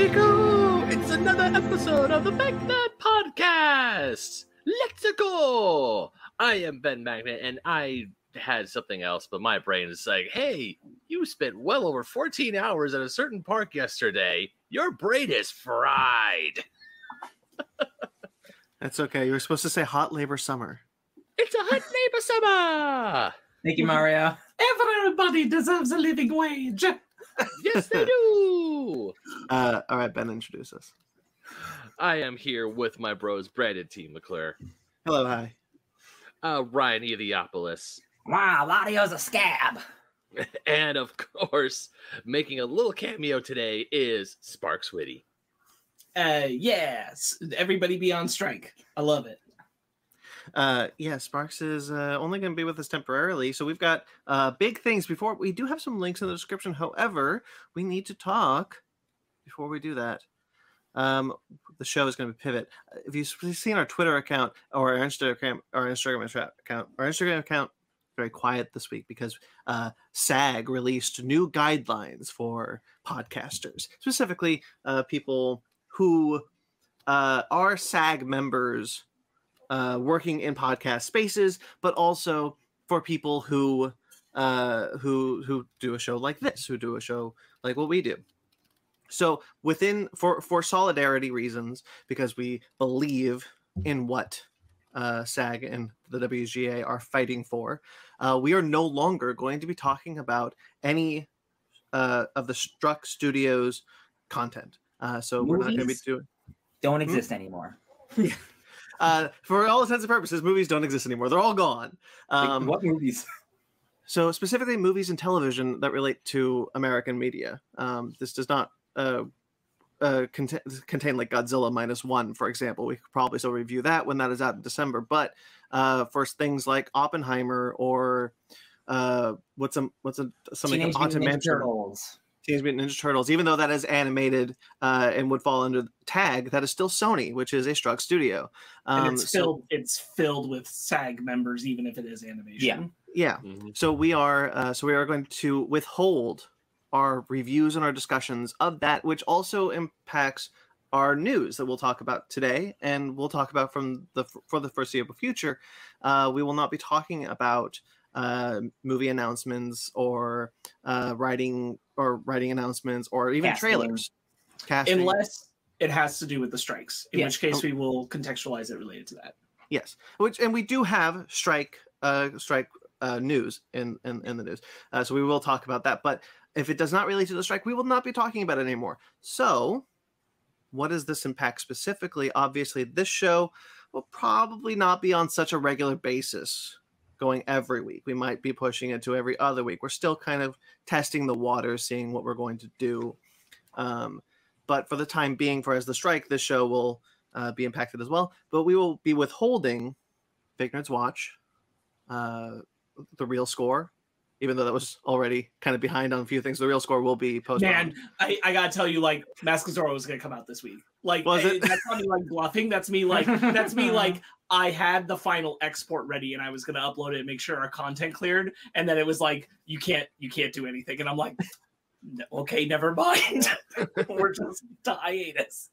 we go! It's another episode of the Magnet Podcast! Let's go! I am Ben Magnet, and I had something else, but my brain is like, hey, you spent well over 14 hours at a certain park yesterday. Your brain is fried. That's okay. You were supposed to say hot labor summer. It's a hot labor summer! Thank you, Mario. Everybody deserves a living wage. Yes, they do! Uh, all right, Ben, introduce us. I am here with my bros, Brandon T. McClure, Hello, hi. uh, Ryan Eliopoulos, Wow, Ladio's a scab. and of course, making a little cameo today is Sparks Witty. Uh, yes. Everybody be on strike. I love it. Uh, yeah, Sparks is uh, only going to be with us temporarily, so we've got uh, big things before. We do have some links in the description. However, we need to talk before we do that. Um, the show is going to pivot. Uh, If you've seen our Twitter account or our Instagram, our Instagram account, our Instagram account very quiet this week because uh, SAG released new guidelines for podcasters, specifically uh, people who uh, are SAG members uh, working in podcast spaces, but also for people who uh, who who do a show like this, who do a show like what we do. So within for for solidarity reasons, because we believe in what uh, SAG and the WGA are fighting for, uh, we are no longer going to be talking about any uh, of the Struck Studios content. Uh, so we're not going to be doing. Don't exist anymore. Uh, for all intents and purposes, movies don't exist anymore. They're all gone. Um, what movies? So specifically, movies and television that relate to American media. Um, this does not uh, uh, contain, contain like Godzilla minus one, for example. We could probably still review that when that is out in December. But uh, for things like Oppenheimer or uh, what's a what's a something Teenage Haunted Mutant Ninja Mansion, Turtles. Teenage Mutant Ninja Turtles, even though that is animated uh, and would fall under tag, that is still Sony, which is a Struck studio. And Um, it's so- filled it's filled with SAG members, even if it is animation. Yeah. yeah. So we are uh, so we are going to withhold our reviews and our discussions of that, which also impacts our news that we'll talk about today, and we'll talk about from the for the foreseeable future. Uh, we will not be talking about uh, movie announcements or uh, writing or writing announcements or even Casting. trailers. Casting. Unless it has to do with the strikes, in Yeah. which case we will contextualize it related to that. Yes, which and we do have strike uh strike uh news in in, in the news. Uh, so we will talk about that. But if it does not relate to the strike, we will not be talking about it anymore. So what does this impact specifically? Obviously, this show will probably not be on such a regular basis going every week. We might be pushing it to every other week. We're still kind of testing the waters, seeing what we're going to do. Um, but for the time being, for as the strike, this show will uh, be impacted as well. But we will be withholding Big Nerds Watch, uh, the real score, even though that was already kind of behind on a few things. The real score will be posted. Man, I, I gotta tell you, like Mask of Zorro was gonna come out this week. Like Was eh, it? that's not me like bluffing. That's me like that's me like I had the final export ready and I was gonna upload it and make sure our content cleared. And then it was like, you can't you can't do anything. And I'm like, okay, never mind. We're just to hiatus.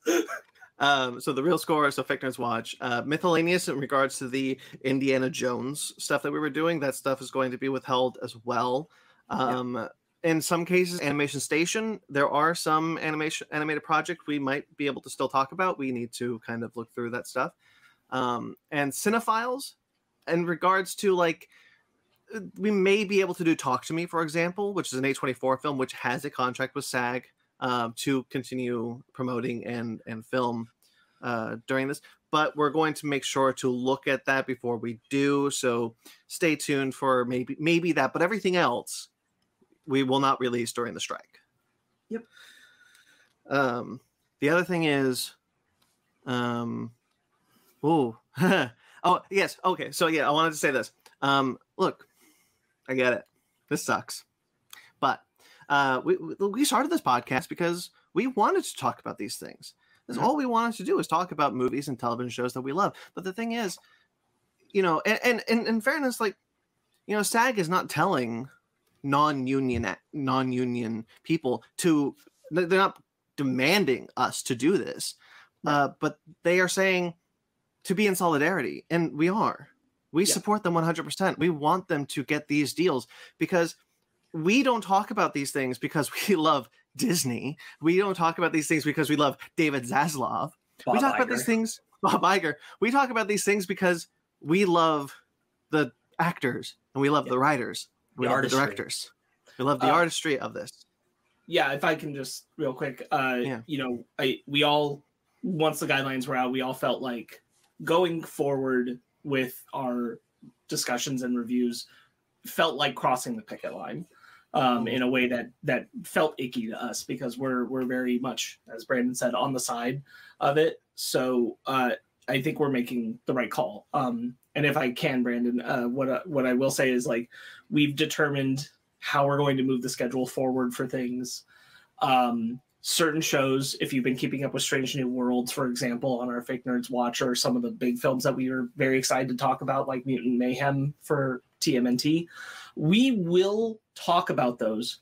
Um, so the real score, is so Fake Nerds Watch, uh, miscellaneous in regards to the Indiana Jones stuff that we were doing. That stuff is going to be withheld as well. Um, In some cases, Animation Station, there are some animation animated project we might be able to still talk about. We need to kind of look through that stuff. Um, and Cinephiles, in regards to like, uh, we may be able to do Talk to Me, for example, which is an A24 film, which has a contract with SAG um, to continue promoting and and film uh, during this. But we're going to make sure to look at that before we do. So stay tuned for maybe maybe that. But everything else, we will not release during the strike. Yep. Um, the other thing is, um, oh, oh yes, okay. So yeah, I wanted to say this. Um, look, I get it. This sucks, but uh, we we- started this podcast because we wanted to talk about these things. That's all we wanted to do is talk about movies and television shows that we love. But the thing is, you know, and and, and in fairness, like, you know, SAG is not telling non-union non-union people to they're not demanding us to do this, uh, but they are saying to be in solidarity, and we are. We Yeah. support them 100%. We want them to get these deals because we don't talk about these things because we love Disney. We don't talk about these things because we love David Zaslav. we Bob talk about these things, Bob Iger. We talk about these things because we love the actors and we love Yeah. the writers. We The love artistry. the directors. We love the Uh, artistry of this. yeah if i can just real quick uh Yeah. you know i we all once the guidelines were out we all felt like going forward with our discussions and reviews felt like crossing the picket line um in a way that that felt icky to us because we're we're very much as brandon said on the side of it so uh i think we're making the right call um and if i can brandon uh what I- what i will say is like we've determined how we're going to move the schedule forward for things. Um, certain shows, if you've been keeping up with Strange New Worlds, for example, on our Fake Nerds Watch, or some of the big films that we were very excited to talk about, like Mutant Mayhem for TMNT, we will talk about those,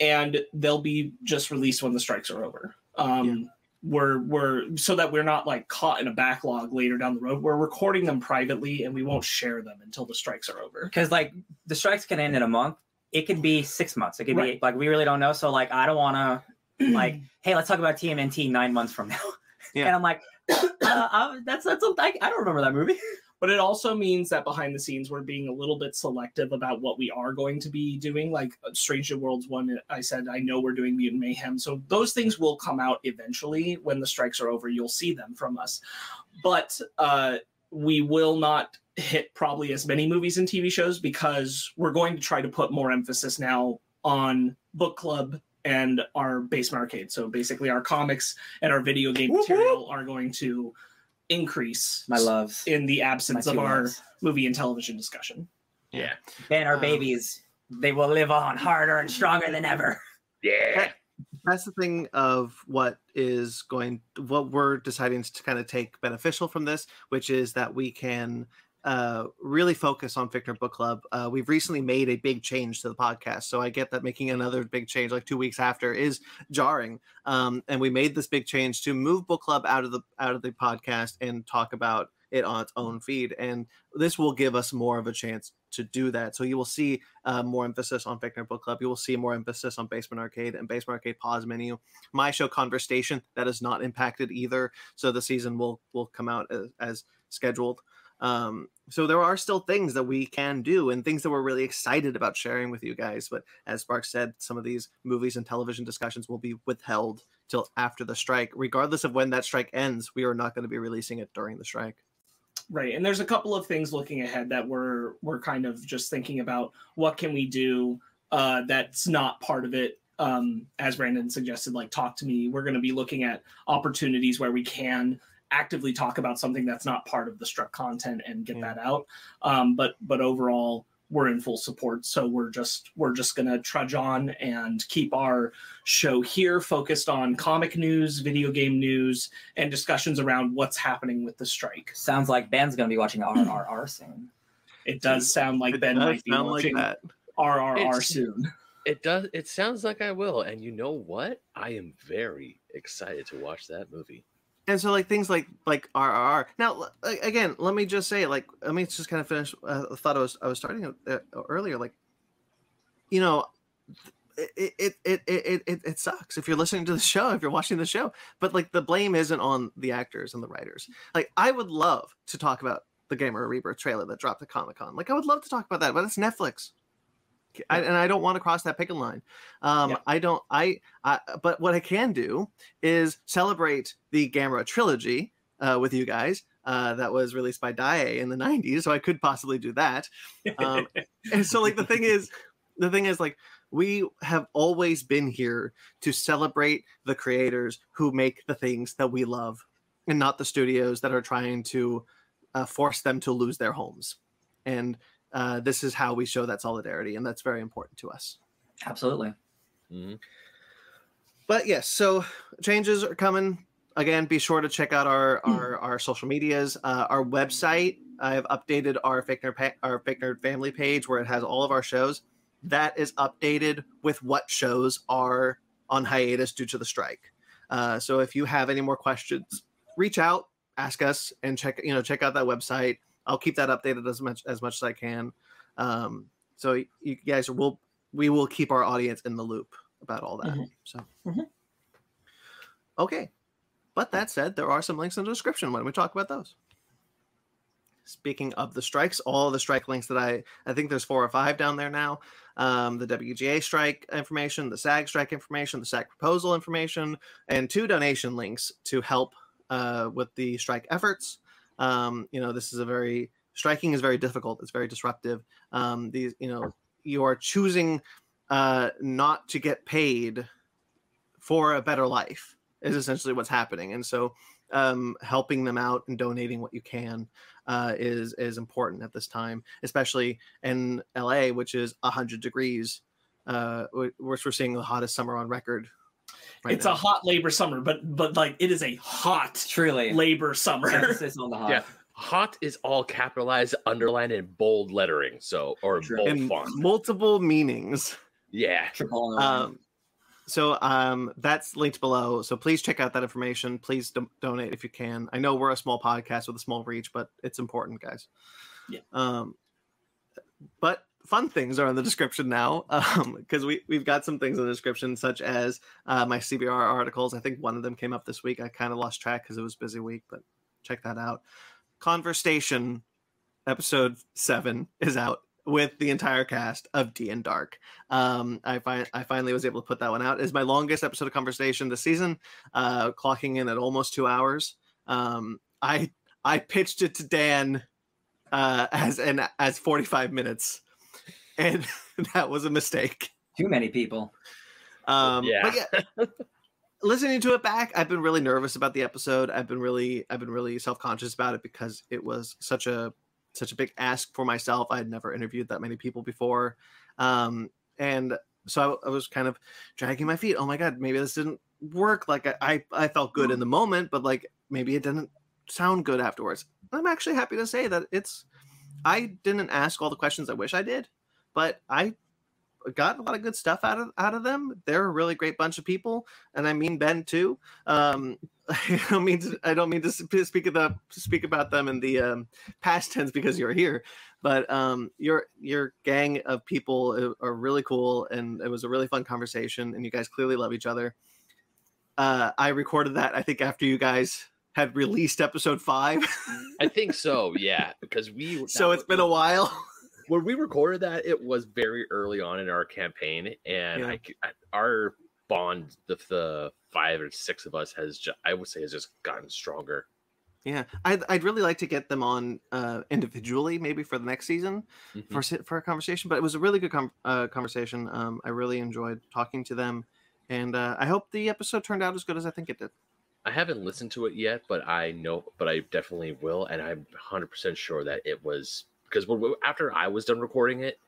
and they'll be just released when the strikes are over. Um, We're we're so that we're not like caught in a backlog later down the road. We're recording them privately, and we won't share them until the strikes are over. because like the strikes can end in a month. It could be six months. It could Right. be like we really don't know. So like I don't want to like, hey, let's talk about TMNT nine months from now. Yeah. And I'm like, uh, I, that's that's a, I, I don't remember that movie. but it also means that behind the scenes we're being a little bit selective about what we are going to be doing. Like uh, strange new worlds one i said i know we're doing mutant mayhem. So those things will come out eventually. When the strikes are over you'll see them from us. But uh we will not hit probably as many movies and tv shows because we're going to try to put more emphasis now on book club and our basement arcade. So basically our comics and our video game Whoop, material are going to increase My love, in the absence of our loves. movie and television discussion. Yeah. And our Um, babies, they will live on harder and stronger than ever. Yeah. That's the thing of what is going, what we're deciding to kind of take beneficial from this, which is that we can uh, really focus on Fake Nerd Book Club. Uh, we've recently made a big change to the podcast, so I get that making another big change like two weeks after is jarring. Um, and we made this big change to move Book Club out of the out of the podcast and talk about it on its own feed. And this will give us more of a chance to do that. So you will see uh, more emphasis on Fake Nerd Book Club. You will see more emphasis on Basement Arcade and Basement Arcade Pause Menu. My show Conver-Station that is not impacted either. So the season will will come out as, as scheduled. Um, so there are still things that we can do and things that we're really excited about sharing with you guys. But as Spark said, some of these movies and television discussions will be withheld till after the strike. Regardless of when that strike ends, we are not going to be releasing it during the strike. Right. And there's a couple of things looking ahead that we're we're kind of just thinking about what can we do uh, that's not part of it. Um, as Brandon suggested, like talk to me. We're going to be looking at opportunities where we can actively talk about something that's not part of the struck content and get Yeah. that out. Um, but but overall, we're in full support. So we're just we're just gonna trudge on and keep our show here focused on comic news, video game news, and discussions around what's happening with the strike. Sounds like Ben's gonna be watching RRR soon. It does sound like It Ben might be sound like watching that. RRR It's- soon. It does. It sounds like I will. And you know what? I am very excited to watch that movie. And so like things like like RRR. Now again, let me just say like let me just kind of finish. Uh, thought I was I was starting uh, earlier. Like, you know, it it, it it it it it sucks if you're listening to the show if you're watching the show, but like the blame isn't on the actors and the writers. Like I would love to talk about the Gamera Rebirth trailer that dropped at Comic Con. Like I would love to talk about that, but it's Netflix. I, and I don't want to cross that picket line. Um, Yeah. I don't. I, I. But what I can do is celebrate the Gamera trilogy uh, with you guys. Uh, that was released by Daiei in the '90s, so I could possibly do that. Um, and so, like, the thing is, the thing is, like, we have always been here to celebrate the creators who make the things that we love, and not the studios that are trying to uh, force them to lose their homes. And uh, this is how we show that solidarity, and that's very important to us. Absolutely. Mhm. But yes, so changes are coming. Again, be sure to check out our our, our social medias, uh, our website. I've updated our Fake Nerd pa- our Fake Nerd family page where it has all of our shows. That is updated with what shows are on hiatus due to the strike. Uh, so if you have any more questions, reach out, ask us, and check you know check out that website. I'll keep that updated as much as much as I can. Um, so you guys will we will keep our audience in the loop about all that. Mhm. So Mhm. okay, but that said, there are some links in the description. Why don't we talk about those? Speaking of the strikes, all the strike links that I I think there's four or five down there now. Um, the WGA strike information, the SAG strike information, the SAG proposal information, and two donation links to help uh, with the strike efforts. Um, you know, this is a very striking is very difficult. It's very disruptive. Um, these, you know, you are choosing uh, not to get paid for a better life is essentially what's happening, and so um, helping them out and donating what you can uh, is is important at this time, especially in LA, which is hundred degrees. Uh, which we're seeing the hottest summer on record. Right it's now. a hot labor summer, but but like it is a hot Truly. labor summer. Emphasis on the hot. Yeah. Hot is all capitalized, underlined, in bold lettering. So or True. bold in font. multiple meanings. Yeah. Triple on the line. Um, so um, that's linked below. So please check out that information. Please do- donate if you can. I know we're a small podcast with a small reach, but it's important, guys. Yeah. Um, but fun things are in the description now um because we we've got some things in the description such as uh, my cbr articles i think one of them came up this week i kind of lost track because it was busy week but check that out conversation episode seven is out with the entire cast of DnDark. Um, I find I finally was able to put that one out. It's my longest episode of conversation this season, uh, clocking in at almost two hours. Um, I I pitched it to Dan uh, as an as forty five minutes, and that was a mistake. Too many people. Um, Yeah. But yeah, listening to it back, I've been really nervous about the episode. I've been really, I've been really self conscious about it because it was such a such a big ask for myself. I had never interviewed that many people before, um, and so I, I was kind of dragging my feet. Oh my god, maybe this didn't work. Like I, I, I felt good in the moment, but like maybe it didn't sound good afterwards. I'm actually happy to say that it's. I didn't ask all the questions I wish I did, but I got a lot of good stuff out of out of them. They're a really great bunch of people, and I mean Ben too. Um, I don't mean to, I don't mean to speak of the speak about them in the um, past tense because you're here, but um, your your gang of people are really cool, and it was a really fun conversation, and you guys clearly love each other. Uh, I recorded that I think after you guys had released episode five, I think so. Yeah, because we. so it's been a while. when we recorded that, it was very early on in our campaign, and Yeah. I I our bond, the, the five or six of us, has just, I would say has just gotten stronger. Yeah, I'd, I'd really like to get them on uh, individually, maybe for the next season Mhm. for for a conversation. But it was a really good com- uh, conversation. Um, I really enjoyed talking to them, and uh, I hope the episode turned out as good as I think it did. I haven't listened to it yet, but I know, but I definitely will, and I'm 100 percent sure that it was because after I was done recording it,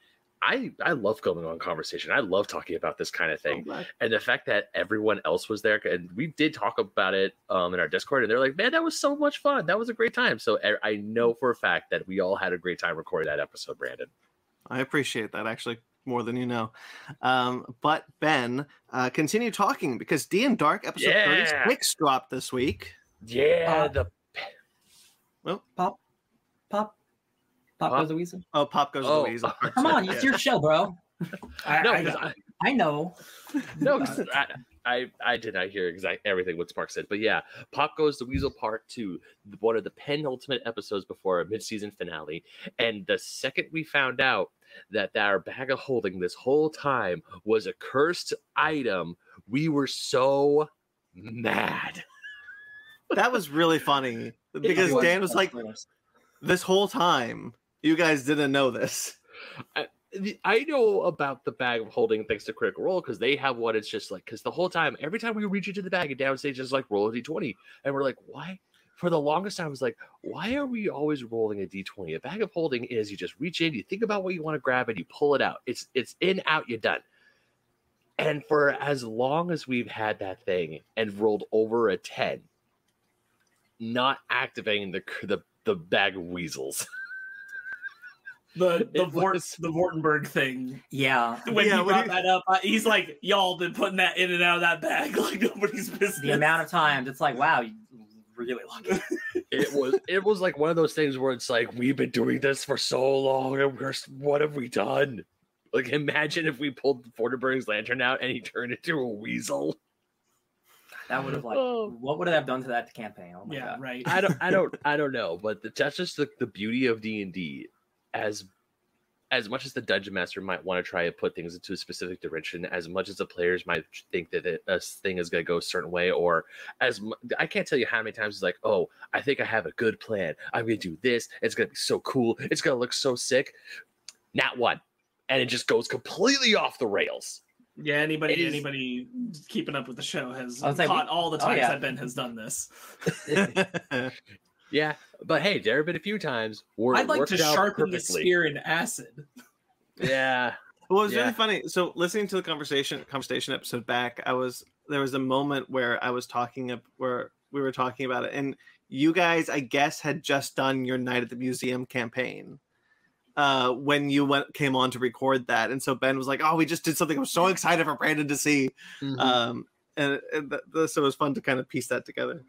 I I love going on conversation. I love talking about this kind of thing. I'm and the fact that everyone else was there and we did talk about it um in our discord and they're like man that was so much fun that was a great time so I- i know for a fact that we all had a great time recording that episode brandon I appreciate that actually more than you know. Um, but Ben, uh, continue talking because DnDark episode Yeah. 36 dropped this week. yeah Uh, the Pop. Pop. Pop Pop. goes the weasel. Oh, Pop goes Oh, the weasel. Come on, it's your show, bro. I, no, I 'cause got- I, I know. no 'cause I, I i did not hear exactly everything what spark said but yeah pop goes the weasel part two one of the penultimate episodes before a mid-season finale and the second we found out that our bag of holding this whole time was a cursed item we were so mad that was really funny because was. Dan was like, "This whole time, you guys didn't know this." the- I know about the bag of holding thanks to Critical Role because they have one. It's just like because the whole time, every time we reach into the bag and downstage is like roll a d20, and we're like, why? For the longest time, I was like, why are we always rolling a d20? A bag of holding is you just reach in, you think about what you want to grab, and you pull it out. It's it's in, out, you're done. And for as long as we've had that thing and rolled over a ten, not activating the the the bag of weasels. The the It Vort, was- the Vortenberg thing. Yeah. When Yeah, he brought he- that up, uh, he's like, "Y'all been putting that in and out of that bag like nobody's business." The amount of times it's like, wow, you really lucky. it was it was like one of those things where it's like we've been doing this for so long and we're what have we done like imagine if we pulled Fortenberg's lantern out and he turned into a weasel That would have like, Oh. what would it have done to that campaign? Oh my yeah, god. right. i don't i don't i don't know but the, that's just the, the beauty of d&d as as much as the dungeon master might want to try and put things into a specific direction as much as the players might think that it, a thing is going to go a certain way or as i can't tell you how many times it's like oh i think i have a good plan. I'm going to do this. It's going to be so cool. It's going to look so sick. Not one. And it just goes completely off the rails. Yeah, anybody It is- anybody keeping up with the show has I was like, caught we- all the oh, times yeah. that Ben has done this. yeah but hey there have been a few times where I'd like to sharpen the spear in acid. yeah Well, it's Yeah. really funny. So listening to the conversation conversation episode back, I was there was a moment where I was talking up where we were talking about it, and you guys, I guess, had just done your night at the museum campaign uh when you went came on to record that and so ben was like oh we just did something i'm so excited for brandon to see Mhm. um and, and th- th- so it was fun to kind of piece that together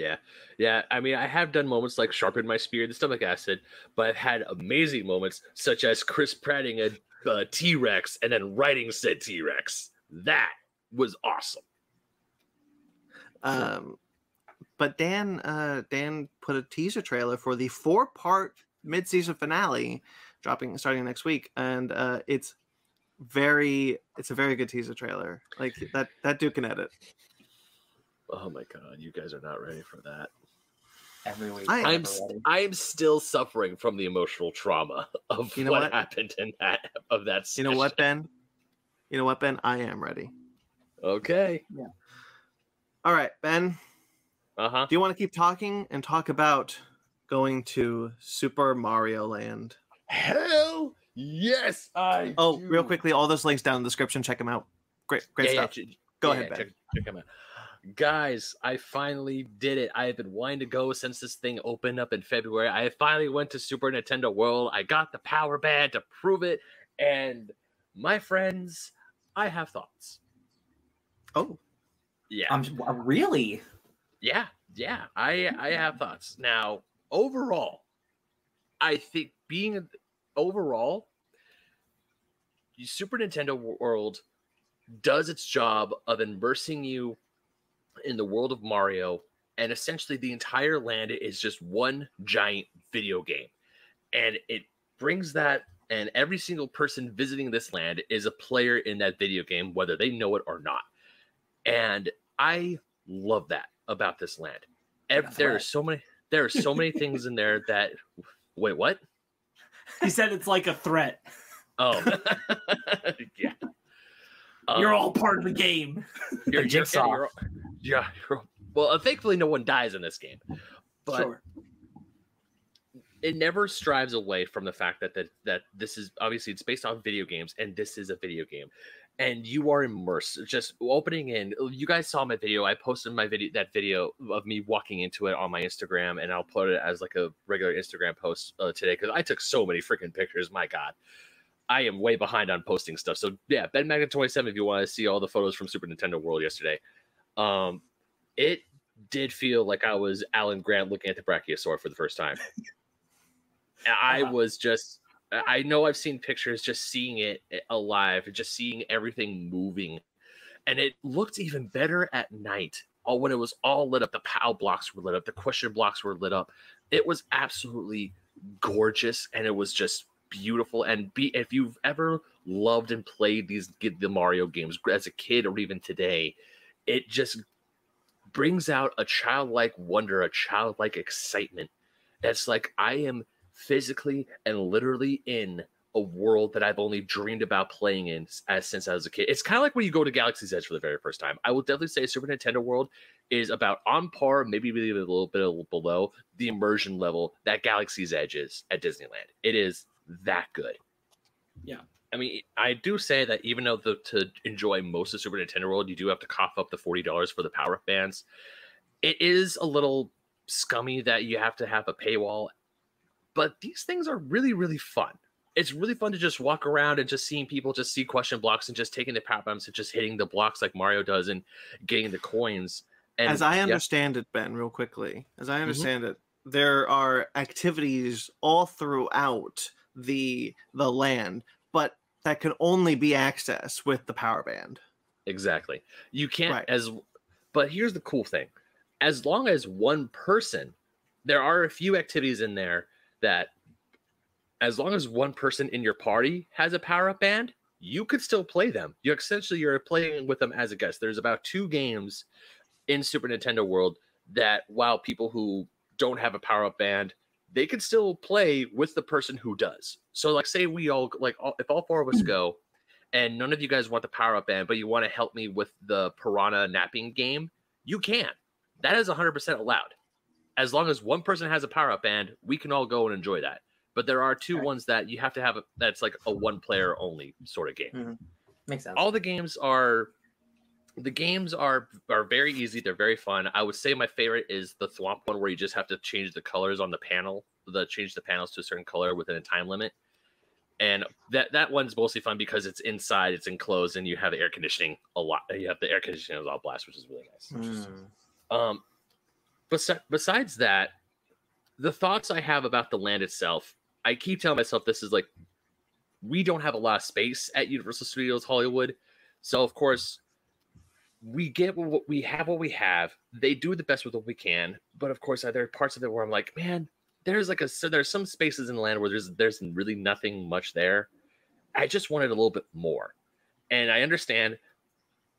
Yeah, yeah. I mean, I have done moments like sharpen my spear, the stomach acid, but I've had amazing moments such as Chris Pratting a, T Rex and then writing said T Rex. That was awesome. Um, but Dan, uh, Dan put a teaser trailer for the four-part mid-season finale, dropping starting next week, and uh, it's very, it's a very good teaser trailer. Like that, that Duke can edit. Oh my god, you guys are not ready for that. Every week. I- I'm every. I'm still suffering from the emotional trauma of You know what, what? happened in that of that. Scene. You know what. Ben? You know what, Ben? I am ready. Okay. Yeah. All right, Ben. Uh huh. Do you want to keep talking and talk about going to Super Mario Land? Hell yes, I. Oh, real quickly, all those links down in the description. Check them out. Great, great Yeah, yeah, stuff. ch- Go yeah, ahead, yeah, Ben. Check, check 'em out. Guys, I finally did it. I have been wanting to go since this thing opened up in February. I finally went to Super Nintendo World. I got the power band to prove it. And my friends, I have thoughts. Oh, Yeah. I'm uh, really. Yeah, yeah, I I have thoughts. Now, overall, I think being overall, Super Nintendo World does its job of immersing you in the world of Mario, and essentially the entire land is just one giant video game, and it brings that. And every single person visiting this land is a player in that video game, whether they know it or not. And I love that about this land. That's there are so many there are so many things in there that wait what He said it's like a threat. oh yeah You're Um, all part of the game. you're, you're- Jigsaw. yeah, you're- yeah, you're- well uh, thankfully no one dies in this game but sure. it never strives away from the fact that, that that this is obviously it's based on video games and this is a video game and you are immersed just opening in you guys saw my video i posted my video that video of me walking into it on my instagram and i'll put it as like a regular instagram post uh, today because i took so many freaking pictures my god i am way behind on posting stuff so yeah ben magnet 27 if you want to see all the photos from super nintendo world yesterday um it did feel like i was alan grant looking at the brachiosaur for the first time I Uh-huh. was just I know I've seen pictures just seeing it eh, alive, just seeing everything moving. And it looked even better at night. All when it was all lit up, the POW blocks were lit up, the question blocks were lit up. It was absolutely gorgeous and it was just beautiful. And be if you've ever loved and played these the Mario games as a kid or even today, it just brings out a childlike wonder, a childlike excitement. It's like I am physically and literally in a world that I've only dreamed about playing in as since I was a kid. It's kind of like when you go to Galaxy's Edge for the very first time. I will definitely say Super Nintendo World is about on par, maybe maybe a little bit below the immersion level that Galaxy's Edge is at Disneyland. It is that good. Yeah. I mean, I do say that even though the, to enjoy most of Super Nintendo World, you do have to cough up the forty dollars for the power up bands. It is a little scummy that you have to have a paywall but these things are really really fun. It's really fun to just walk around and just seeing people just see question blocks and just taking the power bombs and just hitting the blocks like Mario does and getting the coins. And as I yeah, understand it, Ben, real quickly, as Mm-hmm. I understand it, there are activities all throughout the the land, but that can only be accessed with the power band. Exactly. You can't Right. as but here's the cool thing. As long as one person there are a few activities in there that as long as one person in your party has a power up band, you could still play them. You essentially you're playing with them as a guest. There's about two games in Super Nintendo World that while people who don't have a power up band, they could still play with the person who does. So like say we all like all, if all four of us mm. go and none of you guys want the power up band, but you want to help me with the piranha napping game, you can. That is 100% allowed. As long as one person has a power up band, we can all go and enjoy that. But there are two Okay. ones that you have to have a, that's like a one player only sort of game. Mm-hmm. Makes sense. All the games are the games are are very easy, they're very fun. I would say my favorite is the Thwomp one where you just have to change the colors on the panel, the change the panels to a certain color within a time limit and that that one's mostly fun because it's inside, it's enclosed, and you have air conditioning a lot. You have the air conditioning is all blast, which is really nice. Mm. Um, but besides that, the thoughts I have about the land itself, I keep telling myself this is like we don't have a lot of space at Universal Studios Hollywood, so of course we get what we have what we have. They do the best with what we can, but of course there are parts of it where I'm like, man, there's like a so there's some spaces in the land where there's there's really nothing much there. I just wanted a little bit more, and I understand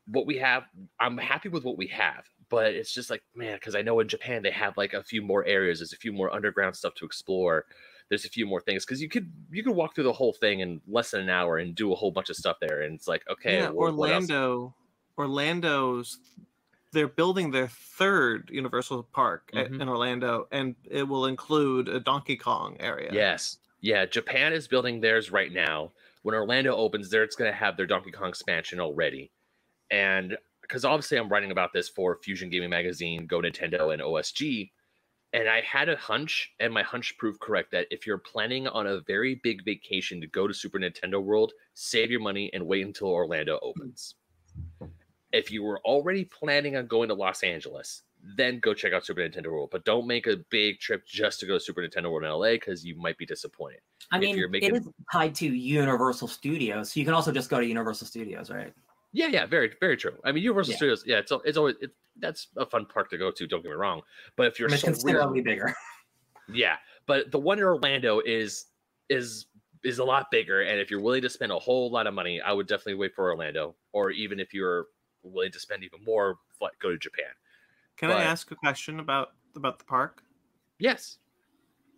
what we have. I'm happy with what we have, but it's just like man, because I know in Japan they have like a few more areas. There's a few more underground stuff to explore. There's a few more things because you could you could walk through the whole thing in less than an hour and do a whole bunch of stuff there, and it's like okay, yeah, well, what else? Orlando, Orlando's they're building their third Universal Park at- Mhm. in Orlando, and it will include a Donkey Kong area. Yes. Yeah. Japan is building theirs right now. When Orlando opens there, it's going to have their Donkey Kong expansion already. And because obviously I'm writing about this for Fusion Gaming Magazine, Go Nintendo, and OSG. And I had a hunch, and my hunch proved correct that if you're planning on a very big vacation to go to Super Nintendo World, save your money and wait until Orlando opens. If you were already planning on going to Los Angeles, then go check out Super Nintendo World. But don't make a big trip just to go to Super Nintendo World in LA because you might be disappointed. I if mean, you're making- it is tied to Universal Studios, so you can also just go to Universal Studios, right? Yeah, yeah, very, very true. I mean, Universal Yeah. Studios, yeah, it's it's always it, that's a fun park to go to. Don't get me wrong, but if you're so considerably bigger. yeah, but the one in Orlando is is is a lot bigger, and if you're willing to spend a whole lot of money, I would definitely wait for Orlando. Or even if you're willing to spend even more, fly, go to Japan. Can But- I ask a question about about the park? Yes.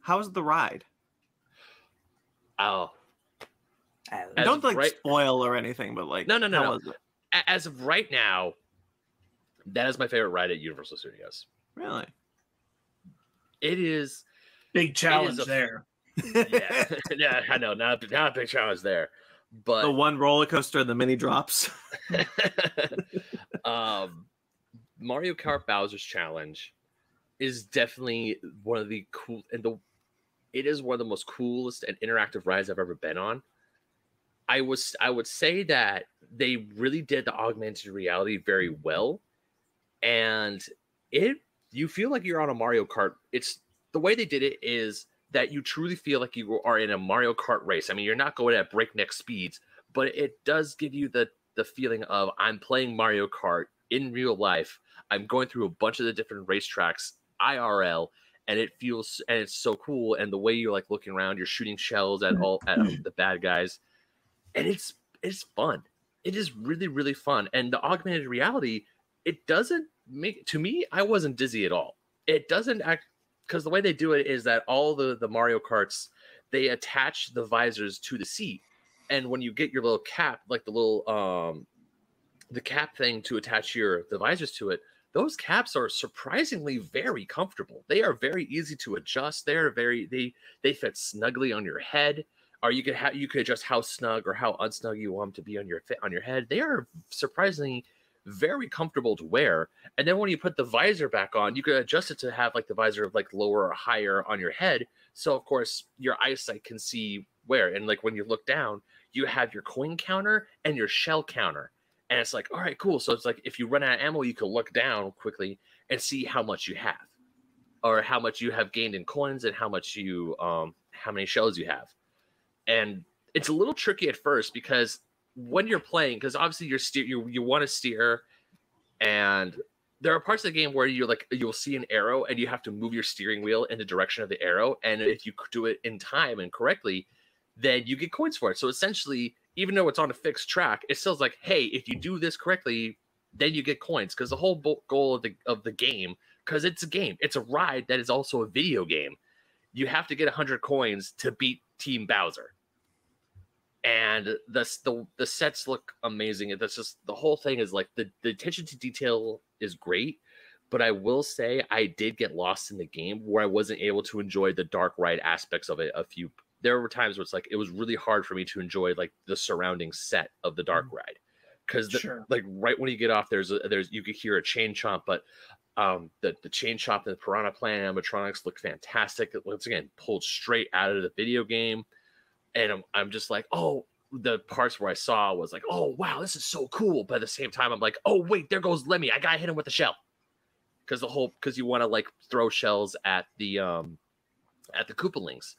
How's the ride? Oh, oh. As- As Don't like right- spoil or anything, but like No, no, no, how no. was it? as of right now, that is my favorite ride at Universal Studios. Really? It is Big challenge a- there. yeah, yeah, I know, not not a big challenge there, but the one roller coaster and the mini drops. um, Mario Kart Bowser's Challenge is definitely one of the cool and the it is one of the most coolest and interactive rides I've ever been on. I was I would say that they really did the augmented reality very well, and it you feel like you're on a Mario Kart. It's the way they did it is that you truly feel like you are in a Mario Kart race. I mean, you're not going at breakneck speeds, but it does give you the the feeling of I'm playing Mario Kart in real life. I'm going through a bunch of the different racetracks IRL, and it feels and it's so cool. And the way you're like looking around, you're shooting shells at all at mm-hmm. the bad guys, and it's it's fun. It is really really fun. And the augmented reality, it doesn't make to me. I wasn't dizzy at all. It doesn't act because the way they do it is that all the the Mario Karts they attach the visors to the seat. And when you get your little cap like the little um the cap thing to attach your the visors to it those caps are surprisingly very comfortable. They are very easy to adjust. They're very they they fit snugly on your head. Or you could have you could adjust how snug or how unsnug you want them to be on your on your head. They are surprisingly very comfortable to wear. And then when you put the visor back on, you can adjust it to have like the visor of like lower or higher on your head. So of course your eyesight can see where. And like when you look down, you have your coin counter and your shell counter. And it's like, all right, cool. So it's like if you run out of ammo, you can look down quickly and see how much you have, or how much you have gained in coins and how much you um how many shells you have. And it's a little tricky at first because when you're playing, because obviously you're steer you you want to steer, and there are parts of the game where you're like you'll see an arrow and you have to move your steering wheel in the direction of the arrow, and if you do it in time and correctly, then you get coins for it. So essentially, even though it's on a fixed track, it still's like, hey, if you do this correctly, then you get coins. Because the whole goal of the of the game, because it's a game, it's a ride that is also a video game. You have to get hundred coins to beat Team Bowser and the, the the sets look amazing. That's just the whole thing is like the, the attention to detail is great, but I will say I did get lost in the game where I wasn't able to enjoy the dark ride aspects of it. A few there were times where it's like it was really hard for me to enjoy like the surrounding set of the dark Mm. ride because Sure. like right when you get off, there's a, there's you could hear a chain chomp, but um the the chain chomp and the piranha plant animatronics look fantastic. Once again, pulled straight out of the video game and I'm, I'm just like, oh, the parts where I saw was like, oh wow, this is so cool. But at the same time, I'm like, oh wait, there goes Lemmy. I gotta hit him with the shell. Because the whole because you want to like throw shells at the um at the Koopalings.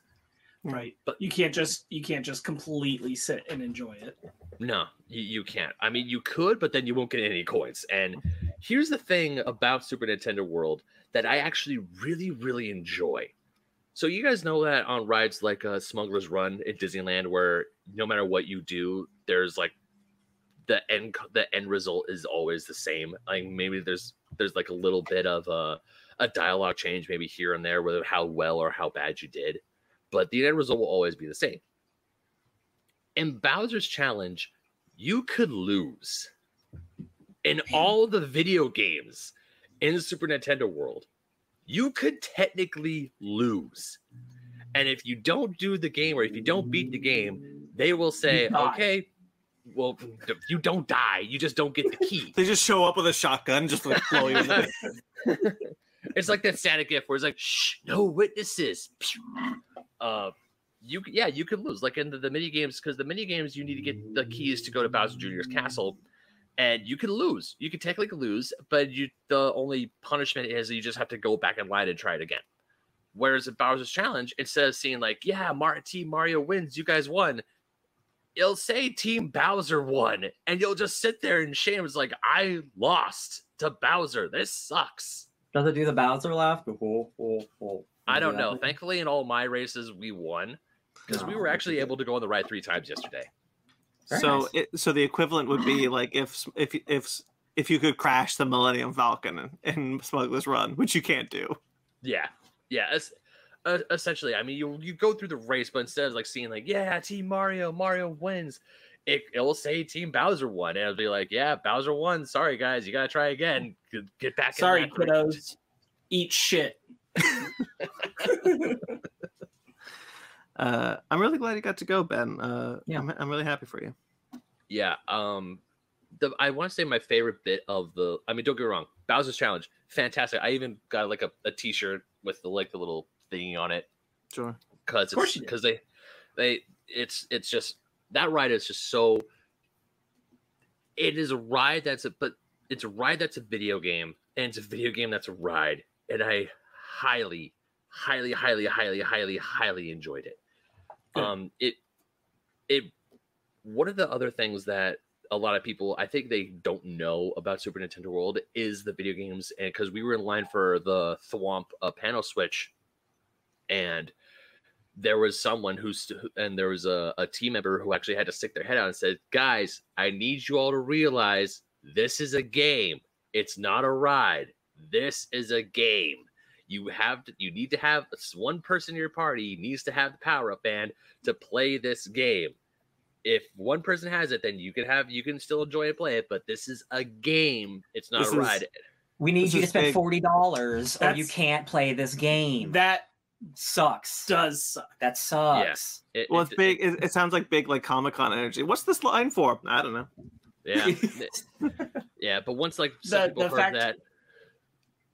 Right. But- But you can't just you can't just completely sit and enjoy it. No, you, you can't. I mean, you could, but then you won't get any coins. And here's the thing about Super Nintendo World that I actually really, really enjoy. So you guys know that on rides like uh, Smuggler's Run at Disneyland, where no matter what you do, there's like the end. The end result is always the same. Like maybe there's there's like a little bit of a a dialogue change, maybe here and there, whether how well or how bad you did, but the end result will always be the same in Bowser's Challenge, you could lose. In all the video games in the Super Nintendo World, you could technically lose. And if you don't do the game or if you don't beat the game, they will say, okay, well, you don't die. You just don't get the key. They just show up with a shotgun, just like blow you. in the- it's like that static gift where it's like, shh, no witnesses. Pew. Uh, you yeah, you can lose like in the, the mini games because the mini games you need to get the keys to go to Bowser Jr.'s castle, and you can lose. You can technically lose, but you the only punishment is you just have to go back in line and try it again. Whereas at Bowser's Challenge, instead of seeing like, yeah, Mar- Team Mario wins, you guys won, it'll say Team Bowser won, and you'll just sit there in shame. It's like I lost to Bowser. This sucks. Does it do the Bowser laugh? Oh, oh, oh. I Do don't that know. thing? Thankfully, in all my races, we won because we Oh, were actually able to go on the ride three times yesterday. Very so, nice. it, so the equivalent would be like if if if if you could crash the Millennium Falcon in, in Smuggler's Run, which you can't do. Yeah, yeah. Es- uh, essentially, I mean, you you go through the race, but instead of like seeing like, yeah, Team Mario, Mario wins, it it'll say Team Bowser won, and it'll be like, yeah, Bowser won. Sorry guys, you gotta try again. Get- Get back. Sorry, that race." kiddos. Eat shit. Uh, I'm really glad you got to go, Ben. Uh, Yeah. I'm, I'm really happy for you. Yeah. Um, the I want to say my favorite bit of the. I mean, don't get me wrong, Bowser's Challenge, fantastic. I even got like a, a T-shirt with the like the little thingy on it Sure. because Of course it's because they they it's it's just that ride is just so it is a ride that's a but it's a ride that's a video game and it's a video game that's a ride and i highly highly highly highly highly highly enjoyed it Um it it one of the other things that a lot of people i think they don't know about super nintendo world is the video games and because we were in line for the thwomp uh, panel switch and there was someone who's and there was a, a team member who actually had to stick their head out and said guys i need you all to realize this is a game. It's not a ride. This is a game you have to you need to have one person in your party needs to have the power up band to play this game if one person has it then you can have you can still enjoy and play it but this is a game it's not This a is- ride We need you to spend big. forty dollars, or you can't play this game. That sucks. does suck. That sucks. It- Well, it- it's big. It, it sounds like big, like Comic Con energy. What's this line for? I don't know. Yeah. Yeah, but once like some The- people the heard fact- that,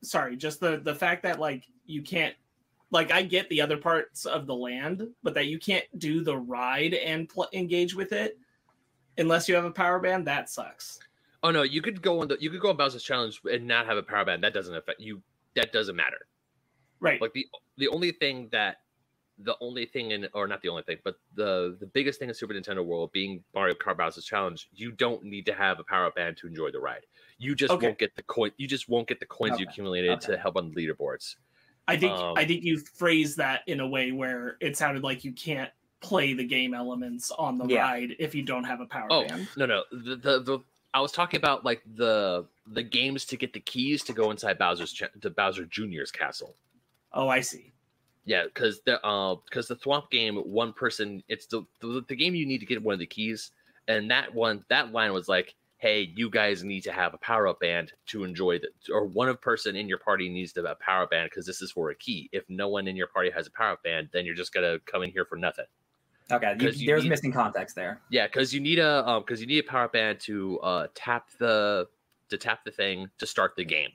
sorry, just the the fact that like you can't like I get the other parts of the land, but that you can't do the ride and pl- engage with it unless you have a power band. That sucks. oh no, you could go on the you could go on Bowser's Challenge and not have a power band. That doesn't affect you. That doesn't matter. Right. Like the the only thing that the only thing in or not the only thing, but the the biggest thing in Super Nintendo World being Mario Kart Bowser's Challenge, you don't need to have a power band to enjoy the ride. You just Okay. won't get the coin. You just won't get the coins you accumulated Okay. to help on the leaderboards. I think Um, I think you phrased that in a way where it sounded like you can't play the game elements on the Yeah. ride if you don't have a power Oh band. no no the, the the I was talking about like the the games to get the keys to go inside Bowser's cha- to Bowser Jr.'s castle. Oh, I see. Yeah, because the uh because the Thwomp game, one person, it's the, the the game you need to get one of the keys, and that one that line was like, hey, you guys need to have a power up band to enjoy the or one of person in your party needs to have a power band because this is for a key. If no one in your party has a power up band, then you're just gonna come in here for nothing. Okay, you, 'Cause you there's need- missing context there. Yeah, because you need a um because you need a power up band to uh tap the to tap the thing to start the game.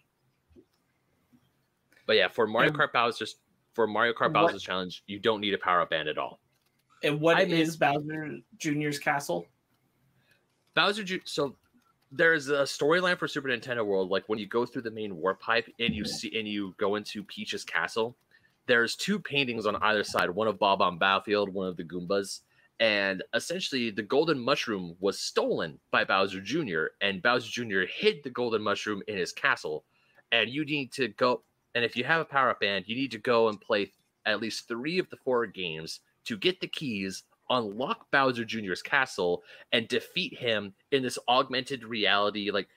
But yeah, for Mario And- Kart Bowser's just for Mario Kart What- Bowser's challenge, you don't need a power up band at all. And what I is mean- Bowser Jr.'s castle? Bowser Ju- so there's a storyline for Super Nintendo World like when you go through the main warp pipe and you see and you go into Peach's castle there's two paintings on either side one of Bob-omb Battlefield one of the Goombas and essentially the golden mushroom was stolen by Bowser Jr. and Bowser Jr. hid the golden mushroom in his castle and you need to go and if you have a power up band you need to go and play at least 3 of the 4 games to get the keys unlock Bowser Jr.'s castle and defeat him in this augmented reality like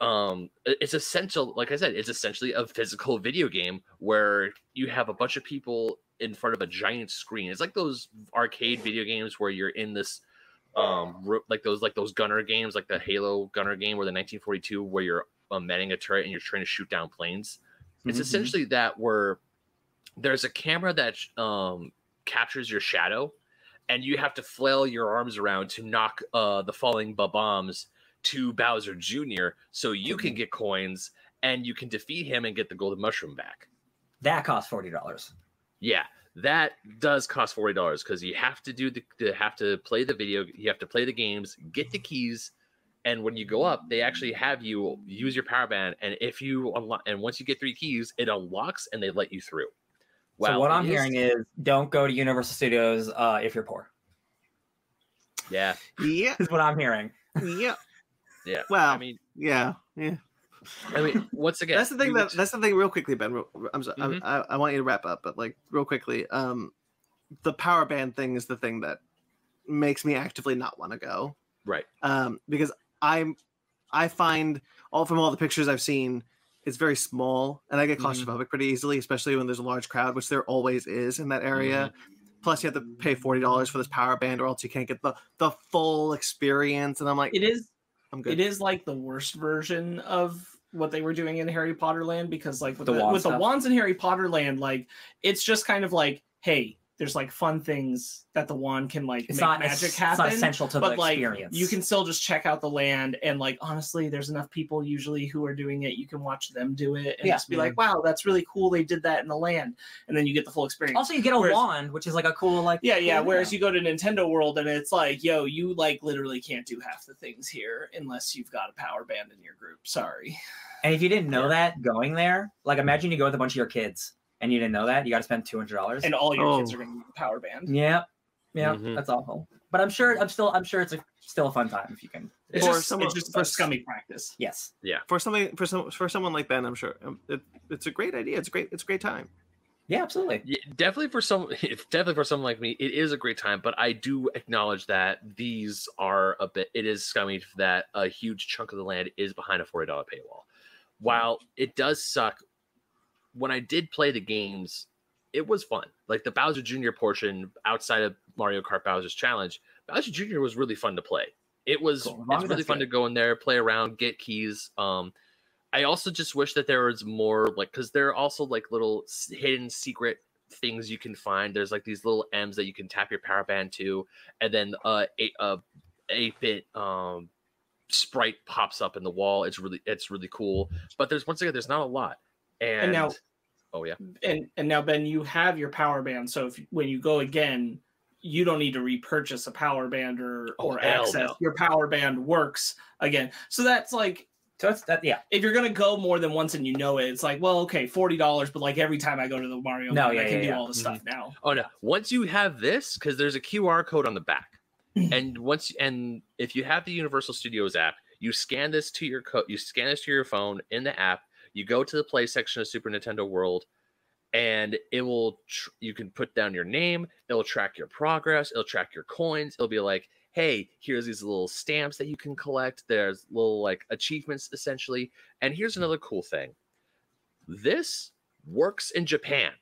um it's essential like i said it's essentially a physical video game where you have a bunch of people in front of a giant screen it's like those arcade video games where you're in this um like those like those gunner games like the halo gunner game where the 1942 where you're um, manning a turret and you're trying to shoot down planes it's Mhm. essentially that where there's a camera that um captures your shadow and you have to flail your arms around to knock uh, the falling bombs to Bowser Jr. so you can get coins and you can defeat him and get the golden mushroom back. That costs forty dollars. Yeah, that does cost forty dollars because you have to do the, the have to play the video, you have to play the games, get the keys, and when you go up, they actually have you use your power band, and if you unlock, and once you get three keys, it unlocks and they let you through. So what I'm is- hearing is don't go to Universal Studios uh, if you're poor. yeah, Yeah, Is what I'm hearing. yeah. yeah. Well, I mean, yeah, yeah. I mean, once again, that's the thing you that would- that's the thing. Real quickly, Ben. real- I'm sorry. Mhm. I, I want you to wrap up, but like real quickly, um, the power band thing is the thing that makes me actively not want to go. right. Um, because I'm, I find all from all the pictures I've seen, it's very small, and I get Mhm. claustrophobic pretty easily, especially when there's a large crowd, which there always is in that area. Plus, you have to pay forty dollars for this power band, or else you can't get the the full experience. And I'm like, It is I'm good. it is like the worst version of what they were doing in Harry Potter Land because like with The the, wand with the wands in Harry Potter Land, like it's just kind of like, hey, there's like fun things that the wand can like It's make not magic it's, happen. It's not essential to but the like experience. you can still just check out the land and like honestly there's enough people usually who are doing it you can watch them do it and Yeah. just be like wow that's really cool they did that in the land and then you get the full experience Also, you get a Whereas- wand, which is like a cool like. yeah, yeah. Whereas you go to Nintendo World and it's like, yo, you like literally can't do half the things here unless you've got a power band in your group. Sorry. And if you didn't know that going there, like imagine you go with a bunch of your kids and you didn't know that, you got to spend two hundred dollars. And all your kids Oh. are going to need power band. Yeah, yeah, Mhm. that's awful. But I'm sure, I'm still, I'm sure it's a, still a fun time if you can. It's For just, someone- it's just for scummy practice. Yes, Yeah. for something for some for someone like Ben, I'm sure um, it, it's a great idea. It's great it's a great time. yeah, absolutely. Yeah, definitely for some definitely for someone like me it is a great time but i do acknowledge that these are a bit it is scummy that a huge chunk of the land is behind a $40 paywall while it does suck when i did play the games it was fun like the bowser jr portion outside of mario kart bowser's challenge bowser jr was really fun to play it was Cool. It's really fun good. to go in there play around get keys um I also just wish that there was more like because there are also like little hidden secret things you can find. There's like these little M's that you can tap your power band to, and then uh a uh eight bit um sprite pops up in the wall. It's really it's really cool. But there's once again there's not a lot. And, And now- oh yeah, and and now Ben, you have your power band. So if when you go again, you don't need to repurchase a power band or Oh, or access. no. Your power band works again. So that's like So it's that yeah. if you're gonna go more than once and you know it, it's like well, okay, forty dollars, but like every time I go to the Mario, No, yeah, I can yeah, do yeah. all the stuff now. oh no. Once you have this, because there's a QR code on the back, Mm-hmm. and once and if you have the Universal Studios app, you scan this to your code. You scan this to your phone in the app. You go to the play section of Super Nintendo World, and it will. Tr- you can put down your name. It'll track your progress. It'll track your coins. It'll be like, hey, here's these little stamps that you can collect. There's little like achievements essentially. And here's another cool thing. This works in Japan.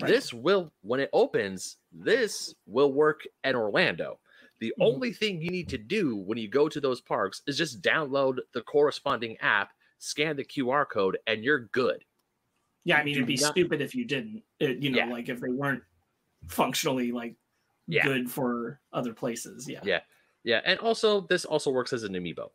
Right. This will when it opens, this will work at Orlando. The Mhm. only thing you need to do when you go to those parks is just download the corresponding app, scan the QR code, and you're good. Yeah, I mean, do it'd be not- stupid if you didn't. It, you know, Yeah. like if they weren't functionally like Yeah. good for other places. Yeah. Yeah. Yeah, and also this also works as an amiibo.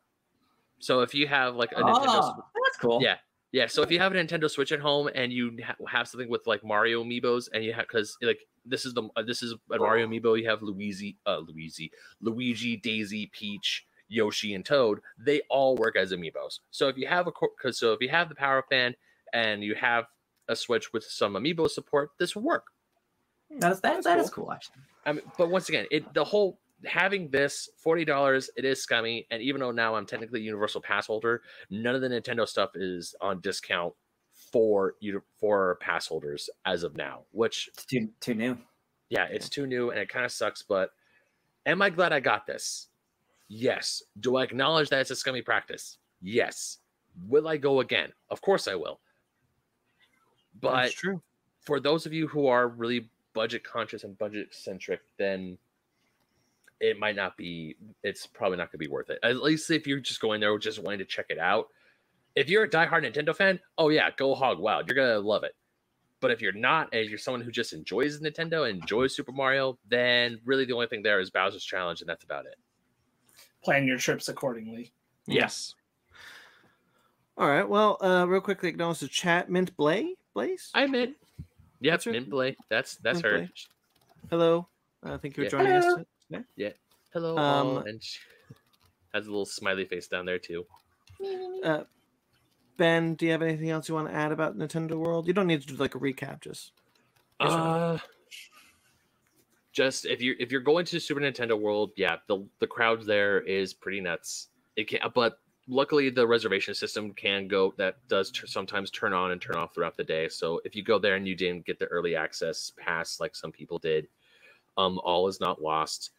So if you have like a Nintendo, Oh, that's cool. Yeah. yeah. So if you have a Nintendo Switch at home and you ha- have something with like Mario amiibos, and you have because like this is the uh, this is a Mario amiibo, you have Luigi, uh, Luigi, Luigi, Daisy, Peach, Yoshi, and Toad. They all work as amiibos. So if you have a because so if you have the Power Band and you have a Switch with some amiibo support, this will work. Hmm, that's that, That's that is cool. cool actually. I mean, but once again, it the whole having this forty dollars, it is scummy. And even though now I'm technically a Universal Pass holder, none of the Nintendo stuff is on discount for you for pass holders as of now. Which It's too too new. yeah, it's too new and it kind of sucks. But am I glad I got this? Yes. Do I acknowledge that it's a scummy practice? Yes. Will I go again? Of course I will. But for those of you who are really budget conscious and budget centric, then it might not be. It's probably not going to be worth it. At least if you're just going there just wanting to check it out. If you're a diehard Nintendo fan, oh yeah, go hog wild. You're gonna love it. But if you're not, and you're someone who just enjoys Nintendo and enjoys Super Mario, then really the only thing there is Bowser's Challenge, and that's about it. Plan your trips accordingly. Yes, All right. Well, uh, real quickly, acknowledge the chat. Mint Blay, Blaze. I admit. Yep, That's her- Mint Blay. That's that's Mint her. Blay. Hello. Uh, thank you for Yeah. joining Hello. us. today. Yeah. Hello, Um, and she has a little smiley face down there too. Uh, ben, do you have anything else you want to add about Nintendo World? You don't need to do like a recap. Just Yes, sir. Just if you're if you're going to Super Nintendo World, yeah, the the crowd there is pretty nuts. It can, but luckily the reservation system can go that does t- sometimes turn on and turn off throughout the day. So if you go there and you didn't get the early access pass like some people did, um, all is not lost.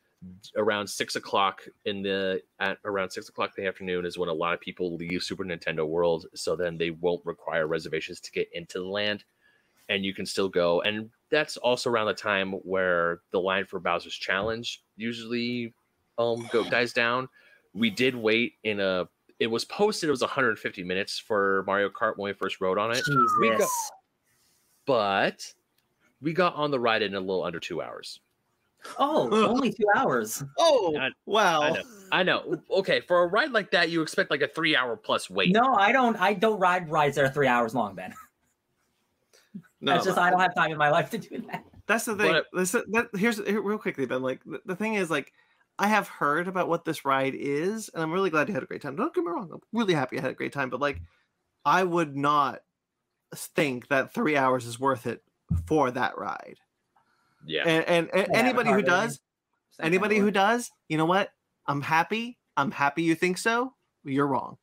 Around six o'clock in the at around six o'clock in the afternoon is when a lot of people leave Super Nintendo World. So then they won't require reservations to get into the land and you can still go. And that's also around the time where the line for Bowser's Challenge usually um go dies down. We did wait in a. It was posted. It was 150 minutes for Mario Kart when we first rode on it, We go- Jesus. but we got on the ride in a little under two hours. Oh, only two hours. oh I- wow. I know. I know. Okay, for a ride like that, you expect like a three hour plus wait. No, I don't. I don't ride rides that are three hours long, Ben. No, That's just I don't have time in my life to do that. That's the thing. But- This, that, here's here, real quickly, Ben. Like the, the thing is, like I have heard about what this ride is, and I'm really glad you had a great time. Don't get me wrong. I'm really happy you had a great time, but like I would not think that three hours is worth it for that ride. Yeah. And and, and Yeah, anybody who does, anybody who does, you know what? I'm happy. I'm happy you think so. You're wrong.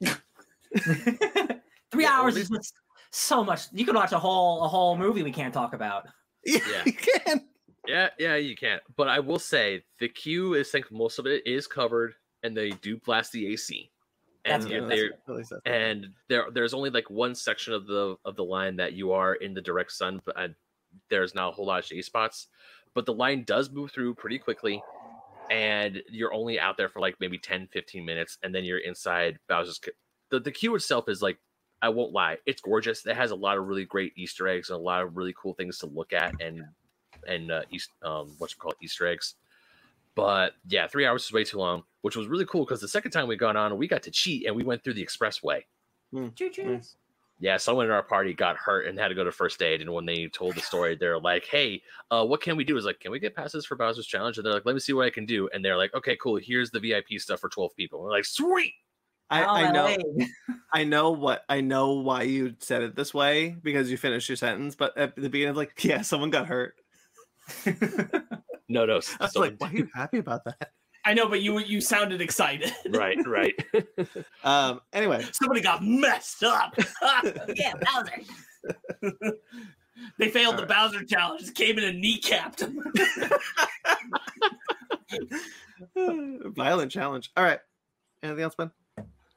three Yeah, hours at is just so much. You could watch a whole a whole movie we can't talk about. Yeah, Yeah. you can. Yeah, yeah, you can't. But I will say the queue is think most of it is covered, and they do blast the AC. And That's if good, they're At least and there there's only like one section of the of the line that you are in the direct sun, but uh, there's not a whole lot of shade spots. But the line does move through pretty quickly, and you're only out there for like maybe 10, 15 minutes, and then you're inside Bowser's. The the queue itself is like I won't lie, it's gorgeous. It has a lot of really great Easter eggs and a lot of really cool things to look at and and uh, East um what's it called Easter eggs. But yeah, three hours is way too long. which was really cool because the second time we got on, we got to cheat and we went through the expressway. Choo-choo. Yeah, someone in our party got hurt and had to go to first aid. And when they told the story, they're like, "Hey, uh, what can we do?" Is like, "Can we get passes for Bowser's Challenge?" And they're like, "Let me see what I can do." And they're like, "Okay, cool. Here's the VIP stuff for twelve people." And we're like, "Sweet." I, I know. I know what I know why you said it this way because you finished your sentence, but at the beginning, like, yeah, someone got hurt. No, no. I was like, why are you happy about that? I know, but you you sounded excited. right, right. Um. Anyway, Somebody got messed up. yeah, Bowser. they failed the Alright. Bowser challenge. It came in and kneecapped him. violent challenge. All right. Anything else, Ben?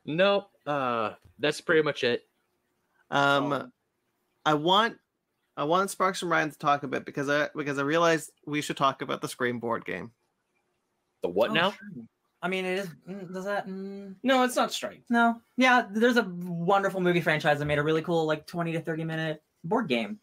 No, uh, that's pretty much it. Um, Oh. I want I want Sparks and Ryan to talk a bit because I because I realized we should talk about the Scream board game. The what Oh, now? sure. I mean, it is. mm, Does that? Mm, No, it's not strike. no. Yeah, there's a wonderful movie franchise that made a really cool, like 20 to 30 minute board game.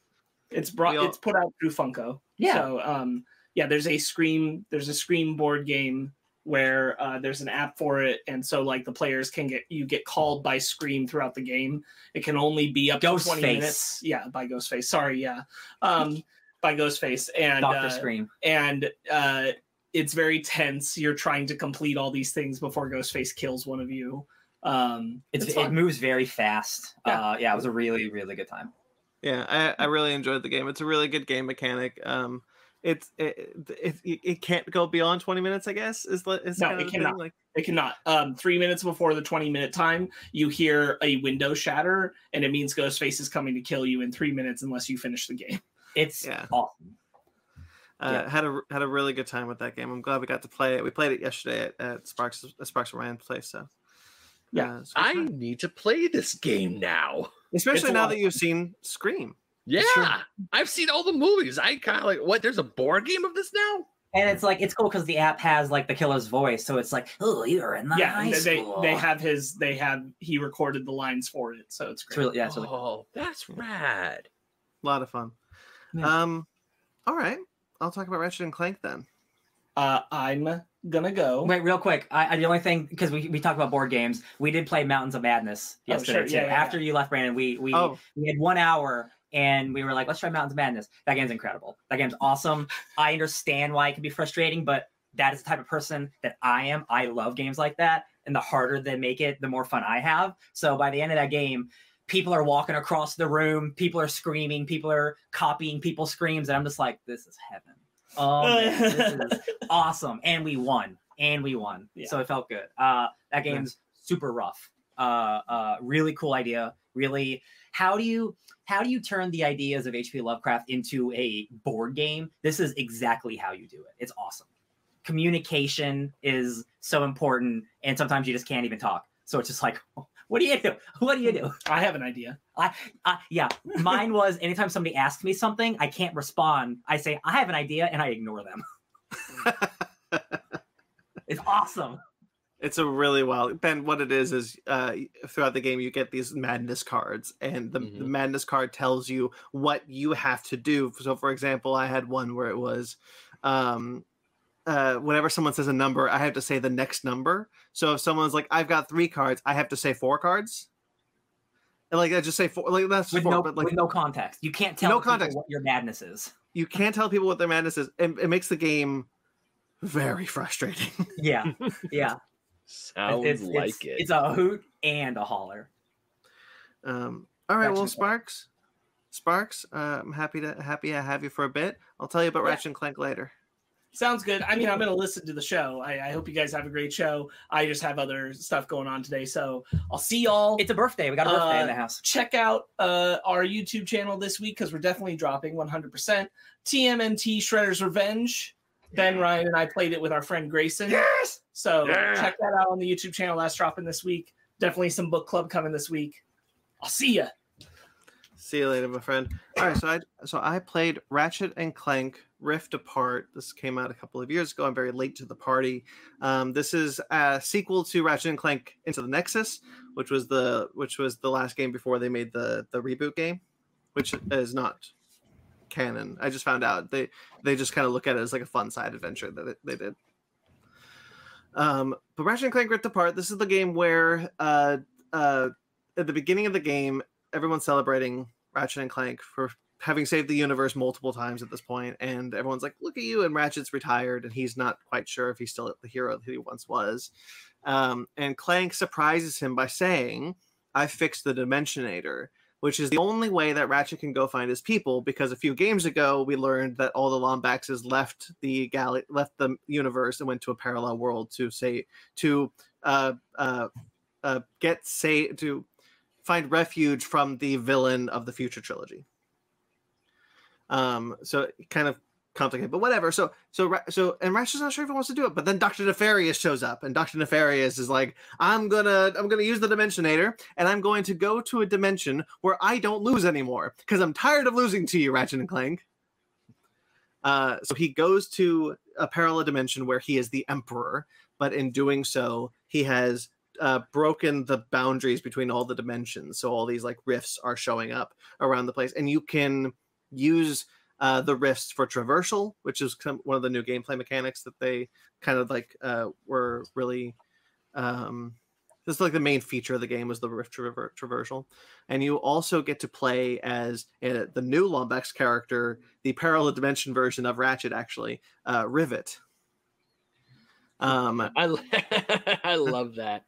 It's brought. All- It's put out through Funko. Yeah. So um, yeah, there's a Scream. There's a Scream board game where uh, there's an app for it, and so like the players can get you get called by Scream throughout the game. It can only be up to 20 Ghostface. minutes. Yeah, by Ghostface. Sorry, yeah, um, by Ghostface and Doctor uh, Scream. and uh, it's very tense. You're trying to complete all these things before Ghostface kills one of you. Um, It's, it's it moves very fast. Yeah. Uh, yeah, it was a really, really good time. Yeah, I, I really enjoyed the game. It's a really good game mechanic. Um, it's it, it, it, it can't go beyond twenty minutes. I guess is li- is No, kind it of thing. cannot. Like, It cannot. Um, three minutes before the 20 minute time, you hear a window shatter, and it means Ghostface is coming to kill you in three minutes unless you finish the game. It's Yeah. awesome. uh, had a had a really good time with that game. I'm glad we got to play it. We played it yesterday at, at Sparks at Sparks and Ryan's place. So Yeah. uh, I need to play this game now. especially it's now lot that you've seen Scream. Yeah. I've seen all the movies. I kind of like what? There's a board game of this now. And it's like it's cool because the app has like the killer's voice, so it's like, oh, you're in the yeah, high and they school. they have his they have he recorded the lines for it, so it's It's great. really, yeah, it's really cool. oh, that's rad. A lot of fun. Yeah. Um, all right, I'll talk about Ratchet and Clank then. Uh, I'm gonna go. Wait, real quick. I, I the only thing because we, we talked about board games, we did play Mountains of Madness Oh, yesterday sure. too. Yeah, yeah, After you left, Brandon, we we Oh, we had one hour and we were like, let's try Mountains of Madness. That game's incredible. That game's awesome. I understand why it can be frustrating, but that is the type of person that I am. I love games like that, and the harder they make it, the more fun I have. So by the end of that game. People are walking across the room. People are screaming. People are copying people's screams, and I'm just like, "This is heaven." Oh, man, this is awesome and we won and we won Yeah. so it felt good uh that game's super rough uh uh really cool idea really how do you how do you turn the ideas of hp lovecraft into a board game this is exactly how you do it it's awesome communication is so important and sometimes you just can't even talk so it's just like what do you do what do you do I have an idea. i, I yeah, mine was anytime somebody asks me something, I can't respond. I say, I have an idea, and I ignore them. it's awesome. It's a really well Ben. what it is is uh, throughout the game you get these madness cards, and the, the Mhm. madness card tells you what you have to do. So, for example, I had one where it was. Um, uh, whenever someone says a number, I have to say the next number. So if someone's like, "I've got three cards," I have to say four cards. And like I just say four, like that's With four, no, but like with no context. You can't tell No context. what your madness is. you can't tell people what their madness is. It, it makes the game very frustrating. Yeah, yeah. Sounds it's, like it's, it. It's a hoot and a holler. Um, all right, Ratchet well. Sparks, Sparks, uh, I'm happy to happy I have you for a bit. I'll tell you about Yeah. Ratchet and Clank later. Sounds good. I mean, I'm going to listen to the show. I, I hope you guys have a great show. I just have other stuff going on today, so I'll see y'all. It's a birthday. We got a birthday in Uh, the house. check out uh, our YouTube channel this week because we're definitely dropping 100%. TMNT Shredder's Revenge. Ben Ryan and I played it with our friend Grayson. yes. So Yeah. check that out on the YouTube channel. That's dropping this week. Definitely some book club coming this week. I'll see ya. See you later, my friend. All right, so I so I played Ratchet and Clank Rift Apart. This came out a couple of years ago. I'm very late to the party. Um, this is a sequel to Ratchet and Clank Into the Nexus, which was the which was the last game before they made the the reboot game, which is not canon. I just found out they they just kind of look at it as like a fun side adventure that they did. Um, but Ratchet and Clank Rift Apart. This is the game where uh, uh, at the beginning of the game, everyone's celebrating Ratchet and Clank for having saved the universe multiple times at this point, and everyone's like, "Look at you!" And Ratchet's retired, and he's not quite sure if he's still the hero that he once was. Um, and Clank surprises him by saying, "I fixed the Dimensionator." Which is the only way that Ratchet can go find his people, because a few games ago we learned that all the Lombaxes left the gal- left the universe and went to a parallel world to say to uh, uh, uh, get say to find refuge from the villain of the future trilogy. Um, so kind of complicated, but whatever. So so so and Ratchet's not sure if he wants to do it, but then Doctor Nefarious shows up, and Doctor Nefarious is like, I'm gonna I'm gonna use the Dimensionator, and I'm going to go to a dimension where I don't lose anymore because I'm tired of losing to you, Ratchet and Clank. Uh, so he goes to a parallel dimension where he is the Emperor, but in doing so, he has uh, broken the boundaries between all the dimensions. So all these like rifts are showing up around the place, and you can use uh, the rifts for traversal, which is one of the new gameplay mechanics that they kind of like uh, were really. Um, this is like the main feature of the game was the rift traver- traversal, and you also get to play as uh, the new Lombax character, the parallel dimension version of Ratchet, actually, uh, Rivet. Um, I I love that.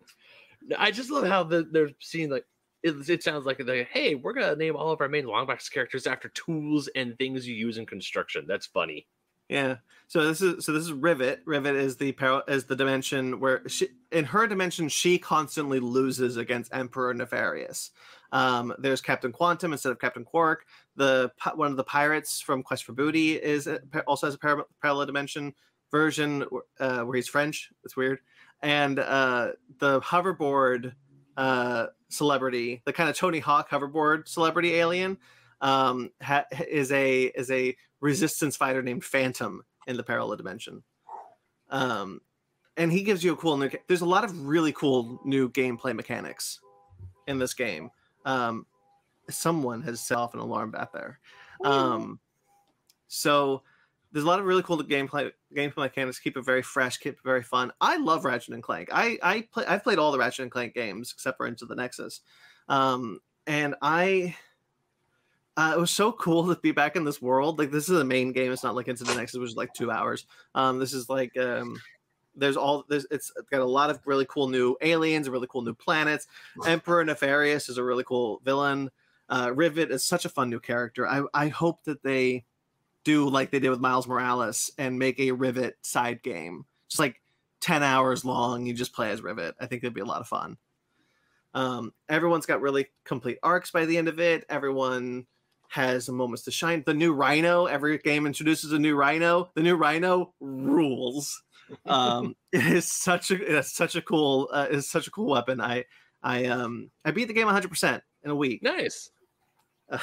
I just love how the, they're seeing like it, it sounds like they hey we're gonna name all of our main Lombax characters after tools and things you use in construction. That's funny. Yeah. So this is so this is Rivet. Rivet is the is the dimension where she in her dimension she constantly loses against Emperor Nefarious. Um, there's Captain Quantum instead of Captain Quark. The one of the pirates from Quest for Booty is also has a parallel dimension version uh, where he's French. It's weird. And uh, the hoverboard uh, celebrity, the kind of Tony Hawk hoverboard celebrity alien, um, ha- is a is a resistance fighter named Phantom in the parallel dimension. Um, and he gives you a cool new. There's a lot of really cool new gameplay mechanics in this game. Um, someone has set off an alarm back there. Um, so there's a lot of really cool gameplay gameplay mechanics. Keep it very fresh, keep it very fun. I love Ratchet and Clank. I I play I've played all the Ratchet and Clank games except for Into the Nexus, um, and I. Uh, it was so cool to be back in this world. Like this is the main game. It's not like Into the Nexus, which is like two hours. Um, this is like um, there's all there's it's got a lot of really cool new aliens, really cool new planets. Emperor Nefarious is a really cool villain. Uh, Rivet is such a fun new character. I I hope that they do like they did with Miles Morales and make a Rivet side game, just like ten hours long. You just play as Rivet. I think it'd be a lot of fun. Um, everyone's got really complete arcs by the end of it. Everyone has moments to shine. The new RYNO. Every game introduces a new RYNO. The new RYNO rules. Um, it is such a it's such a cool uh, it's such a cool weapon. I I um I beat the game 100 percent in a week. Nice.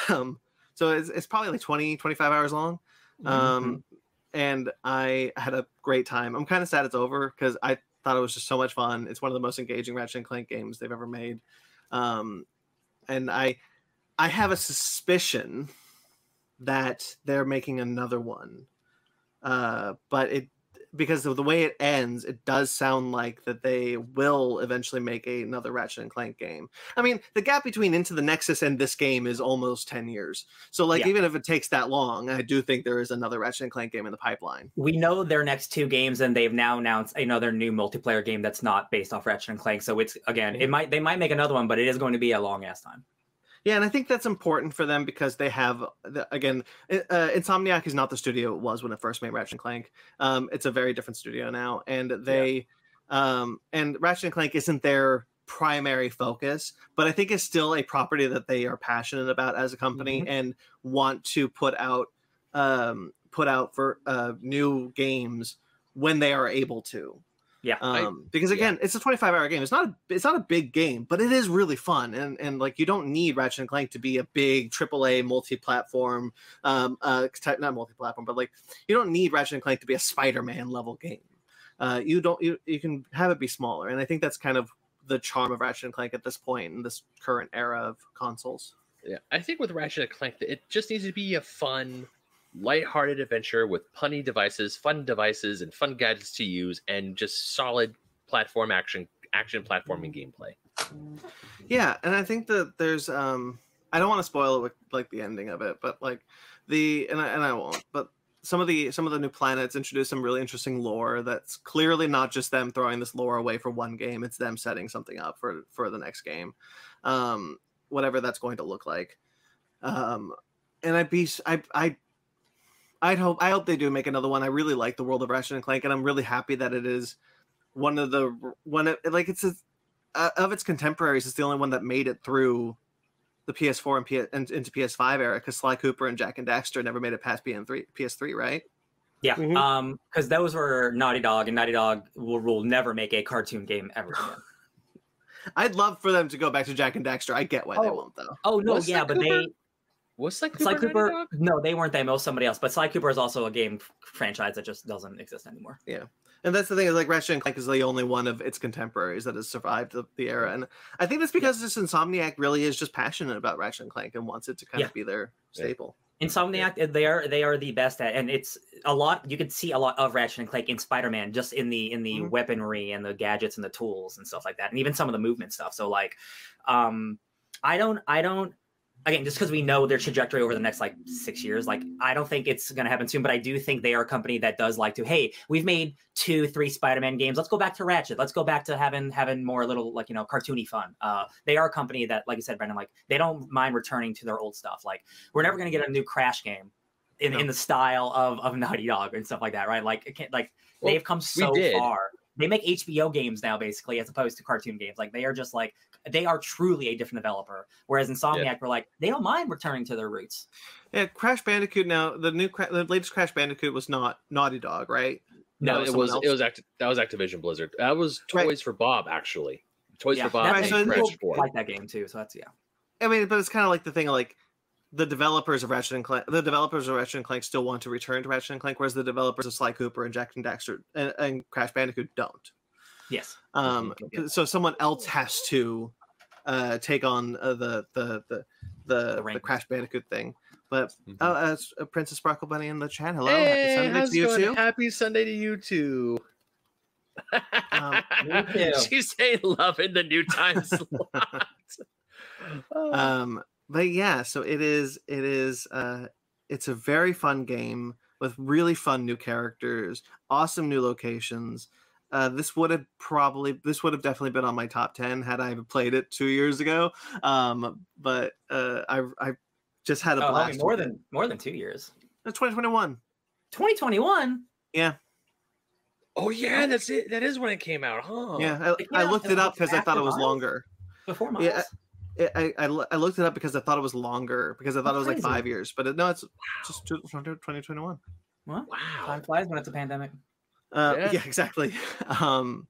Um, so it's, it's probably like 20 25 hours long um, mm-hmm. and I had a great time. I'm kind of sad it's over because I thought it was just so much fun. It's one of the most engaging Ratchet and Clank games they've ever made, um, and I I have a suspicion that they're making another one, uh, but it because of the way it ends, it does sound like that they will eventually make a, another Ratchet and Clank game. I mean, the gap between Into the Nexus and this game is almost 10 years. So, like, yeah. even if it takes that long, I do think there is another Ratchet and Clank game in the pipeline. We know their next two games, and they've now announced another new multiplayer game that's not based off Ratchet and Clank. So, it's again, it mm-hmm. might they might make another one, but it is going to be a long ass time. Yeah, and I think that's important for them because they have again, uh, Insomniac is not the studio it was when it first made Ratchet and Clank. Um, it's a very different studio now, and they, yeah. um, and Ratchet and Clank isn't their primary focus, but I think it's still a property that they are passionate about as a company mm-hmm. and want to put out, um, put out for uh, new games when they are able to. Yeah. Um, I, because again, yeah. it's a 25 hour game. It's not a it's not a big game, but it is really fun. And and like you don't need Ratchet and Clank to be a big AAA multi-platform um uh type not multi-platform, but like you don't need Ratchet and Clank to be a Spider-Man level game. Uh you don't you, you can have it be smaller. And I think that's kind of the charm of Ratchet and Clank at this point in this current era of consoles. Yeah. I think with Ratchet and Clank it just needs to be a fun lighthearted adventure with punny devices, fun devices, and fun gadgets to use, and just solid platform action action platforming gameplay. Yeah, and I think that there's um I don't want to spoil it with like the ending of it, but like the and I, and I won't, but some of the some of the new planets introduce some really interesting lore that's clearly not just them throwing this lore away for one game, it's them setting something up for for the next game. Um whatever that's going to look like. Um and I'd be I I I'd hope I hope they do make another one. I really like the world of Ratchet and Clank, and I'm really happy that it is one of the one of like it's a, uh, of its contemporaries. It's the only one that made it through the PS4 and, P- and into PS5 era because Sly Cooper and Jak and Daxter never made it past PN3, PS3, right? Yeah, Mhm. um, because those were Naughty Dog, and Naughty Dog will, will never make a cartoon game ever again. I'd love for them to go back to Jak and Daxter. I get why they Oh. won't though. Oh no, Was yeah, but Cooper they What's like Sly Cooper? Cooper. Dog? No, they weren't them. It was somebody else. But Sly Cooper is also a game franchise that just doesn't exist anymore. Yeah. And that's the thing is like Ratchet and Clank is the only one of its contemporaries that has survived the, the era. And I think that's because this Insomniac really is just passionate about Ratchet and Clank and wants it to kind Yeah. of be their Yeah. staple. Insomniac, they are they are the best at, and it's a lot. You can see a lot of Ratchet and Clank in Spider-Man, just in the in the Mhm. weaponry and the gadgets and the tools and stuff like that, and even some of the movement stuff. So like, um, I don't, I don't. Again, just because we know their trajectory over the next like six years, like I don't think it's gonna happen soon. But I do think they are a company that does like to. Hey, we've made two, three Spider-Man games. Let's go back to Ratchet. Let's go back to having having more little like you know cartoony fun. Uh, they are a company that, like you said, Brandon, like they don't mind returning to their old stuff. Like we're never gonna get a new Crash game in, No. in the style of of Naughty Dog and stuff like that, right? Like it can't like Well, they've come so far. They make HBO games now, basically, as opposed to cartoon games. Like they are just like they are truly a different developer. Whereas Insomniac were like they don't mind returning to their roots. Yeah, Crash Bandicoot now the new the latest Crash Bandicoot was not Naughty Dog, right? No, it was else? it was Acti- that was Activision Blizzard. That was Right. Toys for Bob actually. Toys yeah, for Bob Right, so Crash 4. like that game too. So that's yeah. I mean, but it's kind of like the thing like the developers of Ratchet and Clank, the developers of Ratchet and Clank still want to return to Ratchet and Clank, whereas the developers of Sly Cooper and Jak and Daxter and, and Crash Bandicoot don't. Yes. Um, Yeah. so someone else has to uh, take on uh, the the the the, the, reins. Crash Bandicoot thing. But Mhm. oh, uh, uh, Princess Sparkle Bunny in the chat. Hello, Hey, happy Sunday how's to you going? too. Happy Sunday to you too. Um, me. She's saying love in the new time slot. Oh. um but yeah so it is it is uh it's a very fun game with really fun new characters awesome new locations uh this would have probably this would have definitely been on my top 10 had i played it two years ago um but uh i i just had a Oh, blast more with it. than more than two years. it's 2021 2021. Yeah. oh yeah, that's it. That is when it came out, huh? yeah It came i, I looked it up because i thought it was Miles? longer Before Miles. Yeah, I, I, I looked it up because I thought it was longer because I thought it was like crazy. five years, but it, no, it's just 2021. Well, Wow. time flies when it's a pandemic. Uh, Yeah. yeah. exactly. Um,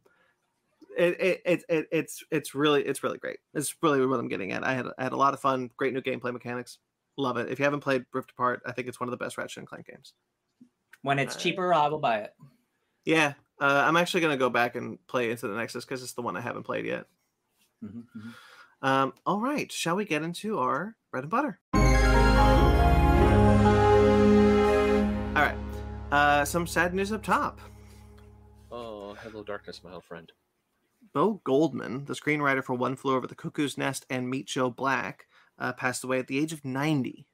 it, it, it, it it's it's really it's really great. It's really what I'm getting at. I had I had a lot of fun. Great new gameplay mechanics. Love it. If you haven't played Rift Apart, I think it's one of the best Ratchet and Clank games. When it's Uh, cheaper, I will buy it. Yeah, uh, I'm actually gonna go back and play Into the Nexus because it's the one I haven't played yet. Mhm, mhm. Um, all right, shall we get into our bread and butter? All right. Uh, some sad news up top. Oh, hello, darkness, my old friend. Bo Goldman, the screenwriter for One Flew Over the Cuckoo's Nest and Meet Joe Black, uh, passed away at the age of 90.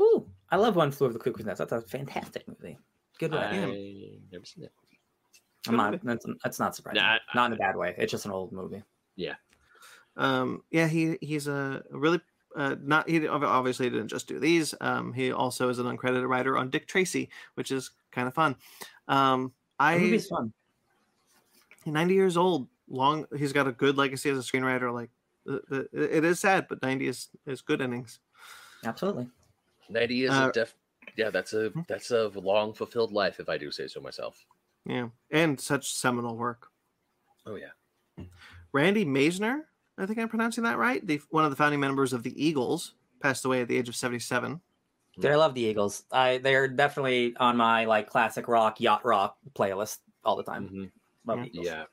Ooh, I love One Flew Over the Cuckoo's Nest. That's a fantastic movie. Good I movie. never seen it. I'm not. That's, that's not surprising. Nah, not in a bad way. It's just an old movie. Yeah. Um, yeah, he he's a really uh, not he obviously didn't just do these. Um, he also is an uncredited writer on Dick Tracy, which is kind of fun. Um, The I movie's fun. 90 years old, long. He's got a good legacy as a screenwriter. Like the, the, it is sad, but 90 is is good innings. Absolutely. 90 is Uh, a def. Yeah, that's a Hmm. that's a long fulfilled life, if I do say so myself. Yeah, and such seminal work. Oh yeah. Randy Meisner, I think I'm pronouncing that right. The one of the founding members of the Eagles passed away at the age of 77. Dude, I love the Eagles. I they're definitely on my like classic rock, yacht rock playlist all the time. Mhm. Love Yeah. Eagles. Yeah.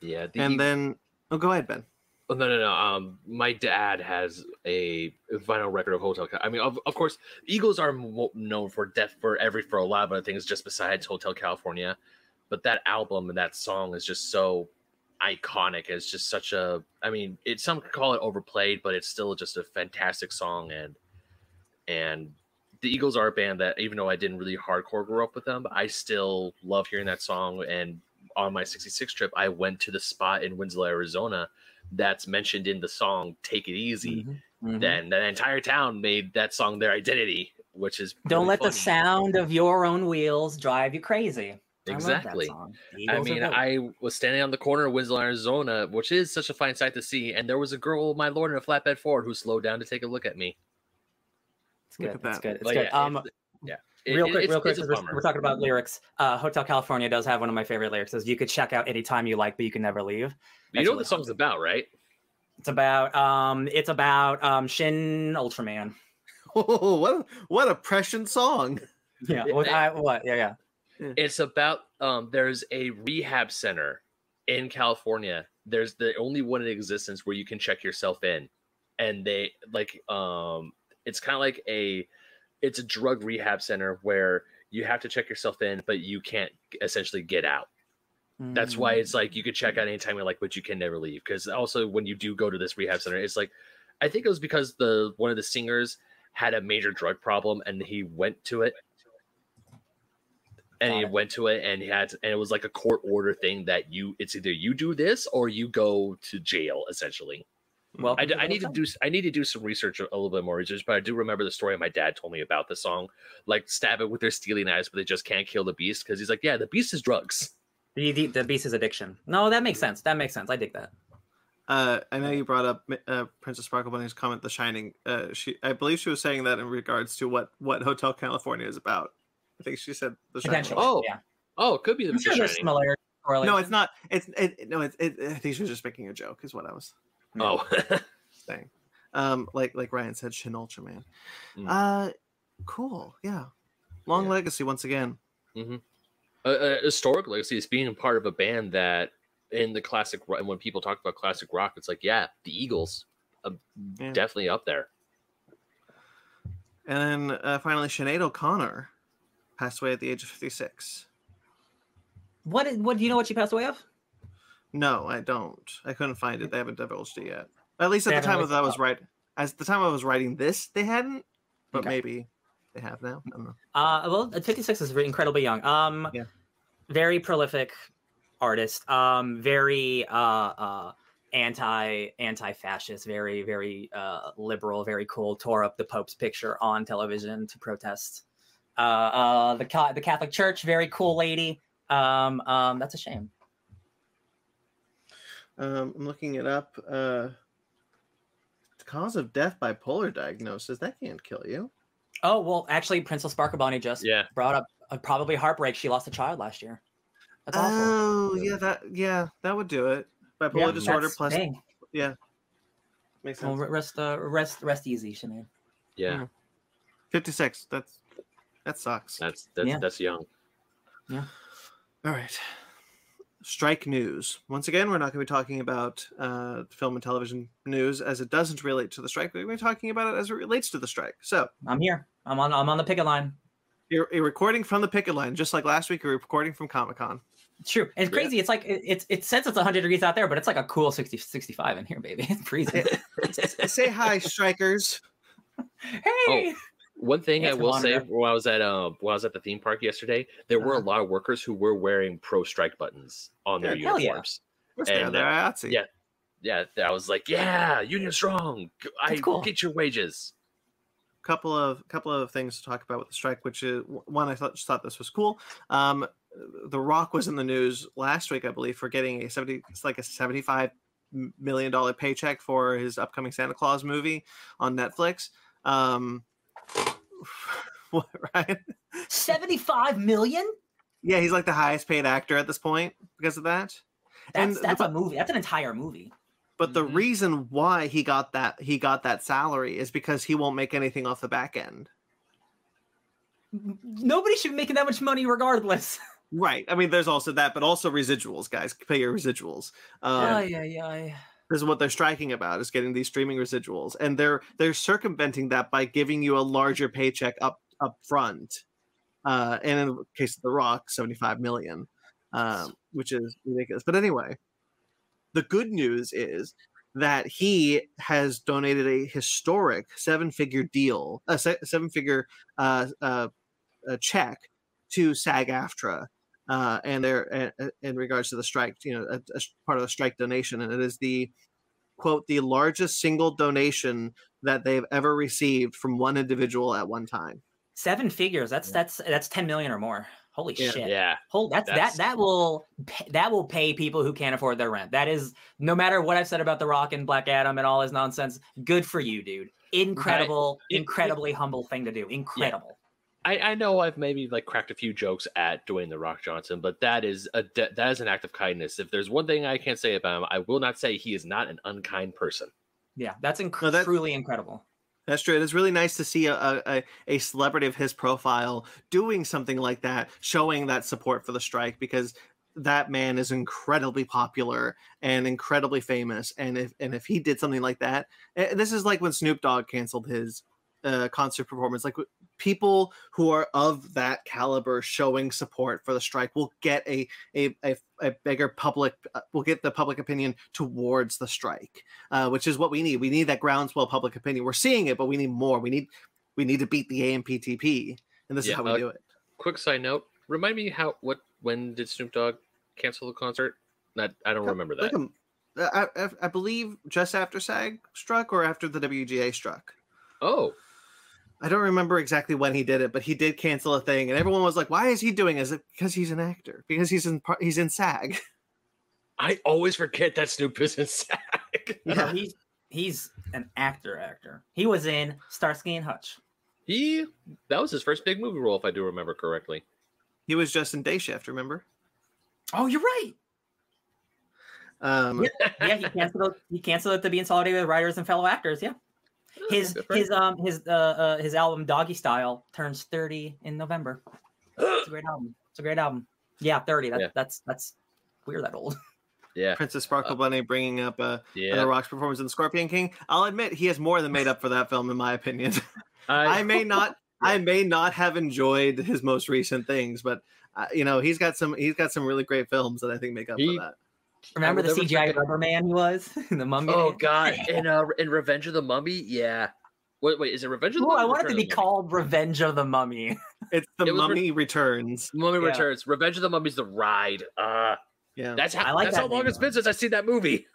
Yeah. The and Eag- then, oh, go ahead, Ben. Oh, no, no, no. Um, my dad has a vinyl record of Hotel. Cal- I mean, of, of course, Eagles are mo- known for death for every for a lot of other things, just besides Hotel California. but that album and that song is just so iconic. It's just such a. I mean, it some could call it overplayed, but it's still just a fantastic song. And and the Eagles are a band that, even though I didn't really hardcore grow up with them, I still love hearing that song. And on my 66 trip, I went to the spot in Winslow, Arizona that's mentioned in the song Take It Easy. Mhm. Then the entire town made that song their identity, which is Don't really let the sound of your own wheels drive you crazy. I Exactly. The I mean. I was standing on the corner of Winslow, Arizona, which is such a fine sight to see, and there was a girl, my lord, in a flatbed Ford who slowed down to take a look at me. It's Look good. at It's good. It's But good. yeah, um, it's- yeah. It- real quick, it's- real quick, it's a 'cause we're, we're talking about lyrics. Uh, Hotel California does have one of my favorite lyrics. Says you could check out anytime you like, but you can never leave. You know what what the song's about, right? It's about um, it's about um, Shin Ultraman. Oh, what a, what a prescient song. Yeah. Yeah, What? yeah. I, what? Yeah. Yeah. It's about um there's a rehab center in California. There's the only one in existence where you can check yourself in. And they like um it's kind of like a it's a drug rehab center where you have to check yourself in, but you can't essentially get out. That's why Mm. it's like you could check out anytime you like, but you can never leave. Because also when you do go to this rehab center, it's like I think it was because the one of the singers had a major drug problem and he went to it. And Got he it. went to it and he had and it was like a court order thing that you it's either you do this or you go to jail essentially. Well, I need to do s- I need to do some research a little bit more research, but I do remember the story my dad told me about the song, like stab it with their steely knives, but they just can't kill the beast because he's like, yeah, the beast is drugs. the, the the beast is addiction. No, that makes sense. That makes sense. I dig that. Uh, I know you brought up uh, Princess Sparkle Bunny's comment, "The Shining." Uh, she, I believe, she was saying that in regards to what what Hotel California is about. I think she said The Shining. Potentially. Oh, yeah. Oh, it could be the I'm sure Shining. similar correlation. No, it's not. It's it, no. It's it, I think she was just making a joke. Is what I was Oh, saying. Um, like like Ryan said, Shin Ultraman. Mm. Uh, cool. Yeah, long Yeah. legacy once again. a, a historic legacy is being part of a band that in the classic and when people talk about classic rock it's like yeah the eagles uh, Yeah. definitely up there And then uh, finally, Sinead O'Connor passed away at the age of fifty six. What? Is, what do you know? What she passed away of? No, I don't. I couldn't find it. They haven't divulged it yet. At least at They the time that I was right. As the time I was writing this, they hadn't, but Okay. maybe they have now. I don't know. Uh, well, 56 is incredibly young. Um, Yeah. very prolific artist. Um, very uh, uh, anti anti fascist. Very very uh, liberal. Very cool. Tore up the Pope's picture on television to protest. Uh, uh, the the Catholic Church. Very cool lady. Um, um, that's a shame. Um, I'm looking it up. Uh, the cause of death bipolar diagnosis. That can't kill you. Oh well, actually, Princess Sparkle Bunny just yeah brought up uh, probably heartbreak. She lost a child last year. That's awful. Oh, yeah, that yeah, that would do it. Bipolar Yeah, disorder plus dang. makes sense. re- rest, uh, rest, rest easy, Sinead. yeah Fifty six. That's that sucks. that's that's Yeah. that's young Yeah. All right. Strike news. Once again, we're not going to be talking about uh, film and television news as it doesn't relate to the strike. We're going to be talking about it as it relates to the strike. So I'm here. I'm on. I'm on the picket line. you're, you're recording from the picket line, just like last week. You're recording from Comic Con. True. And it's Yeah. crazy. It's like it, it's it says it's 100 degrees out there, but it's like a cool 60 65 in here, baby. It's freezing. Say hi, strikers. hey. One thing i will say when i was at uh when i was at the theme park yesterday there were a lot of workers who were wearing pro strike buttons on their yeah. uniforms. We're And, uh, yeah. yeah i was like yeah union strong. I That's cool. get your wages. Couple of couple of things to talk about with the strike which is one i thought just thought this was cool. Um the rock was in the news last week i believe for getting a 70 it's like a 75 m- million dollar paycheck for his upcoming santa claus movie on netflix. Um what right 75 million? yeah he's like the highest paid actor at this point because of that And That's the- that's a movie. That's an entire movie. but the Mhm. reason why he got that he got that salary is because he won't make anything off the back end Nobody should be making that much money regardless. Right. I mean, there's also that, but also residuals, guys. Pay your residuals. Um, yeah, yeah, yeah. This is what they're striking about: is getting these streaming residuals, and they're they're circumventing that by giving you a larger paycheck up up front. Uh, and in the case of The Rock, seventy five million. um, which is ridiculous. But anyway, the good news is that he has donated a historic seven-figure deal, a se- seven-figure uh, uh, uh, check to SAG-AFTRA, uh, and their uh, in regards to the strike, you know, a, a part of the strike donation, and it is the quote the largest single donation that they've ever received from one individual at one time. Seven figures. That's that's that's ten million or more. Holy Yeah. shit. Yeah. Hold that's, That's- that that will that will pay people who can't afford their rent. That is no matter what I've said about The Rock and Black Adam and all his nonsense. Good for you, dude. Incredible, It- it- incredibly humble thing to do. Incredible. I, I know I've maybe like cracked a few jokes at Dwayne the Rock Johnson, but that is a de- that is an act of kindness. If there's one thing I can't say about him, I will not say he is not an unkind person. Yeah, that's inc- No, that- truly incredible. That's true. It is really nice to see a, a, a- a celebrity of his profile doing something like that, showing that support for the strike because that man is incredibly popular and incredibly famous. And if and if he did something like that, eh, this is like when Snoop Dogg canceled his uh, concert performance. Like people who are of that caliber showing support for the strike will get a a, a, a bigger public uh, will get the public opinion towards the strike uh, which is what we need we need that groundswell public opinion we're seeing it but we need more we need we need to beat the amptp and this Yeah, is how we uh, do it Quick side note: remind me how what when did Snoop Dogg cancel the concert? That I don't remember that. Like um, I, I, I believe just after sag struck or after the wga struck oh, I don't remember exactly when he did it, but he did cancel a thing, and everyone was like, "Why is he doing? it? Is it because he's an actor? Because he's in par- he's in SAG?" I always forget that Snoop is in SAG. No, he's he's an actor actor. He was in Starsky and Hutch. he that was his first big movie role, if I do remember correctly. He was just in Day Shift. Remember? Oh, you're right. Um, Yeah, he canceled. it- He canceled it to be in solidarity with writers and fellow actors. Yeah, his Good for him. his um his uh, uh his album Doggy Style turns thirty in November. It's a great album. It's a great album. Yeah, thirty. That, Yeah. That's that's we're that old. yeah, Princess Sparkle Bunny bringing up uh, yeah. The Rock's performance in The Scorpion King. I'll admit he has more than made up for that film, in my opinion. I may not, I may not have enjoyed his most recent things, but uh, you know he's got some, he's got some really great films that I think make up He- for that. Remember the CGI forget- rubber man he was in the mummy? Oh God! In uh, in Revenge of the Mummy, yeah. Wait, wait, is it Revenge of the Ooh, Mummy? I want it to be called Revenge of the Mummy. It's the It was re- Mummy Returns. Mummy Yeah. Returns. Revenge of the Mummy's the ride. Uh Yeah. that's how I like that's that how long it's been since I've seen that movie.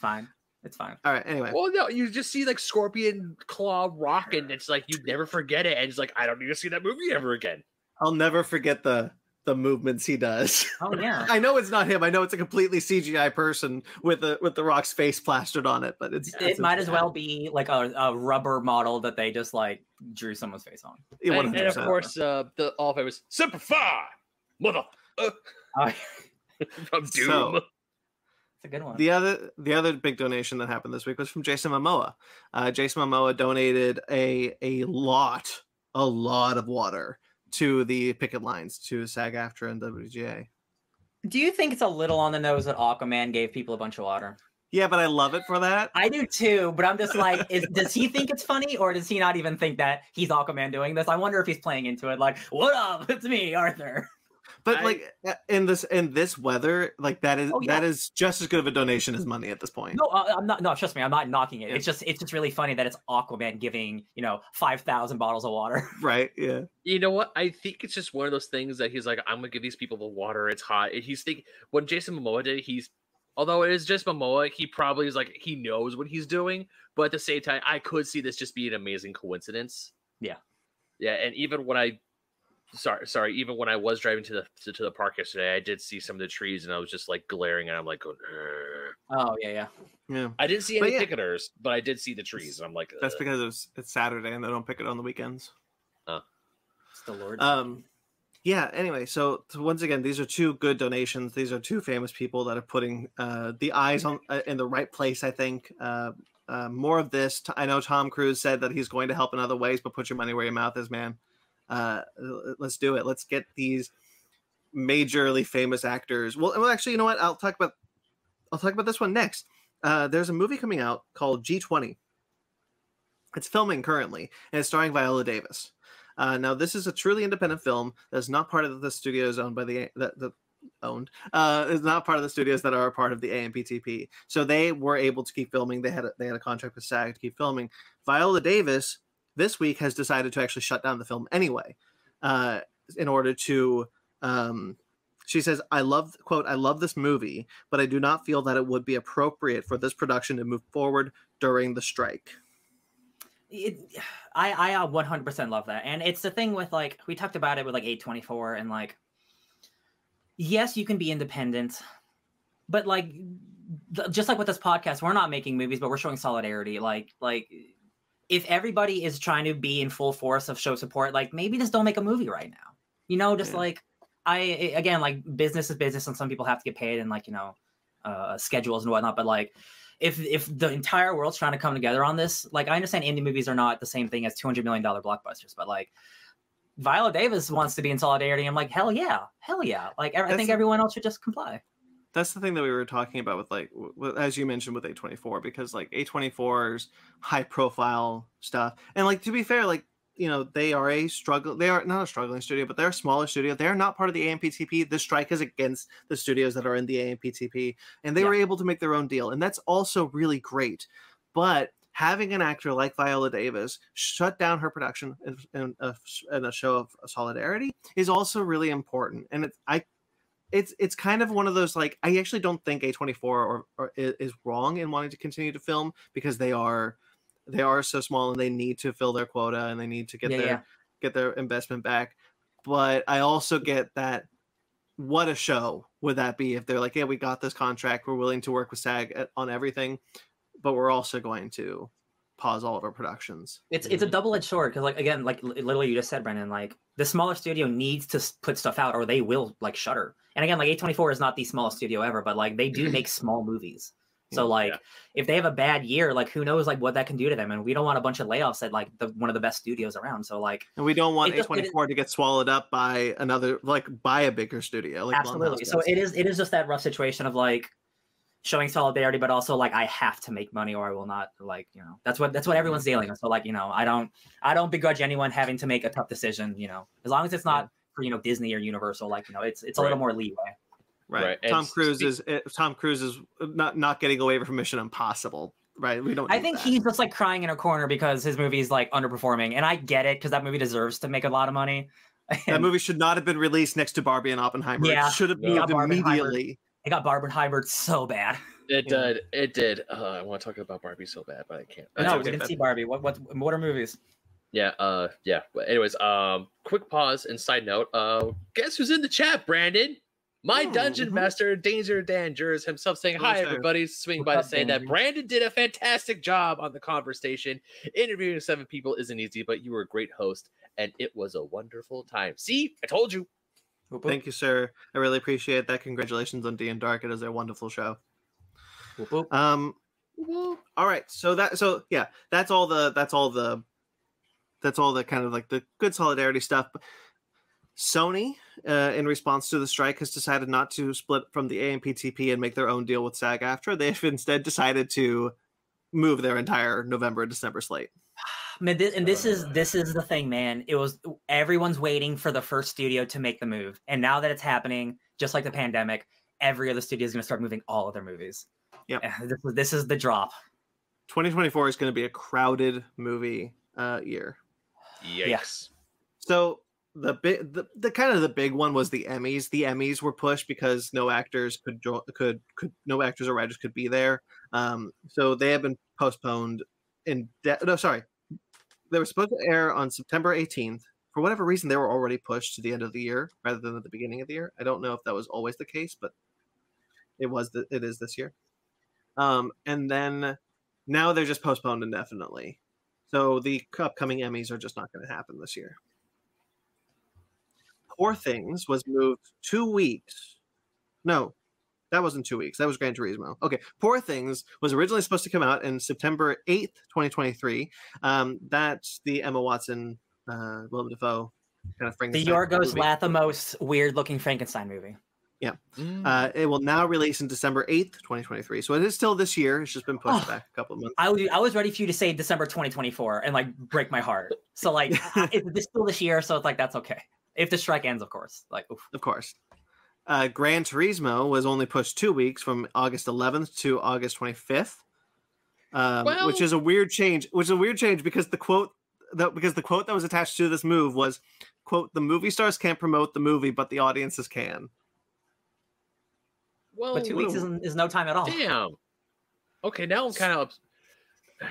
Fine. It's fine. All right. Anyway, Well, no, you just see like Scorpion Claw rocking. It's like you never forget it, and it's like I don't need to see that movie ever again. I'll never forget the the movements he does. Oh yeah. I know it's not him. I know it's a completely CGI person with the with the Rock's face plastered on it, but it's it it's might as well be like a, a rubber model that they just like drew someone's face on. Yeah, And, and of course, uh, the all famous Simplify, mother uh, Oh, from Doom. So- it's a good one. The other the other big donation that happened this week was from Jason Momoa. Uh, Jason Momoa donated a a lot a lot of water to the picket lines to SAG-AFTRA and WGA. Do you think it's a little on the nose that Aquaman gave people a bunch of water? Yeah, but I love it for that. I do too, but I'm just like, is, does he think it's funny, or does he not even think that he's Aquaman doing this? I wonder if he's playing into it, like, "What up? It's me, Arthur." But I- like uh, in this in this weather, like that is Oh, yeah. that is just as good of a donation as money at this point. No, uh, I'm not. No, trust me, I'm not knocking it. Yeah. It's just, it's just really funny that it's Aquaman giving, you know, five thousand bottles of water. Right? Yeah. You know what? I think it's just one of those things that he's like, I'm gonna give these people the water. It's hot. And he's thinking when Jason Momoa did, he's although it is just Momoa, he probably is like he knows what he's doing. But at the same time, I could see this just be an amazing coincidence. Yeah. Yeah, and even when I sorry sorry, even when I was driving to the to, to the park yesterday, I did see some of the trees and I was just like glaring and I'm like going, Oh yeah, yeah. Yeah. I didn't see But any yeah. picketers, but I did see the trees and I'm like That's because it's it's Saturday and they don't pick it on the weekends. It's the Lord. Um, yeah. Anyway, so, so once again, these are two good donations. These are two famous people that are putting uh, the eyes on uh, in the right place. I think uh, uh, more of this. I know Tom Cruise said that he's going to help in other ways, but put your money where your mouth is, man. Uh, let's do it. Let's get these majorly famous actors. Well, well, actually, you know what? I'll talk about. I'll talk about this one next. Uh, there's a movie coming out called G20. It's filming currently, and it's starring Viola Davis. Uh, now, this is a truly independent film that's not part of the studios owned by the, the, the owned uh is not part of the studios that are a part of the AMPTP. So they were able to keep filming. They had a, they had a contract with SAG to keep filming. Viola Davis this week has decided to actually shut down the film anyway, uh, in order to. Um, she says, "I love quote I love this movie, but I do not feel that it would be appropriate for this production to move forward during the strike." it, I I uh, 100% love that, and it's the thing with like we talked about it with like A24 and like yes, you can be independent, but like just like with this podcast, we're not making movies, but we're showing solidarity. Like like if everybody is trying to be in full force of show support, like maybe just don't make a movie right now. You know, just Yeah. like I again like business is business, and some people have to get paid and like you know uh, schedules and whatnot. But like if if the entire world's trying to come together on this, like I understand indie movies are not the same thing as two hundred million dollar blockbusters, but like Viola Davis wants to be in solidarity. I'm like, hell yeah, hell yeah. Like I That's think everyone else should just comply. That's the thing that we were talking about with like as you mentioned with A24 because like A24's high profile stuff and like to be fair like you know they are a struggle they are not a struggling studio but they're a smaller studio they're not part of the AMPTP the strike is against the studios that are in the AMPTP and they Yeah. were able to make their own deal and that's also really great but having an actor like Viola Davis shut down her production in, in, a, in a show of solidarity is also really important and it's I it's it's kind of one of those like I actually don't think A24 or, or is wrong in wanting to continue to film because they are they are so small and they need to fill their quota and they need to get Yeah, their yeah. get their investment back. But I also get that what a show would that be if they're like, yeah, we got this contract, we're willing to work with SAG eh, on everything, but we're also going to pause all of our productions. It's it's a double edged sword because like again like literally you just said Brendan like the smaller studio needs to put stuff out or they will like shutter. And again like A24 is not the smallest studio ever, but like they do make small movies. So like Yeah. if they have a bad year, like who knows like what that can do to them? And we don't want a bunch of layoffs at like the one of the best studios around. So like And we don't want It just- it is- A24 to get swallowed up by another like by a bigger studio. Like absolutely. So it is it is just that rough situation of like showing solidarity, but also like I have to make money or I will not like you know that's what that's what everyone's dealing with. So like you know I don't I don't begrudge anyone having to make a tough decision. You know as long as it's not for you know Disney or Universal, like you know it's it's a little more leeway. Right. Right, and Tom Cruise is eh, Tom Cruise is not not getting away from Mission Impossible. Right. We don't. I think that. he's just like crying in a corner because his movie's like underperforming, and I get it because that movie deserves to make a lot of money. that movie should not have been released next to Barbie and Oppenheimer. Yeah. It should have No. moved Yeah, immediately. It got Barbenheimer so bad. It Yeah. did. It did. Uh, I want to talk about Barbie so bad, but I can't. That's no, okay, we didn't but- see Barbie. What what what are movies? Yeah. Uh. Yeah. But anyways, um. Quick pause and side note. Uh. Guess who's in the chat? Brandon. My Oh, dungeon mhm. master, Danger Dangers himself, saying hi, sir. everybody. Swing by to up, say that Brandon did a fantastic job on the Conver-Station. Interviewing seven people isn't easy, but you were a great host, and it was a wonderful time. See, I told you. Whoop, whoop, Thank you, sir. I really appreciate that. Congratulations on DnDark. It is a wonderful show. whoop, whoop. Um. All right. So that. So yeah. That's all the. That's all the. That's all the kind of like the good solidarity stuff. Sony, uh, in response to the strike, has decided not to split from the AMPTP and make their own deal with SAG after. They've instead decided to move their entire November and December slate. Man, thi- and this is this is the thing, man. It was everyone's waiting for the first studio to make the move, and now that it's happening, just like the pandemic, every other studio is going to start moving all of their movies. Yep. Eh, This is this is the drop. 2024 is going to be a crowded movie uh, year. Yikes. So the big, the, the kind of the big one was the Emmys. The Emmys were pushed because no actors could jo- could could no actors or writers could be there. Um, so they have been postponed. In de- no, sorry, they were supposed to air on September 18th. For whatever reason, they were already pushed to the end of the year rather than at the beginning of the year. I don't know if that was always the case, but it was. The, it is this year. Um, and then now they're just postponed indefinitely. So the upcoming Emmys are just not going to happen this year. Poor Things was moved two weeks. No, that wasn't two weeks. That was Gran Turismo. Okay, Poor Things was originally supposed to come out in September 8th, 2023. Um, that's the Emma Watson, uh, Willem Dafoe kind of Frankenstein. The Frankenstein Yorgos movie. Lanthimos weird looking Frankenstein movie. Mm. Uh, it will now release in December 8th, 2023. So it is still this year. It's just been pushed Oh. back a couple of months. I was I was ready for you to say December 2024 and like break my heart. So like it's it's still this year, so it's like that's okay. If the strike ends, of course. Like oof. of course. Uh, Gran Turismo was only pushed two weeks from August 11th to August 25th, um, which is a weird change. Which is a weird change because the quote that because the quote that was attached to this move was quote the movie stars can't promote the movie but the audiences can. Well, but two weeks isn't, is no time at all. Damn. Okay, now I'm kind of.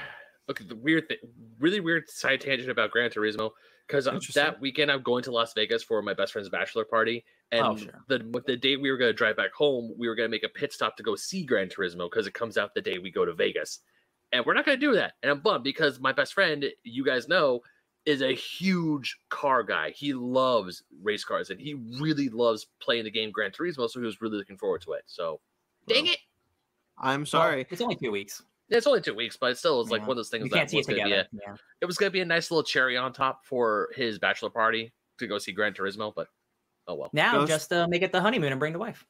Okay, the weird thing, really weird side tangent about Gran Turismo because that weekend I'm going to Las Vegas for my best friend's bachelor party, Oh, and Oh, sure. the the day we were going to drive back home, we were going to make a pit stop to go see Gran Turismo because it comes out the day we go to Vegas, and we're not going to do that, and I'm bummed because my best friend, you guys know, is a huge car guy. He loves race cars, and he really loves playing the game Gran Turismo, so he was really looking forward to it. So, dang Well, it. I'm Well, sorry. it's only two weeks. It's only two weeks, but it still was like Yeah. one of those things You that can't see it was gonna be together. a, Yeah. it was gonna be a nice little cherry on top for his bachelor party to go see Gran Turismo, but oh well. Now Ghost- just uh, make it the honeymoon and bring the wife.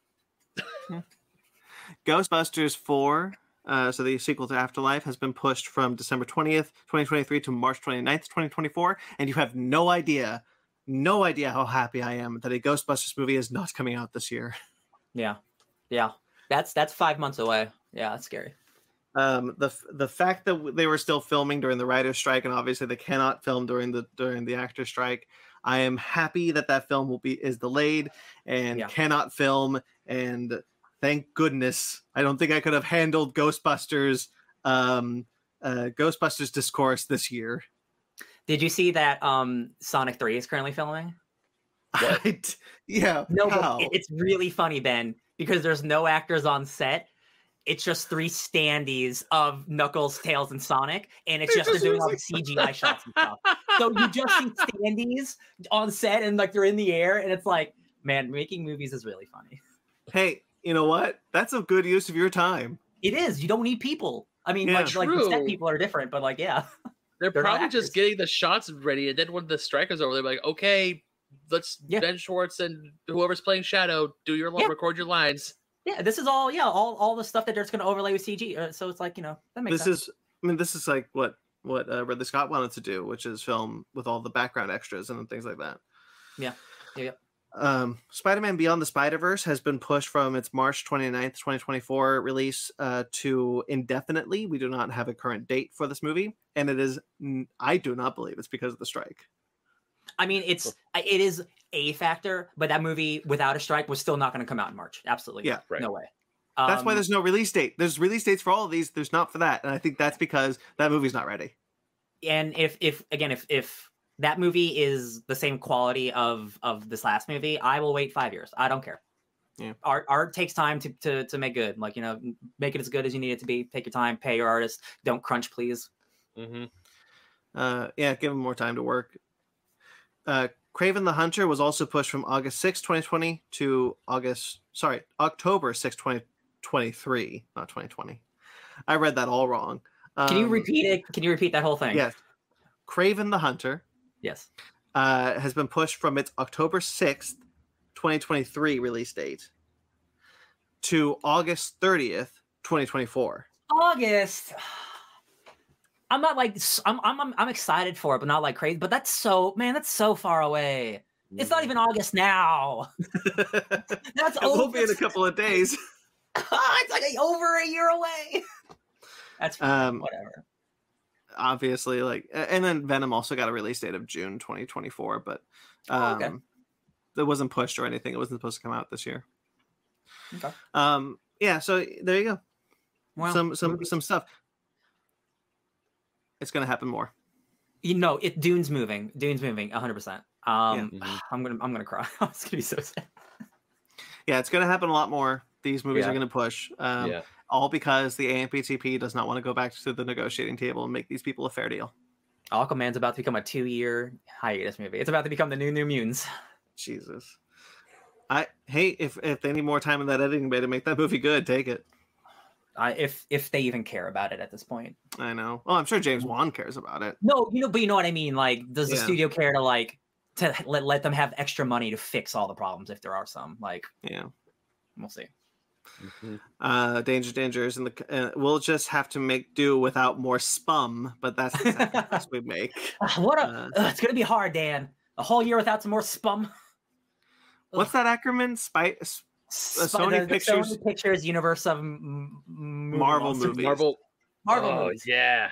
Ghostbusters 4, uh, so the sequel to Afterlife, has been pushed from December 20th, 2023 to March 29th, 2024. And you have no idea, no idea how happy I am that a Ghostbusters movie is not coming out this year. Yeah, yeah. That's that's five months away. Yeah, that's scary. Um, the the fact that they were still filming during the writer's strike, and obviously they cannot film during the during the actor strike. I am happy that that film will be is delayed and Yeah. cannot film. And thank goodness, I don't think I could have handled Ghostbusters, um, uh, Ghostbusters discourse this year. Did you see that um Sonic 3 is currently filming? Yeah, No, it's really funny, Ben, because there's no actors on set. It's just three standees of Knuckles, Tails, and Sonic, and it's It just they're just doing all the CGI shots and stuff. So you just see standees on set, and like they're in the air, and it's like, man, making movies is really funny. hey, you know what? That's a good use of your time. It is. You don't need people. I mean, Yeah. like, like the set people are different, but like, yeah, They're, They're probably just getting the shots ready, and then when the strikers over, they're like, okay, let's Yeah. Ben Schwartz and whoever's playing Shadow do your li- Yeah. record your lines. yeah. This is all, yeah, all all the stuff that they're just going to overlay with CG. Uh, so it's like, you know, that makes this sense. is i mean this is like what what uh, ridley scott wanted to do which is film with all the background extras and things like that Yeah. Yeah, yeah. um spider-man beyond the spider-verse has been pushed from its march 29th 2024 release uh, to indefinitely we do not have a current date for this movie and it is, I do not believe it's because of the strike I mean, it's it is a factor, but that movie without a strike was still not going to come out in March. Absolutely, Yeah. Right. no way. That's why Um, there's no release date there's release dates for all of these there's not for that and i think that's because that movie's not ready and if if again if if that movie is the same quality of of this last movie, I will wait five years. I don't care. Yeah. Art art takes time to to to make good. Like you know, make it as good as you need it to be. Take your time. Pay your artist. Don't crunch, please. Mm-hmm. Uh, yeah, give them more time to work. Uh, Kraven the Hunter was also pushed from August 6, 2020 to August, sorry, October 6, 2023, not 2020. I read that all wrong. Can you Um, repeat it? Can you repeat that whole thing? Yes. Kraven the Hunter Yes. uh, has been pushed from its October 6th, 2023 release date to August 30th, 2024. August. I'm not like I'm, I'm I'm excited for it, but not like crazy. But that's so man, that's so far away. It's not even August now. That's it will be in a couple of days. it's like over a year away. That's fine, Um, whatever. obviously like and then venom also got a release date of june 2024 but um Oh, okay. it wasn't pushed or anything it wasn't supposed to come out this year Okay. um yeah so there you go Well, some some some stuff it's gonna happen more you know, it Dune's moving. Dune's moving 100. percent Um, Mhm. I'm gonna I'm gonna cry. it's gonna be so sad. yeah it's gonna happen a lot more these movies Yeah. are gonna push um yeah. all because the amptp does not want to go back to the negotiating table and make these people a fair deal Aquaman's about to become a two year hiatus movie. It's about to become the new New Mutants. jesus i hey if if they need more time in that editing bay to make that movie good take it Uh, if if they even care about it at this point. i know well i'm sure james wan cares about it No, you know, but you know what I mean. Like, does the Yeah. studio care to like to let, let them have extra money to fix all the problems if there are some? Like, yeah we'll see. Mhm. uh danger dangers and the uh, we'll just have to make do without more spum but that's the sacrifice we make Ah, What a Uh, ugh, it's gonna be hard, Dan. A whole year without some more spum. what's that acronym Spy, Sp- Sony the- the Pictures- Sony Pictures universe of m- m- Marvel movies. Marvel. Marvel oh, movies. yeah.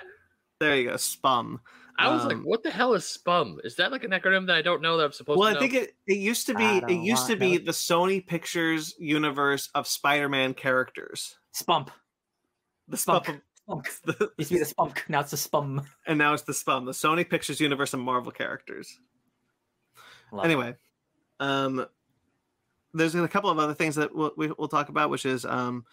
There you go, Spum. I was like, Um, what the hell is SPUM? Is that like an acronym that I don't know that I'm supposed Well, to Well, I think it, it used to be it used to be no- the Sony Pictures universe of Spider-Man characters. Spump. The Spunk. Spum, the- Used to be the spunk. Now it's the spum. and now it's the Spum, the Sony Pictures universe of Marvel characters. Love it. anyway, um, there's a couple of other things that we'll, we'll talk about, which is um,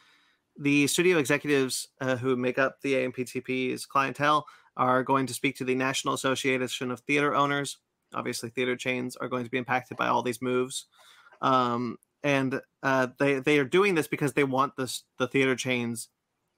the studio executives uh, who make up the AMPTP's clientele are going to speak to the National Association of Theater Owners. Obviously, theater chains are going to be impacted by all these moves, um, and uh, they they are doing this because they want this the theater chains,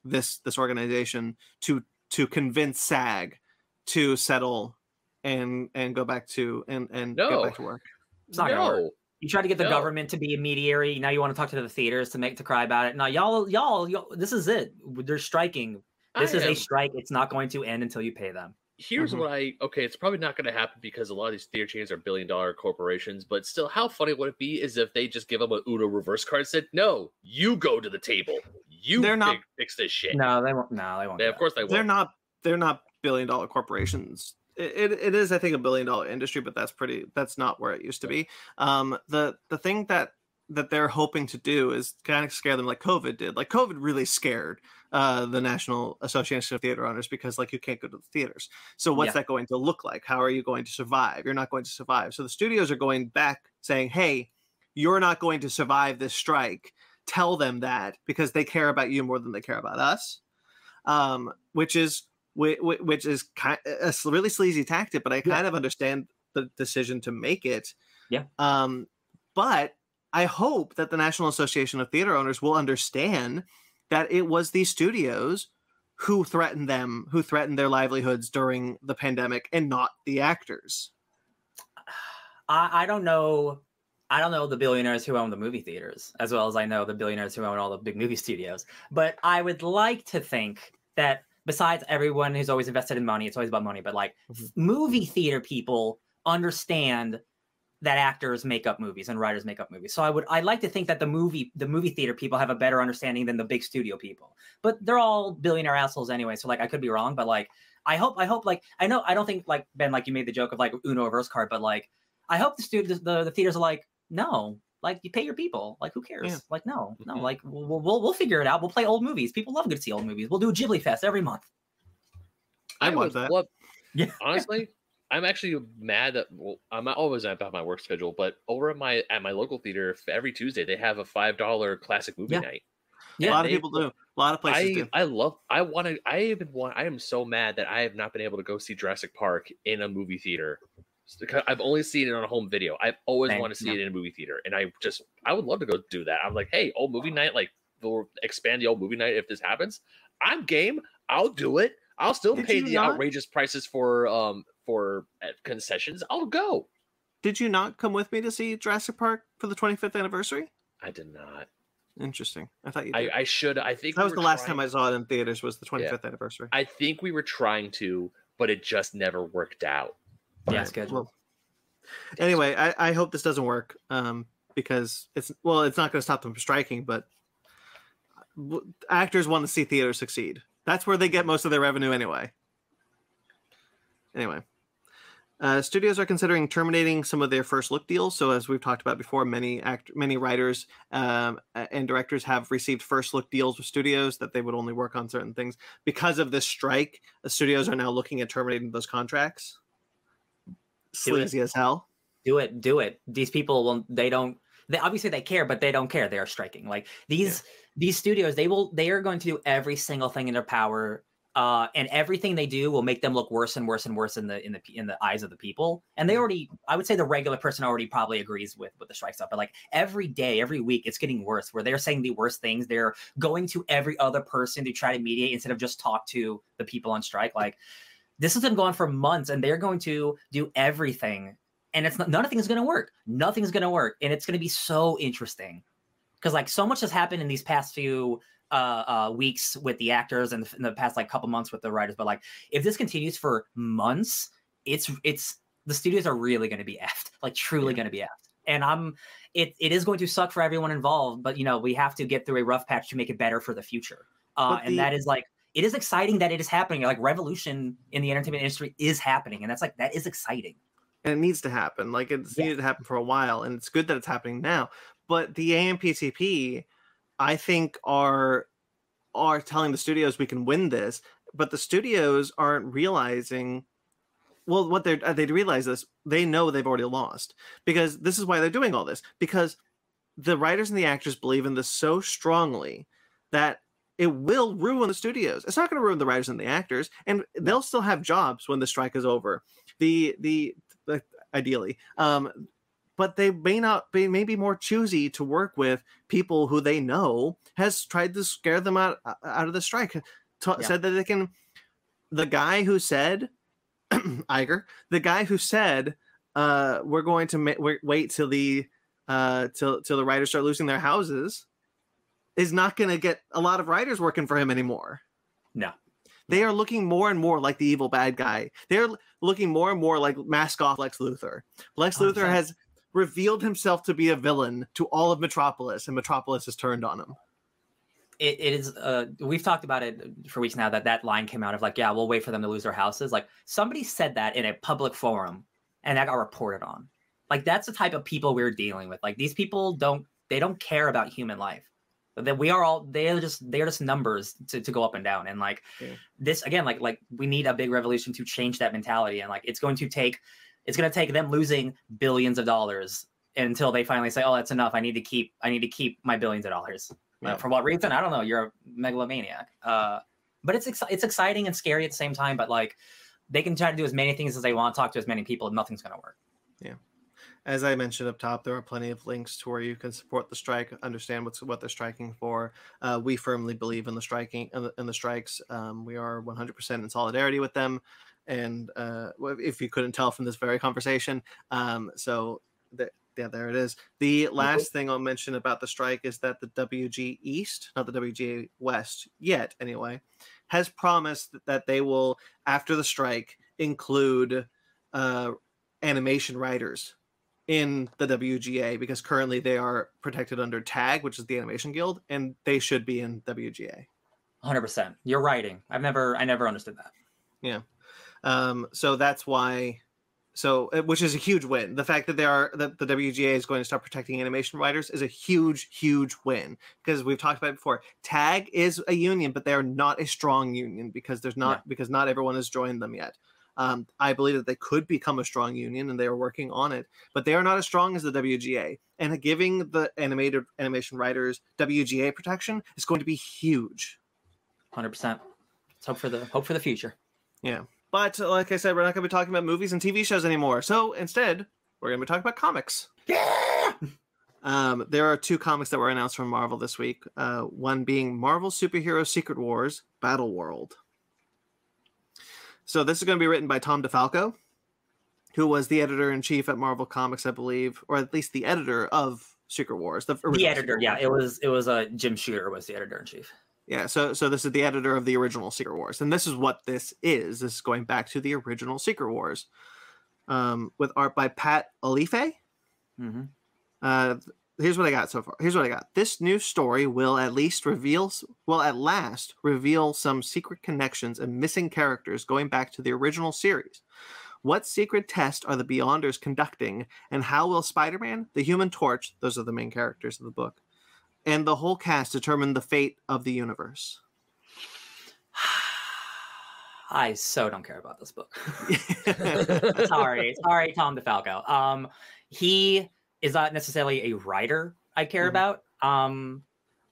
this this organization to to convince SAG to settle and and go back to and and No. go back to work. It's not gonna work. no. You try to get the No. government to be a mediary. Now you want to talk to the theaters to make to cry about it. Now y'all, y'all, y'all this is it. They're striking. This I is a strike. It's not going to end until you pay them. Here's Mhm. what I okay. It's probably not going to happen because a lot of these theater chains are billion dollar corporations. But still, how funny would it be is if they just give them a Uno reverse card and said, "No, you go to the table. You They're not- fi- fix this shit." No, they won't. No, they won't. Yeah, of course they won't. They're not they're not billion dollar corporations. It, it, it is I think a billion dollar industry, but that's pretty that's not where it used to be. Um, the the thing that that they're hoping to do is kind of scare them like COVID did. Like COVID really scared uh, the National Association of Theater Owners because like you can't go to the theaters. So what's Yeah. that going to look like? How are you going to survive? You're not going to survive. So the studios are going back saying, "Hey, you're not going to survive this strike." Tell them that because they care about you more than they care about us. Um, which is whi- whi- which is kind a s- really sleazy tactic, but I Yeah. kind of understand the decision to make it. Yeah. Um, but I hope that the National Association of Theater Owners will understand that it was these studios who threatened them, who threatened their livelihoods during the pandemic, and not the actors. I, I don't know. I don't know the billionaires who own the movie theaters as well as I know the billionaires who own all the big movie studios. But I would like to think that besides everyone who's always invested in money, it's always about money. But like Mhm. movie theater people understand that actors make up movies and writers make up movies. So I would I like to think that the movie the movie theater people have a better understanding than the big studio people. But they're all billionaire assholes anyway. So like I could be wrong, but like I hope I hope like I know I don't think like Ben like you made the joke of like Uno reverse card, but like I hope the studios the, the theaters are like no. Like you pay your people. Like who cares? Yeah. Like no, no. Mhm. Like we'll, we'll we'll figure it out. We'll play old movies. People love good to see old movies. We'll do a Ghibli fest every month. I'd watch would that. love- Yeah. honestly, I'm actually mad that well, I'm not always mad about my work schedule, but over at my at my local theater, every Tuesday they have a five dollar classic movie Yeah. night. a Yeah, lot of people do. A lot of places I do. I love I want to I even want I am so mad that I have not been able to go see Jurassic Park in a movie theater. Because I've only seen it on a home video. I've always Same, wanted to see yeah. it in a movie theater, and I just I would love to go do that. I'm like, hey, old movie night, like we'll expand the old movie night if this happens. I'm game. I'll do it. I'll still Did pay the not? outrageous prices for um for uh, concessions. I'll go. Did you not come with me to see Jurassic Park for the 25th anniversary? I did not. Interesting. I thought you I, did. I should. I think that we was the last trying- time I saw it in theaters. Was the 25th anniversary? I think we were trying to, but it just never worked out. Yeah, Right, schedule. well, anyway, I, I hope this doesn't work um, because it's well, it's not going to stop them from striking, but actors want to see theaters succeed. That's where they get most of their revenue anyway. Anyway, uh, studios are considering terminating some of their first look deals. So, as we've talked about before, many act many writers um, and directors have received first look deals with studios that they would only work on certain things because of this strike. The studios are now looking at terminating those contracts. Sleazy as hell. do it do it these people will they don't they obviously they care but they don't care they are striking like these these studios they will they are going to do every single thing in their power uh and everything they do will make them look worse and worse and worse in the in the in the eyes of the people. And they already i would say the regular person already probably agrees with with the strike stuff but like every day every week it's getting worse where they're saying the worst things. They're going to every other person to try to mediate instead of just talk to the people on strike. Like this has been going for months and they're going to do everything and it's not nothing is going to work. Nothing's going to work and it's going to be so interesting. Because like so much has happened in these past few uh, uh weeks with the actors and in the past like couple months with the writers but like if this continues for months it's it's the studios are really going to be effed like truly Yeah. going to be effed and I'm it it is going to suck for everyone involved, but you know we have to get through a rough patch to make it better for the future. Uh, But and that is like it is exciting that it is happening. Like revolution in the entertainment industry is happening, and that's like that is exciting. and it needs to happen. Like it's Yeah. needed to happen for a while, and it's good that it's happening now. But the AMPTP, I think, are are telling the studios we can win this, but the studios aren't realizing. Well, what they're uh, they realize this. They know they've already lost because this is why they're doing all this because the writers and the actors believe in this so strongly that it will ruin the studios. It's not going to ruin the writers and the actors, and they'll still have jobs when the strike is over. The the, the ideally, um, but they may not be maybe more choosy to work with people who they know has tried to scare them out out of the strike. Ta- Yeah. Said that they can. The guy who said, Iger, the guy who said, uh, "We're going to ma- wait, wait till the uh, till till the writers start losing their houses," is not going to get a lot of writers working for him anymore. No. They are looking more and more like the evil bad guy. They're looking more and more like mask off Lex Luthor. Lex Luthor has revealed himself to be a villain to all of Metropolis, and Metropolis has turned on him. it, it is uh we've talked about it for weeks now that that line came out of like yeah we'll wait for them to lose their houses. Like somebody said that in a public forum and that got reported on. Like that's the type of people we're dealing with. Like these people don't they don't care about human life. That we are all they're just they're just numbers to, to go up and down. And like Yeah. this again like like we need a big revolution to change that mentality. And like it's going to take it's going to take them losing billions of dollars until they finally say oh that's enough i need to keep i need to keep my billions of dollars uh, for what reason? I don't know. You're a megalomaniac. Uh, but it's exci- it's exciting and scary at the same time. But like, they can try to do as many things as they want, talk to as many people, and nothing's gonna work. Yeah. As I mentioned up top, there are plenty of links to where you can support the strike, understand what's what they're striking for. Uh, we firmly believe in the striking in the, in the strikes. Um, we are 100% in solidarity with them, and uh, if you couldn't tell from this very conversation, um, so yeah, there it is. The last thing I'll mention about the strike is that the WG East, not the WGA West yet, anyway, has promised that they will, after the strike, include uh, animation writers in the WGA because currently they are protected under TAG, which is the Animation Guild, and they should be in WGA. 100. percent You're writing. I've never I never understood that. Um, so that's why. So, uh, which is a huge win. The fact that they are that the WGA is going to start protecting animation writers is a huge, huge win because we've talked about it before. TAG is a union, but they are not a strong union because there's not because not everyone has joined them yet. Um, I believe that they could become a strong union, and they are working on it, but they are not as strong as the WGA. And giving the animated animation writers WGA protection is going to be huge. 100. percent Let's hope for the hope for the future. But like I said, we're not going to be talking about movies and TV shows anymore. So instead, we're going to be talking about comics. Yeah. Um, there are two comics that were announced from Marvel this week. Uh, one being Marvel Superhero Secret Wars Battle World. So this is going to be written by Tom DeFalco, who was the editor in chief at Marvel Comics, I believe, or at least the editor of Secret Wars. The, the editor, yeah, it was it was a uh, Jim Shooter was the editor in chief. Yeah, so so this is the editor of the original Secret Wars, and this is what this is. This is going back to the original Secret Wars, um, with art by Pat Olliffe. Mm-hmm. Uh, here's what I got so far. Here's what I got. This new story will at least reveal, will at last reveal some secret connections and missing characters going back to the original series. What secret test are the Beyonders conducting, and how will Spider-Man, the Human Torch, those are the main characters of the book, and the whole cast determine the fate of the universe? I so don't care about this book. sorry, sorry, Tom DeFalco. Um, he is not necessarily a writer I care Mhm. about. Um,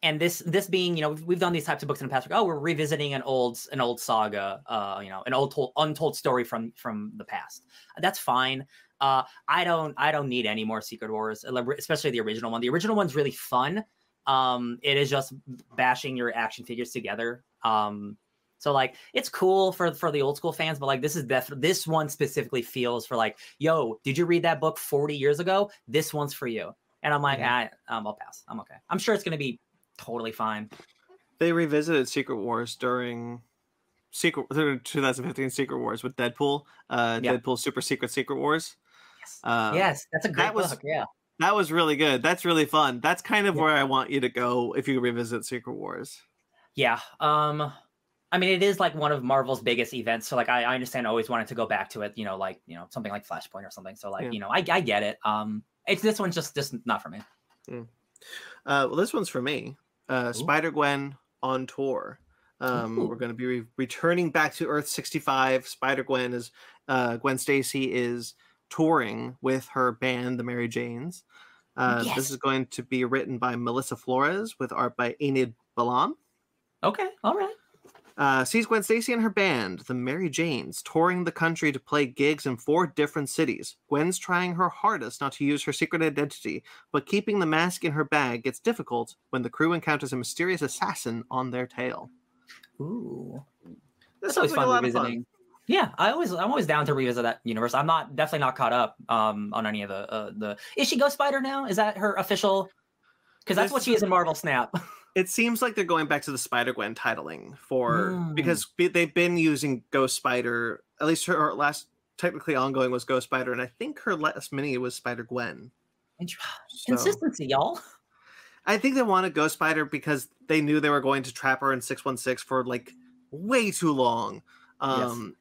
and this this being, you know, we've, we've done these types of books in the past. Like, oh, we're revisiting an old an old saga, uh, you know, an old told, untold story from from the past. That's fine. Uh, I don't I don't need any more Secret Wars, especially the original one. The original one's really fun. Um, it is just bashing your action figures together. Um, so like it's cool for for the old school fans, but like this is def- this one specifically feels for like, yo, did you read that book 40 years ago? This one's for you. And I'm like, Mhm. ah, um, I'll pass. I'm okay. I'm sure it's gonna be totally fine. they revisited Secret Wars during Secret 2015 Secret Wars with Deadpool, uh, Yeah. Deadpool Super Secret Secret Wars. Yes. Uh, yes, that's a great that was- book. Yeah. That was really good. That's really fun. That's kind of Yeah. where I want you to go if you revisit Secret Wars. Yeah. Um I mean it is like one of Marvel's biggest events. So like I, I understand always wanted to go back to it, you know, like, you know, something like Flashpoint or something. So like, Yeah. you know, I I get it. Um it's this one's just just not for me. Uh, well, this one's for me. Uh, Spider Gwen on tour. Um, Ooh. we're going to be re- returning back to Earth 65. Spider Gwen is uh, Gwen Stacy is touring with her band, the Mary Janes. Uh, Yes. This is going to be written by Melissa Flores with art by Enid Balam. Okay, all right. Uh, sees Gwen Stacy and her band, the Mary Janes, touring the country to play gigs in four different cities. Gwen's trying her hardest not to use her secret identity, but keeping the mask in her bag gets difficult when the crew encounters a mysterious assassin on their tail. Ooh. This That's always sounds like a fun lot of fun. revisiting. Yeah, I always I'm always down to revisit that universe. I'm not definitely not caught up um on any of the uh, the is she Ghost Spider now? Is that her official because that's what she is in Marvel Snap. It seems like they're going back to the Spider Gwen titling for Mm. because they've been using Ghost Spider. At least her, her last technically ongoing was Ghost Spider, and I think her last mini was Spider Gwen. So- Consistency, y'all. I think they wanted Ghost Spider because they knew they were going to trap her in 616 for like way too long. Um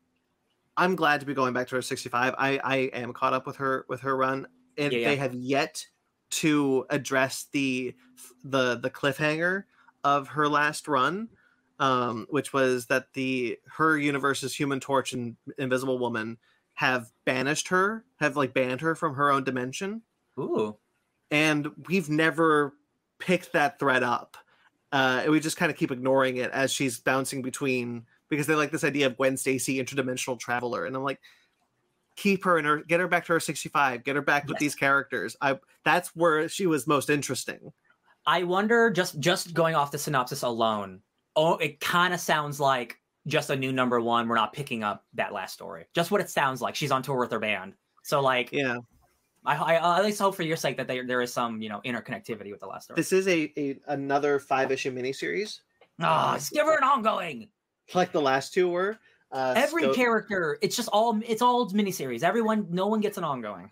I'm glad to be going back to her 65. I I am caught up with her with her run and Yeah, yeah. they have yet to address the the the cliffhanger of her last run um which was that the her universe's human torch and invisible woman have banished her have like banned her from her own dimension Ooh. and we've never picked that thread up. Uh, and we just kind of keep ignoring it as she's bouncing between because they like this idea of Gwen Stacy interdimensional traveler, and I'm like, keep her in her, get her back to her 65, get her back with these characters. I that's where she was most interesting. I wonder just just going off the synopsis alone. Oh, it kind of sounds like just a new number one. We're not picking up that last story. Just what it sounds like. She's on tour with her band. So like, Yeah, I, I, I at least hope for your sake that there there is some you know interconnectivity with the last story. this is a, a another five issue miniseries, Ah, just give her an ongoing. Like the last two were. Uh, Every Sco- character, it's just all it's all miniseries. Everyone, no one gets an ongoing.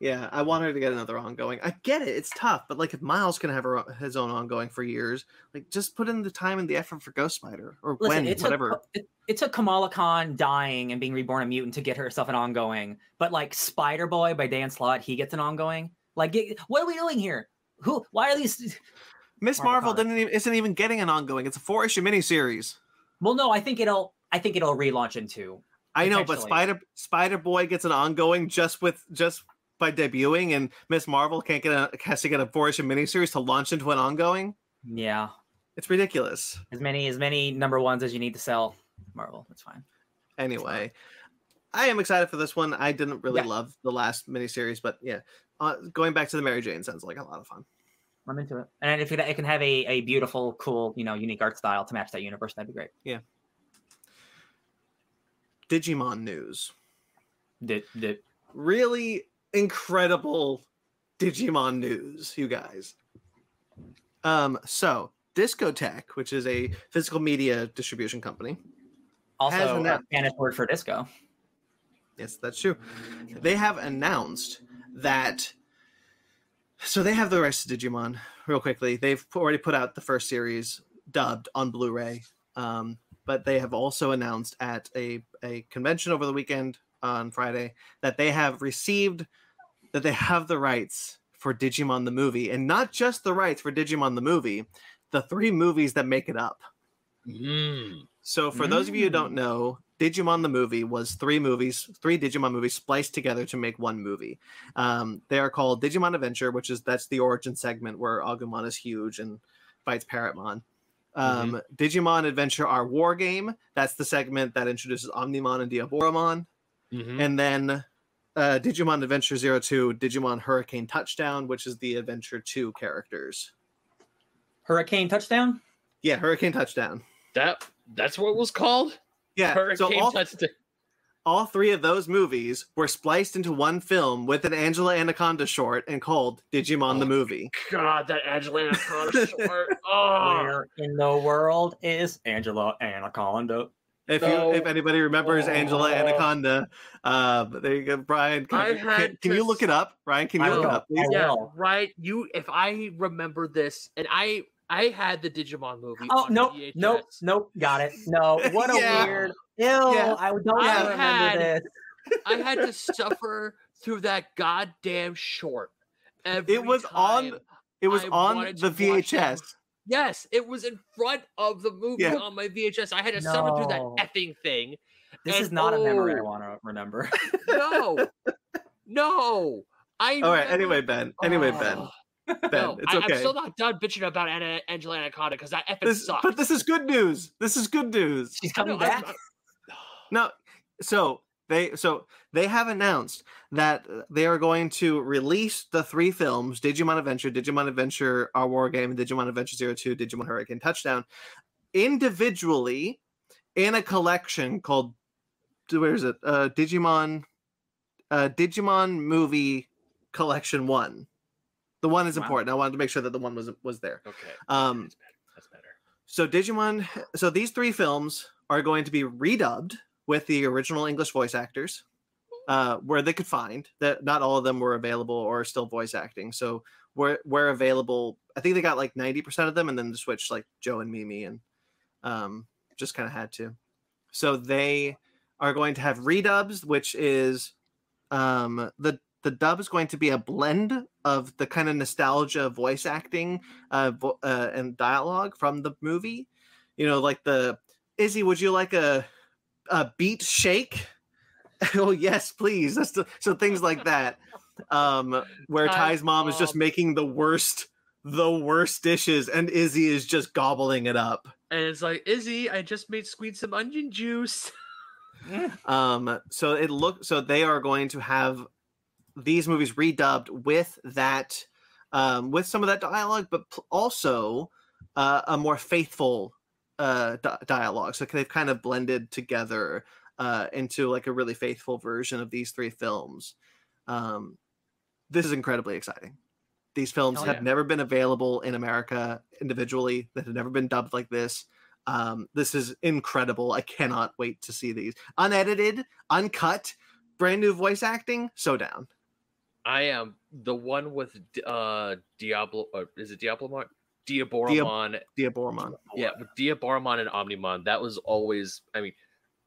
Yeah, I wanted to get another ongoing. I get it; it's tough, but like if Miles can have her, his own ongoing for years, like just put in the time and the effort for Ghost Spider or Listen, Gwen, it took, whatever. it, it took Kamala Khan dying and being reborn a mutant to get herself an ongoing. But like Spider Boy by Dan Slott, he gets an ongoing. Like, get- what are we doing here? Who? Why are these? Miss Marvel Marvel didn't even, isn't even getting an ongoing. It's a four issue miniseries. Well, no, I think it'll. I think it'll relaunch into. I know, but Spider Spider Boy gets an ongoing just with just by debuting, and Miss Marvel can't get a has to get a four issue miniseries to launch into an ongoing. Yeah, It's ridiculous. as many as many number ones as you need to sell. Marvel, that's fine. Anyway, I am excited for this one. I didn't really Yeah. love the last miniseries, but yeah, uh, going back to the Mary Jane sounds like a lot of fun. I'm into it. And if it, it can have a, a beautiful, cool, you know, unique art style to match that universe, that'd be great. Yeah. Digimon news. Did, did, really incredible Digimon news, you guys. Um, so Discotek, which is a physical media distribution company. also, Has a Spanish word for disco. Yes, that's true. They have announced that. So they have the rights to Digimon. Real quickly, they've already put out the first series dubbed on Blu-ray. Um, but they have also announced at a, a convention over the weekend on Friday that they have received that they have the rights for Digimon the movie, and not just the rights for Digimon the movie, the three movies that make it up. Mm. So, for those of you who don't Mm. know, Digimon the movie was three movies, three Digimon movies spliced together to make one movie. Um, they are called Digimon Adventure, which is that's the origin segment where Agumon is huge and fights Parrotmon. Um, Digimon Adventure Our War Game, that's the segment that introduces Omnimon and Diaboromon. Mhm. And then uh, Digimon Adventure Zero Two, Digimon Hurricane Touchdown, which is the Adventure 2 characters. Hurricane touchdown? Yeah, Hurricane Touchdown. That that's what it was called. Yeah, Hurricane so all, touchdown. all three of those movies were spliced into one film with an Angela Anaconda short and called Digimon the Oh. movie. God, that Angela Anaconda short. Oh, Where in the world is Angela Anaconda? If So- you if anybody remembers Angela Oh. Anaconda, uh, there you go, Brian. Can, you- had can, can you look it up, Brian? Can you I look it up, please? Yeah, right. You, if I remember this, and I, I had the Digimon movie. Oh no, nope, VHS. nope, nope. Got it. No, what a Yeah. weird. Ew, Yeah. I don't I remember had- this. I had to suffer through that goddamn short. Every It was on. It was I on the to watch that VHS. Yes, it was in front of the movie Yeah. on my VHS. I had to suffer through that effing thing. This And- is not a memory I oh. want to remember. No, no. I All right. Anyway, Ben. Anyway, Oh, Ben, ah. No, it's I, okay. I'm still not done bitching about Anna, Angela Anaconda because that effing This, sucks. but this is good news. This is good news. She's coming back. No, so they so they have announced that they are going to release the three films: Digimon Adventure, Digimon Adventure, Our War Game, and Digimon Adventure Zero Two, Digimon Hurricane Touchdown, individually in a collection called where is it? Uh, Digimon, uh, Digimon Movie Collection One. The one is Wow. important. I wanted to make sure that the one was was there. Okay. Um, that's better. That's better. so Digimon, so these three films are going to be redubbed with the original English voice actors, uh, where they could find that not all of them were available or are still voice acting. So where where available, I think they got like ninety percent of them, and then the switch like Joe and Mimi, and um, just kind of had to. So they are going to have redubs, which is um, the the dub is going to be a blend of the kind of nostalgia voice acting uh, vo- uh, and dialogue from the movie. You know, like the Izzy, would you like a a beat shake? oh yes, please. That's the, so things like that. Um, where Tai's Tai's mom is just making the worst, the worst dishes, and Izzy is just gobbling it up. And it's like, Izzy, I just made squeeze some onion juice. Um, so it look so they are going to have these movies redubbed with that, um, with some of that dialogue, but also uh, a more faithful uh di- dialogue. So they've kind of blended together uh into like a really faithful version of these three films. Um, this is incredibly exciting. These films Hell have yeah. never been available in America individually. That have never been dubbed like this. Um, this is incredible. I cannot wait to see these unedited, uncut, brand new voice acting. So down. I am the one with uh Diablo. Or is it Diablo? Diaboromon. Diaboromon. Yeah, with Diaboromon and Omnimon, that was always. I mean,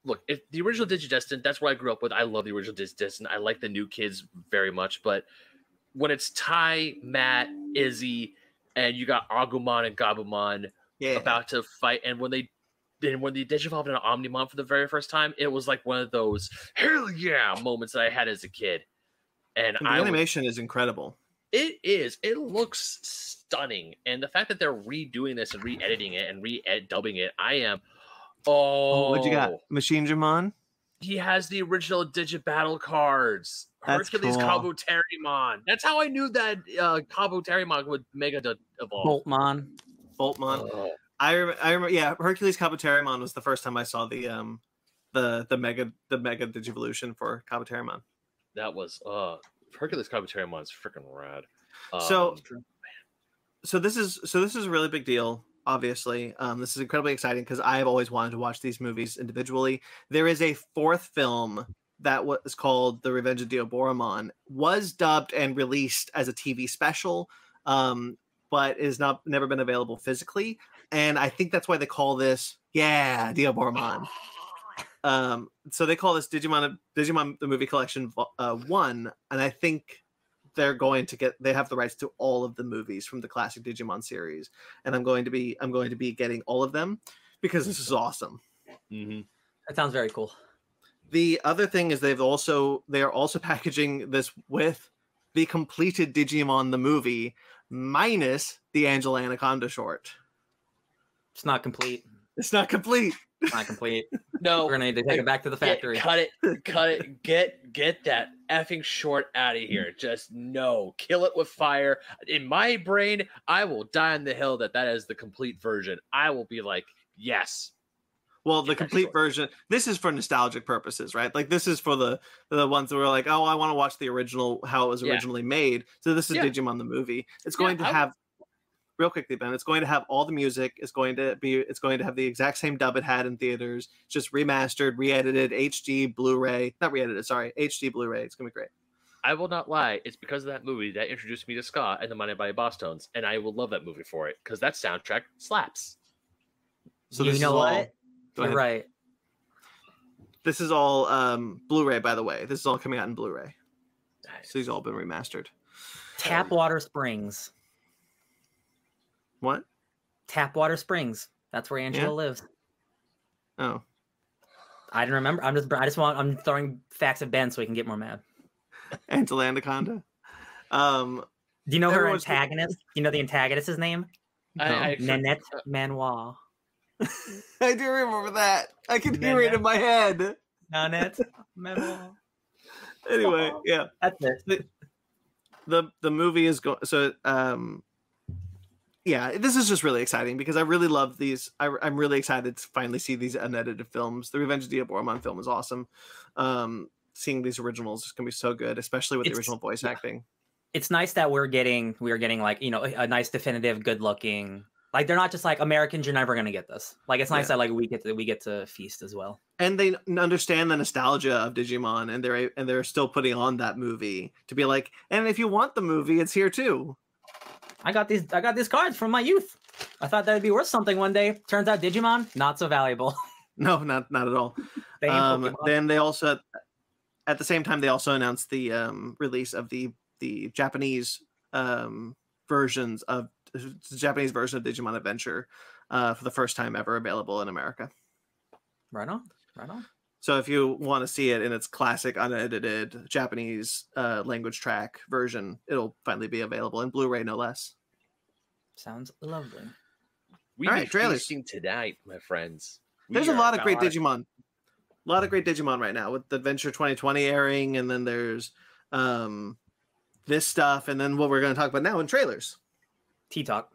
look, if the original Digidestin, that's what I grew up with. I love the original Digidestin. I like the new kids very much, but when it's Tai, Matt, Izzy, and you got Agumon and Gabumon Yeah. about to fight, and when they then when they digivolved into Omnimon for the very first time, it was like one of those hell yeah moments that I had as a kid. And And the I animation is incredible. it is. It looks stunning, and the fact that they're redoing this and re-editing it and re-dubbing it, I am. Oh, Oh, what you got? Machine Jamon? He has the original Digi-Battle cards. That's Hercules cool. Kabuterimon. That's how I knew that uh, Kabuterimon would Mega de- evolve. Boltmon. Boltmon. Oh, I rem- I remember. Yeah, Hercules Kabuterimon was the first time I saw the um the the mega the mega digivolution for Kabuterimon. That was uh Hercules Kabuterimon is freaking rad. So- Um, so this is so this is a really big deal obviously. Um, this is incredibly exciting because i've always wanted to watch these movies individually. There is a fourth film that was called the revenge of Diaboromon was dubbed and released as a tv special um, but is not never been available physically and i think that's why they call this yeah Diaboromon um, so they call this digimon digimon the movie collection uh, one and i think they're going to get they have the rights to all of the movies from the classic digimon series and i'm going to be i'm going to be getting all of them because this is awesome mhm. That sounds very cool. the other thing is they've also they are also packaging this with the completed digimon the movie minus the angela anaconda short It's not complete. It's not complete It's not complete. No, We're gonna need to take it back to the Get- factory. cut it, cut it, get get that effing short out of here. Just no, kill it with fire. In my brain, I will die on the hill that that is the complete version. I will be like, yes, well the complete version this is for nostalgic purposes right like this is for the the ones that were like oh i want to watch the original how it was Yeah. originally made so this is Yeah. digimon the movie it's Yeah, going to I would- have real quickly, Ben. It's going to have all the music. It's going to be. It's going to have the exact same dub it had in theaters, just remastered, re-edited, HD Blu-ray. Not re-edited. Sorry, HD Blu-ray. It's gonna be great. I will not lie. It's because of that movie that introduced me to ska and the Money by Bosstones, and I will love that movie for it because that soundtrack slaps. So you know is all- what? You're right. This is all um, Blu-ray, by the way. This is all coming out in Blu-ray. So these all been remastered. Tapwater Springs. What? Tapwater Springs. That's where Angela Yeah. lives. Oh, I didn't remember. I'm just. I just want. I'm throwing facts at Ben so he can get more mad. Angela Anaconda. Um, Do you know her Everyone's- antagonist? Do you know the antagonist's name? I, no. I for- Nanette Manoir. I do remember that. I can hear it in my head. Nanette Manoir. Anyway, yeah. That's it. the the movie is going so um yeah this is just really exciting because i really love these I, i'm really excited to finally see these unedited films the revenge of Diaboromon film is awesome um seeing these originals is going to be so good especially with the original voice yeah. acting It's nice that we're getting. We're getting like you know a a nice definitive, good looking. Like they're not just like Americans. You're never gonna get this. Like it's nice Yeah. that like we get to we get to feast as well. and they understand the nostalgia of digimon and they're and they're still putting on that movie to be like and if you want the movie it's here too I got these. I got these cards from my youth. I thought that'd be worth something one day. Turns out Digimon not so valuable. no not not at all um, then they also at the same time they also announced the um, release of the the japanese um, versions of the japanese version of digimon adventure uh, for the first time ever available in america right on. Right on. So if you want to see it in its classic unedited japanese uh, language track version it'll finally be available in blu-ray no less Sounds lovely. we All be right, trailers. feasting tonight, my friends. We there's a lot of great digimon a lot of great digimon right now with the adventure 2020 airing and then there's um this stuff and then what we're going to talk about now in trailers T talk.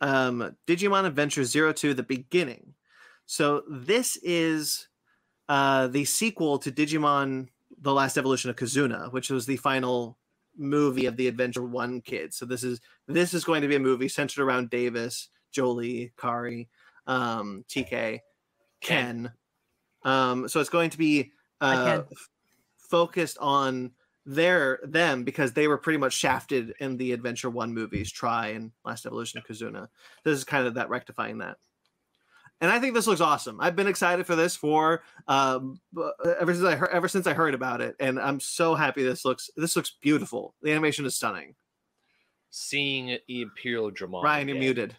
um, Digimon Adventure Zero Two: The Beginning. So this is uh, the sequel to Digimon: The Last Evolution of Kizuna, which was the final movie of the Adventure One kids. So this is this is going to be a movie centered around Davis, Yolei, Kari, um, TK, Ken. Um, so it's going to be uh, f- focused on their them because they were pretty much shafted in the Adventure One movies, Tri and Last Evolution of Kizuna. This is kind of that rectifying that. And I think this looks awesome. I've been excited for this for um, ever since I heard ever since I heard about it, and I'm so happy. This looks this looks beautiful. The animation is stunning. Seeing Imperialdramon. Ryan, you're again. muted.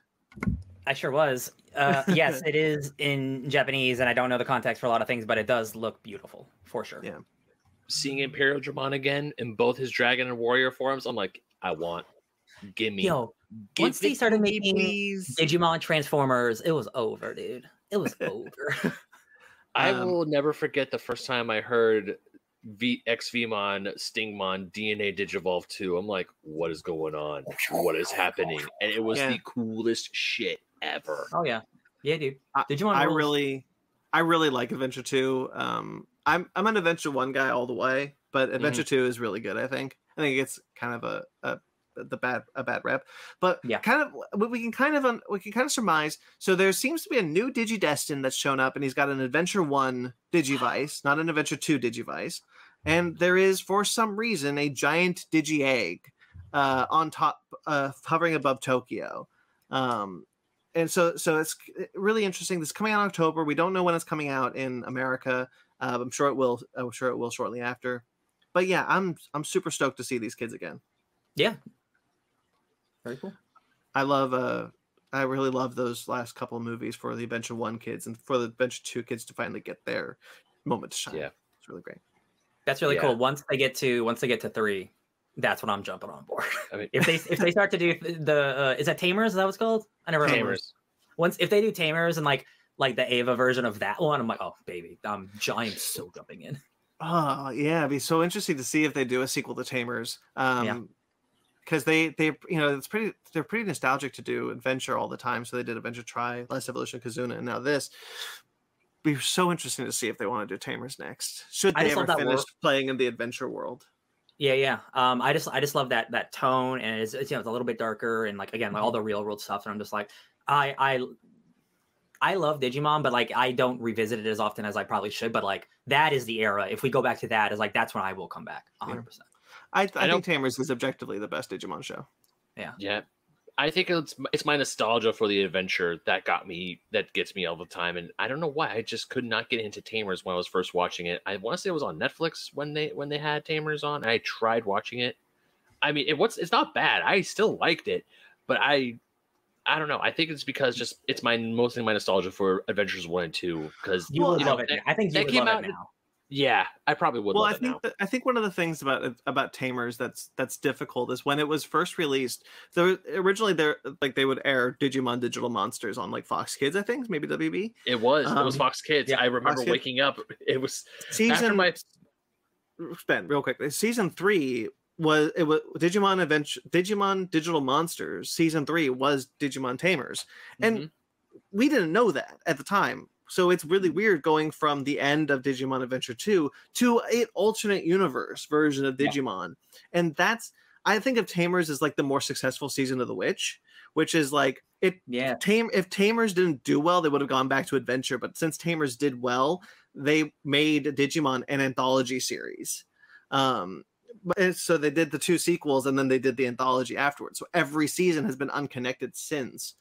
I sure was. Uh, yes, it is in Japanese, and I don't know the context for a lot of things, but it does look beautiful for sure. Yeah. Seeing Imperialdramon again in both his dragon and warrior forms, I'm like, I want. Give me. Yo, give once they started me, making please. Digimon Transformers, it was over, dude. It was over. I Um, will never forget the first time I heard V X Vmon Stingmon DNA Digivolve 2. I'm like, what is going on? What is happening? And it was Yeah. the coolest shit ever. oh yeah, yeah, dude. I- Digimon. I rules. really, I really like Adventure Two. Um, I'm I'm an Adventure One guy all the way, but Adventure Two is really good. I think. I think it's kind of a, a the bad a bad rep, but Yeah. kind of what we can kind of we can kind of surmise. So there seems to be a new Digidestin that's shown up, and he's got an Adventure One Digivice, not an Adventure Two Digivice, and there is for some reason a giant Digi Egg uh, on top, uh, hovering above Tokyo. Um, and so so it's really interesting. This is coming out in October. We don't know when it's coming out in America. Uh, I'm sure it will. I'm sure it will shortly after. But yeah, I'm I'm super stoked to see these kids again. Yeah. Very cool. I love uh I really love those last couple of movies for the Adventure One kids and for the Adventure Two kids to finally get their moment to shine. Yeah. it's really great. That's really Yeah. cool. Once they get to once they get to three, that's when I'm jumping on board. I mean, if they if they start to do the uh, is that Tamers? Is that what's called? I never remember. Tamers. Once if they do Tamers and like like the Ava version of that one, I'm like, oh baby, I'm giant am so jumping in. Oh yeah, it'd be so interesting to see if they do a sequel to Tamers. Um because they they you know it's pretty they're pretty nostalgic to do adventure all the time. So they did Adventure Tri, Last Evolution Kizuna, and now this. Be so interesting to see if they want to do Tamers next. Should they ever finish wor- playing in the adventure world? Yeah, yeah. Um, I just I just love that that tone, and it's, it's you know it's a little bit darker, and like again like all the real world stuff, and I'm just like I I I love Digimon, but like I don't revisit it as often as I probably should. But like that is the era. If we go back to that, is like that's when I will come back 100. percent I, I, I think Tamers is objectively the best Digimon show. Yeah. Yeah. I think it's it's my nostalgia for the adventure that got me that gets me all the time and I don't know why I just could not get into Tamers when I was first watching it. I want to say it was on Netflix when they when they had Tamers on. I tried watching it. I mean, it was it's not bad. I still liked it, but I I don't know. I think it's because just it's my mostly my nostalgia for Adventures 1 and 2 cuz You Well, would you know, love it. that- I think you that would came love out- it now. Yeah, I probably would well, I think that, I think one of the things about about Tamers that's that's difficult is when it was first released. There originally there like they would air Digimon Digital Monsters on like Fox Kids, I think, maybe WB. It was it was um, Fox Kids. yeah, I remember Fox Kids. waking up. It was Season after my Ben, real quick. Season three was it was Digimon Adventure Digimon Digital Monsters. Season three was Digimon Tamers, and Mhm. we didn't know that at the time. So it's really weird going from the end of Digimon Adventure 2 to an alternate universe version of Yeah. Digimon. And that's I think of Tamers as like the more successful season of the witch, which is like it Yeah, Tame if Tamers didn't do well, they would have gone back to Adventure. But since Tamers did well, they made Digimon an anthology series. Um, but and so they did the two sequels and then they did the anthology afterwards. So every season has been unconnected since.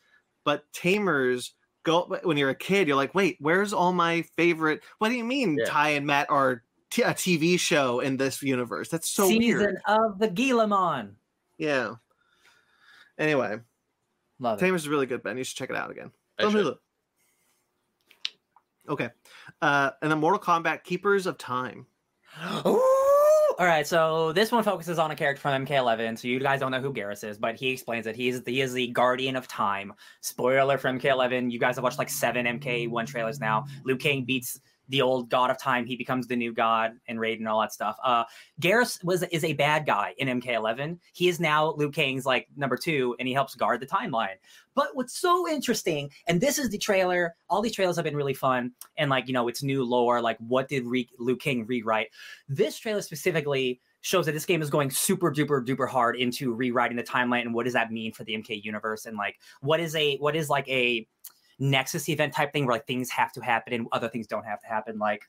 But Tamers go when you're a kid, you're like, wait, where's all my favorite? What do you mean Yeah. Tai and Matt are t- a TV show in this universe? That's so season weird. of the Guilmon. Yeah. Anyway, Love it. Tamers is really good, Ben. You should check it out again. I On should. Hulu. Okay. Uh, and then Mortal Kombat Keepers of Time. Ooh! All right, so this one focuses on a character from MK11. So you guys don't know who Geras is, but he explains that he is he is the guardian of time. Spoiler for MK11. You guys have watched like seven MK1 trailers now. Liu Kang beats the old god of time. He becomes the new god and Raiden and all that stuff. Uh, Geras was is a bad guy in MK11. He is now Liu Kang's like number two, and he helps guard the timeline. But what's so interesting, and this is the trailer. All these trailers have been really fun, and like you know, it's new lore. Like, what did Re- Liu Kang rewrite? This trailer specifically shows that this game is going super duper duper hard into rewriting the timeline and what does that mean for the MK universe and like what is a what is like a Nexus event type thing where like things have to happen and other things don't have to happen. Like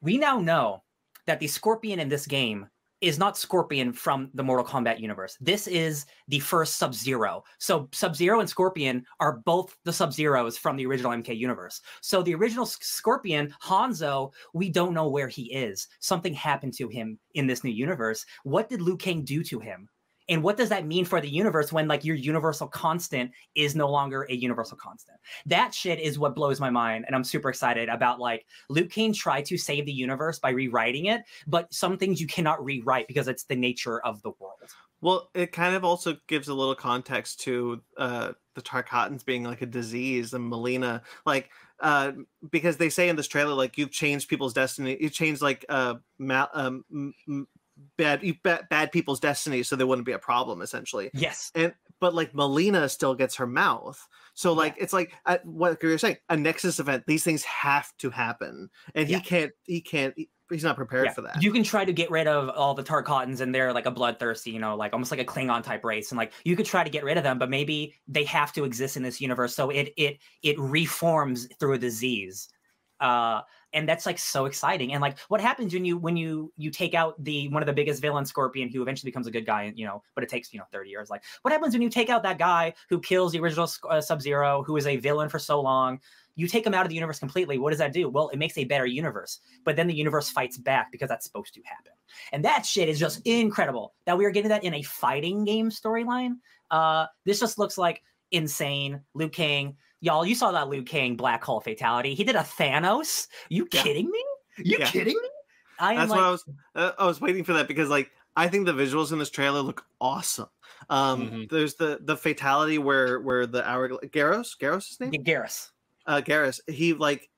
we now know that the Scorpion in this game is not Scorpion from the Mortal Kombat universe. This is the first Sub Zero. So Sub Zero and Scorpion are both the Sub Zeros from the original MK universe. So the original Scorpion, Hanzo, we don't know where he is. Something happened to him in this new universe. What did Liu Kang do to him? And what does that mean for the universe when like your universal constant is no longer a universal constant? That shit is what blows my mind. And I'm super excited about like Liu Kang tried to save the universe by rewriting it, but some things you cannot rewrite because it's the nature of the world. Well, it kind of also gives a little context to uh, the Tarkatans being like a disease and Mileena, like uh, because they say in this trailer, like you've changed people's destiny, you changed like uh, mal- um, bad, you bad bad people's destiny, so there wouldn't be a problem essentially. Yes. And but like Mileena still gets her mouth, so like it's like uh, what you're saying, a Nexus event. These things have to happen, and he can't, he can't, he's not prepared Yeah. for that. You can try to get rid of all the Tarkatans and they're like a bloodthirsty, you know, like almost like a Klingon type race. And like you could try to get rid of them, but maybe they have to exist in this universe. So it it it reforms through a disease. Uh and that's like so exciting. And like what happens when you when you you take out the one of the biggest villains, Scorpion, who eventually becomes a good guy, and you know, but it takes, you know, 30 years. Like what happens when you take out that guy who kills the original uh, Sub-Zero, who is a villain for so long? You take him out of the universe completely. What does that do? Well, it makes a better universe but then the universe fights back because that's supposed to happen. And that shit is just incredible that we are getting that in a fighting game storyline. Uh, this just looks like insane. Liu Kang, y'all, you saw that Liu Kang black hole fatality. He did a Thanos. You Yeah. kidding me? You Yeah. kidding me? I am That's like, what I was. Uh, I was waiting for that because like I think the visuals in this trailer look awesome. Um, Mhm. There's the the fatality where where the hourglass Geras Geras his name Geras. uh, Geras he like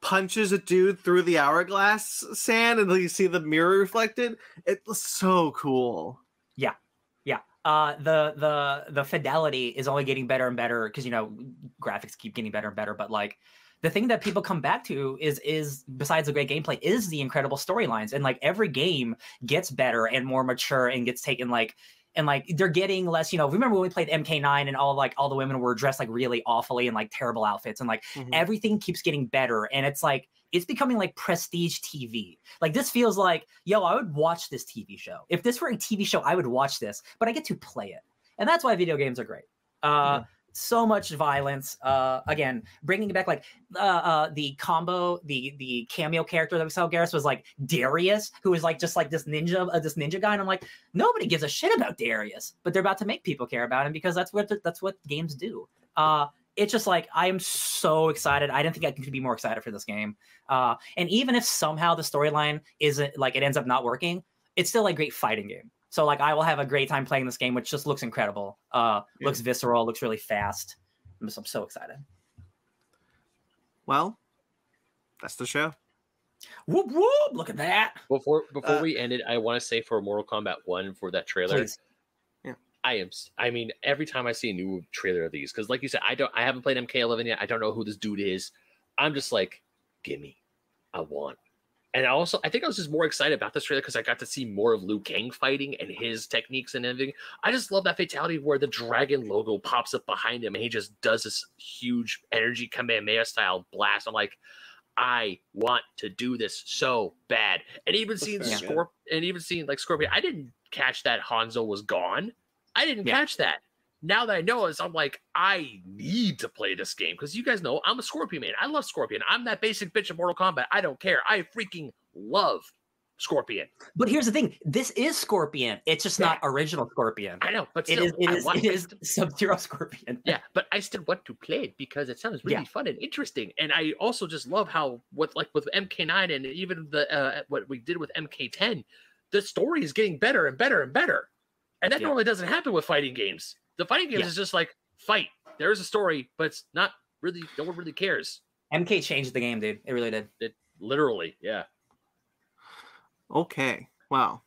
punches a dude through the hourglass sand and you see the mirror reflected. It was so cool. Uh the the the fidelity is only getting better and better because you know graphics keep getting better and better but like the thing that people come back to is is besides the great gameplay is the incredible storylines and like every game gets better and more mature and gets taken like and like they're getting less you know remember when we played mk9 and all like all the women were dressed like really awfully in like terrible outfits and like Mhm. everything keeps getting better and it's like it's becoming like prestige tv like this feels like yo i would watch this tv show. If this were a tv show i would watch this but i get to play it. And that's why video games are great. Uh so much violence. Uh again bringing it back like uh, uh the combo the the cameo character that we saw Geras was like Darrius who was like just like this ninja uh, this ninja guy and I'm like nobody gives a shit about Darrius but they're about to make people care about him because that's what that's what games do. Uh it's just like I am so excited. I didn't think I could be more excited for this game. Uh, and even if somehow the storyline isn't like it ends up not working, it's still a great fighting game. So like I will have a great time playing this game, which just looks incredible. Uh, Yeah. looks visceral, looks really fast. I'm, just, I'm so excited. Well, that's the show. Whoop whoop! Look at that. Before before Uh, we end it, I want to say for Mortal Kombat One for that trailer. Please. I am. I mean, every time I see a new trailer of these, because like you said, I don't. I haven't played MK11 yet. I don't know who this dude is. I'm just like, gimme. I want. And I also, I think I was just more excited about this trailer because I got to see more of Liu Kang fighting and his techniques and everything. I just love that fatality where the dragon logo pops up behind him and he just does this huge energy Kamehameha style blast. I'm like, I want to do this so bad. And even seeing yeah. Scorp and even seeing like Scorpion, I didn't catch that Hanzo was gone. I didn't Yeah. catch that. Now that I know this, I'm like, I need to play this game because you guys know I'm a Scorpion man. I love Scorpion. I'm that basic bitch of Mortal Kombat. I don't care. I freaking love Scorpion. But here's the thing: this is Scorpion. It's just not original Scorpion. I know, but It still, is. It is. It is Sub Zero Scorpion. Yeah, but I still want to play it because it sounds really Yeah. fun and interesting. And I also just love how what like with MK9 and even the uh, what we did with MK10, the story is getting better and better and better. And that Yeah. normally doesn't happen with fighting games. The fighting games Yeah. is just like fight. There's a story, but it's not really no one really cares. MK changed the game, dude. It really did. It literally, yeah. Okay. Wow.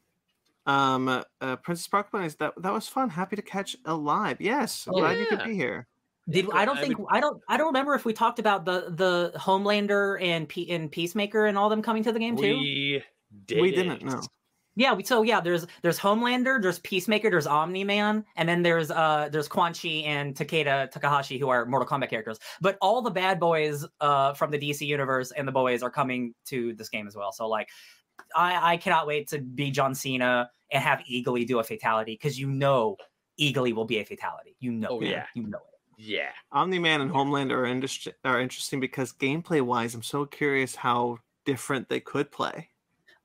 Um, uh, uh, Princess Sparkle is that that was fun. Happy to catch alive. Yes, Oh, glad you could be here. Did I don't I think would- I don't I don't remember if we talked about the the Homelander and P, and Peacemaker and all them coming to the game too. We did. We didn't know. Yeah, we, so yeah, there's there's Homelander, there's Peacemaker, there's Omni Man, and then there's uh there's Quan Chi and Takeda Takahashi who are Mortal Kombat characters. But all the bad boys uh from the DC universe and the boys are coming to this game as well. So like I I cannot wait to be John Cena and have Eagly do a fatality because you know Eagly will be a fatality. You know Oh, it. yeah. You know it. Yeah. Omni Man and Homelander are, indus- are interesting because gameplay wise, I'm so curious how different they could play.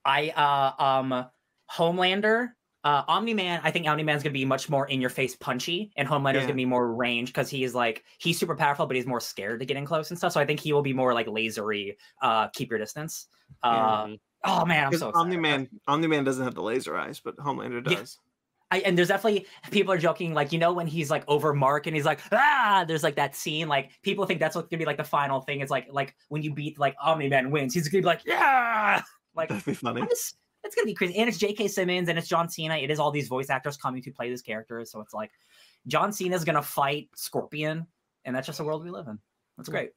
I uh um Homelander, uh Omni Man, I think Omni Man's gonna be much more in your face punchy, and Homelander's Yeah. gonna be more range because he's like he's super powerful, but he's more scared to get in close and stuff. So I think he will be more like lasery, uh keep your distance. Uh Mhm. oh man, I'm so. Omni Man, Omni Man doesn't have the laser eyes, but Homelander Yeah. does. I, and there's definitely people are joking, like you know when he's like over Mark and he's like ah, there's like that scene, like people think that's what's gonna be like the final thing. It's like like when you beat like Omni Man wins, he's gonna be like yeah, like That'd be funny. I'm just- it's gonna be crazy. And it's J.K. Simmons and it's John Cena. It is all these voice actors coming to play these characters. So it's like John Cena's gonna fight Scorpion, and that's just the world we live in. That's great.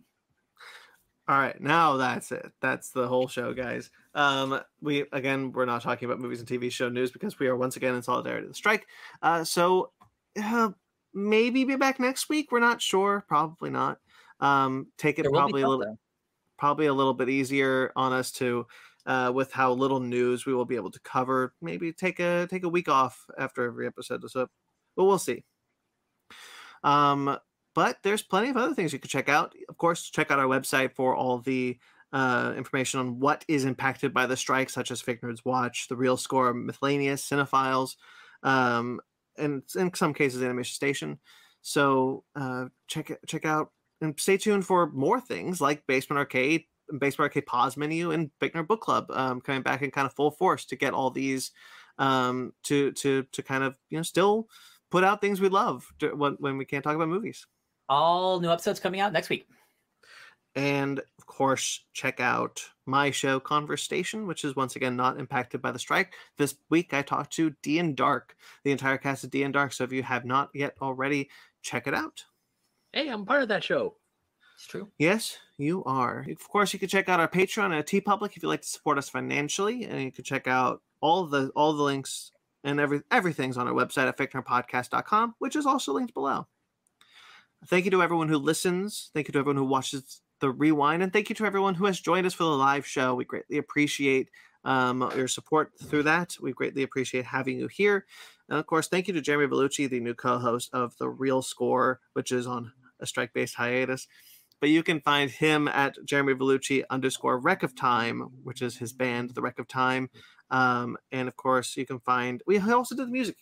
All right, now that's it. That's the whole show, guys. Um, we again, we're not talking about movies and TV show news because we are once again in solidarity with the strike. Uh, so uh, maybe be back next week. We're not sure. Probably not. Um, take it probably a little, probably a little bit easier on us to, uh, with how little news we will be able to cover. Maybe take a take a week off after every episode. So, but we'll see. Um, but there's plenty of other things you could check out. Of course, check out our website for all the uh, information on what is impacted by the strike, such as Fake Nerds Watch, The Real Score, Miscellaneous, Cinephiles, um, and in some cases, Animation Station. So uh, check check out and stay tuned for more things like Basement Arcade, Basement Arcade Pause Menu, and Big Nerd Book Club um, coming back in kind of full force to get all these um, to to to kind of you know still put out things we love to, when when we can't talk about movies. All new episodes coming out next week. And of course, check out my show Conver-Station, which is once again not impacted by the strike. This week I talked to DnDark, the entire cast of DnDark. So if you have not yet already, check it out. Hey, I'm part of that show. It's true. Yes, you are. Of course, you can check out our Patreon at TeePublic if you'd like to support us financially, and you can check out all the all the links and every everything's on our website at fakenerdpodcast.com, which is also linked below. Thank you to everyone who listens. Thank you to everyone who watches the rewind, and thank you to everyone who has joined us for the live show. We greatly appreciate um, your support through that. We greatly appreciate having you here. And of course, thank you to Jeremy Bellucci, the new co-host of the Real Score, which is on a strike-based hiatus. But you can find him at Jeremy Bellucci underscore Wreck of Time, which is his band, The Wreck of Time. Um, and of course, you can find we also did the music.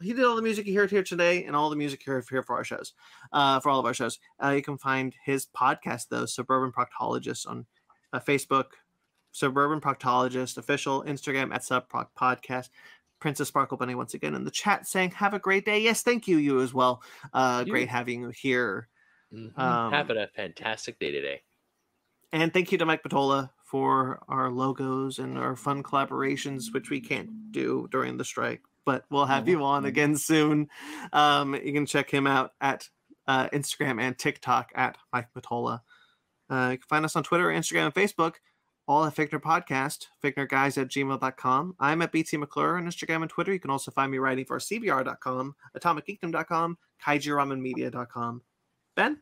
He did all the music you heard here today, and all the music here, here for our shows, uh, for all of our shows. Uh, you can find his podcast, though, Suburban Proctologist, on uh, Facebook, Suburban Proctologist official, Instagram at Subproc Podcast. Princess Sparkle Bunny once again in the chat saying, "Have a great day." Yes, thank you. You as well. Uh, You. great having you here. Mhm. Um, Having a fantastic day today. And thank you to Mike Patola for our logos and our fun collaborations, which we can't do during the strike, but we'll have you on again soon. Um, you can check him out at uh, Instagram and TikTok at Mike Patola. Uh, you can find us on Twitter, Instagram, and Facebook, all at Fake Nerd Podcast, fakenerdguys at gmail.com. I'm at BT McClure on Instagram and Twitter. You can also find me writing for CBR.com, AtomicGeekdom.com, KaijiRamenMedia.com. Ben?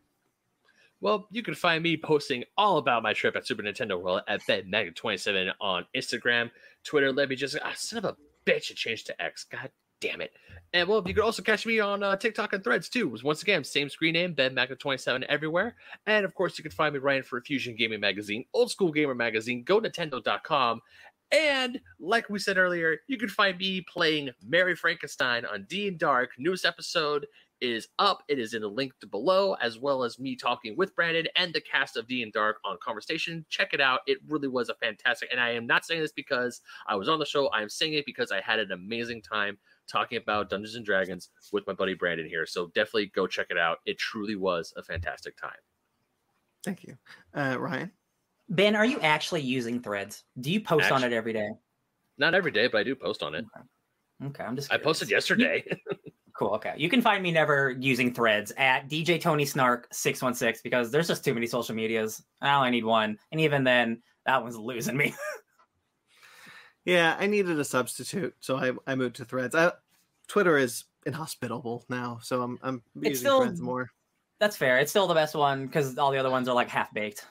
Well, you can find me posting all about my trip at Super Nintendo World at BedMagnet27 on Instagram, Twitter. Let me just, ah, son of a bitch, it changed to X. God damn it. And well, you can also catch me on uh, TikTok and Threads too. Once again, same screen name, BedMagnet27 everywhere. And of course, you can find me writing for Fusion Gaming Magazine, Old School Gamer Magazine, GoNintendo.com. And like we said earlier, you can find me playing Mary Frankenstein on DnDark. Newest episode is up. It is in the link below, as well as me talking with Brandon and the cast of DnDark on Conver-Station. Check it out. It really was a fantastic. And I am not saying this because I was on the show. I am saying it because I had an amazing time talking about Dungeons and Dragons with my buddy Brandon here. So definitely go check it out. It truly was a fantastic time. Thank you. Uh, Ryan? Ben, are you actually using Threads? Do you post on it every day? Not every day, but I do post on it. Okay, I'm just. I posted curious. yesterday. Cool. Okay, you can find me never using Threads at DJ Tony Snark six one six because there's just too many social medias. I only need one, and even then, that one's losing me. Yeah, I needed a substitute, so I, I moved to Threads. I, Twitter is inhospitable now, so I'm I'm using still- Threads more. That's fair. It's still the best one because all the other ones are like half baked.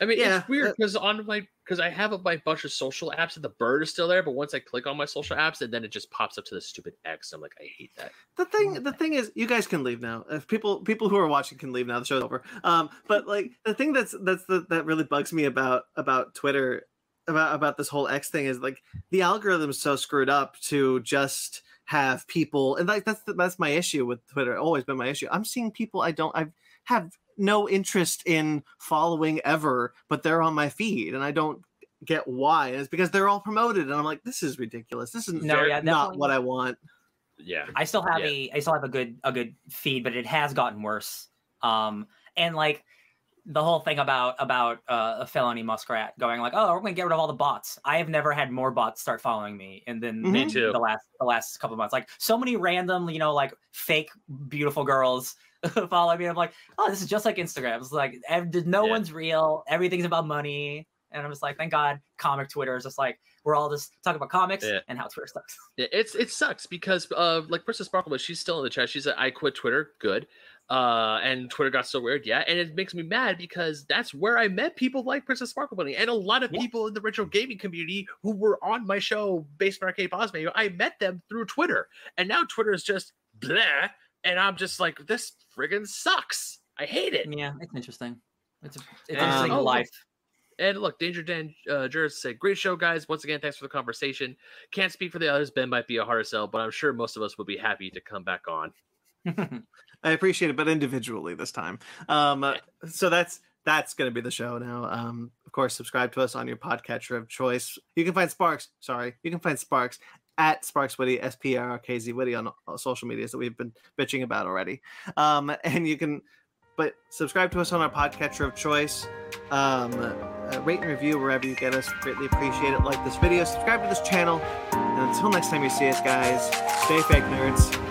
I mean, Yeah, it's weird because on my because I have a, my bunch of social apps and the bird is still there, but once I click on my social apps, and then it just pops up to the stupid X. I'm like, I hate that. The thing the thing is, you guys can leave now. If people people who are watching can leave now, the show's over. Um, but like the thing that's that's the, that really bugs me about about Twitter about about this whole X thing is like the algorithm is so screwed up to just have people and like that's the, that's my issue with Twitter. Always been my issue. I'm seeing people I don't I've have no interest in following ever, but they're on my feed and I don't get why. And it's because they're all promoted and I'm like, this is ridiculous. This is No, yeah, not what I want. Yeah, I still have Yeah. a I still have a good a good feed, but it has gotten worse. Um, and like the whole thing about about uh, Felony Muskrat going like, oh, we're gonna get rid of all the bots. I have never had more bots start following me, and then Mhm. Me too. the last the last couple months, like so many random, you know, like fake beautiful girls follow me. I'm like, oh, this is just like Instagram. It's like no Yeah. one's real. Everything's about money. And I'm just like, thank God, comic Twitter is just like we're all just talking about comics Yeah. and how Twitter sucks. Yeah, it's it sucks because uh like Princess Sparkle, but she's still in the chat. She said I quit Twitter. Good. Uh and Twitter got so weird, yeah. And it makes me mad because that's where I met people like Princess Sparkle Bunny and a lot of Yeah. people in the retro gaming community who were on my show Basement Arcade Pause Menu. I met them through Twitter. And now Twitter is just blah. And I'm just like, this friggin' sucks. I hate it. Yeah, it's interesting. It's a, it's Um, interesting oh, life. And look, Danger Dan uh, Juris said, "Great show, guys. Once again, thanks for the conversation. Can't speak for the others. Ben might be a harder sell, but I'm sure most of us would be happy to come back on." I appreciate it, but individually this time. Um, uh, so that's that's going to be the show now. Um, of course, subscribe to us on your podcatcher of choice. You can find Sparks. Sorry, you can find Sparks at Sparks Witty, S P R K Z Witty on social medias that we've been bitching about already. Um, and you can but subscribe to us on our podcatcher of choice. Um, uh, rate and review wherever you get us. Greatly appreciate it. Like this video, subscribe to this channel. And until next time you see us, guys, stay fake nerds.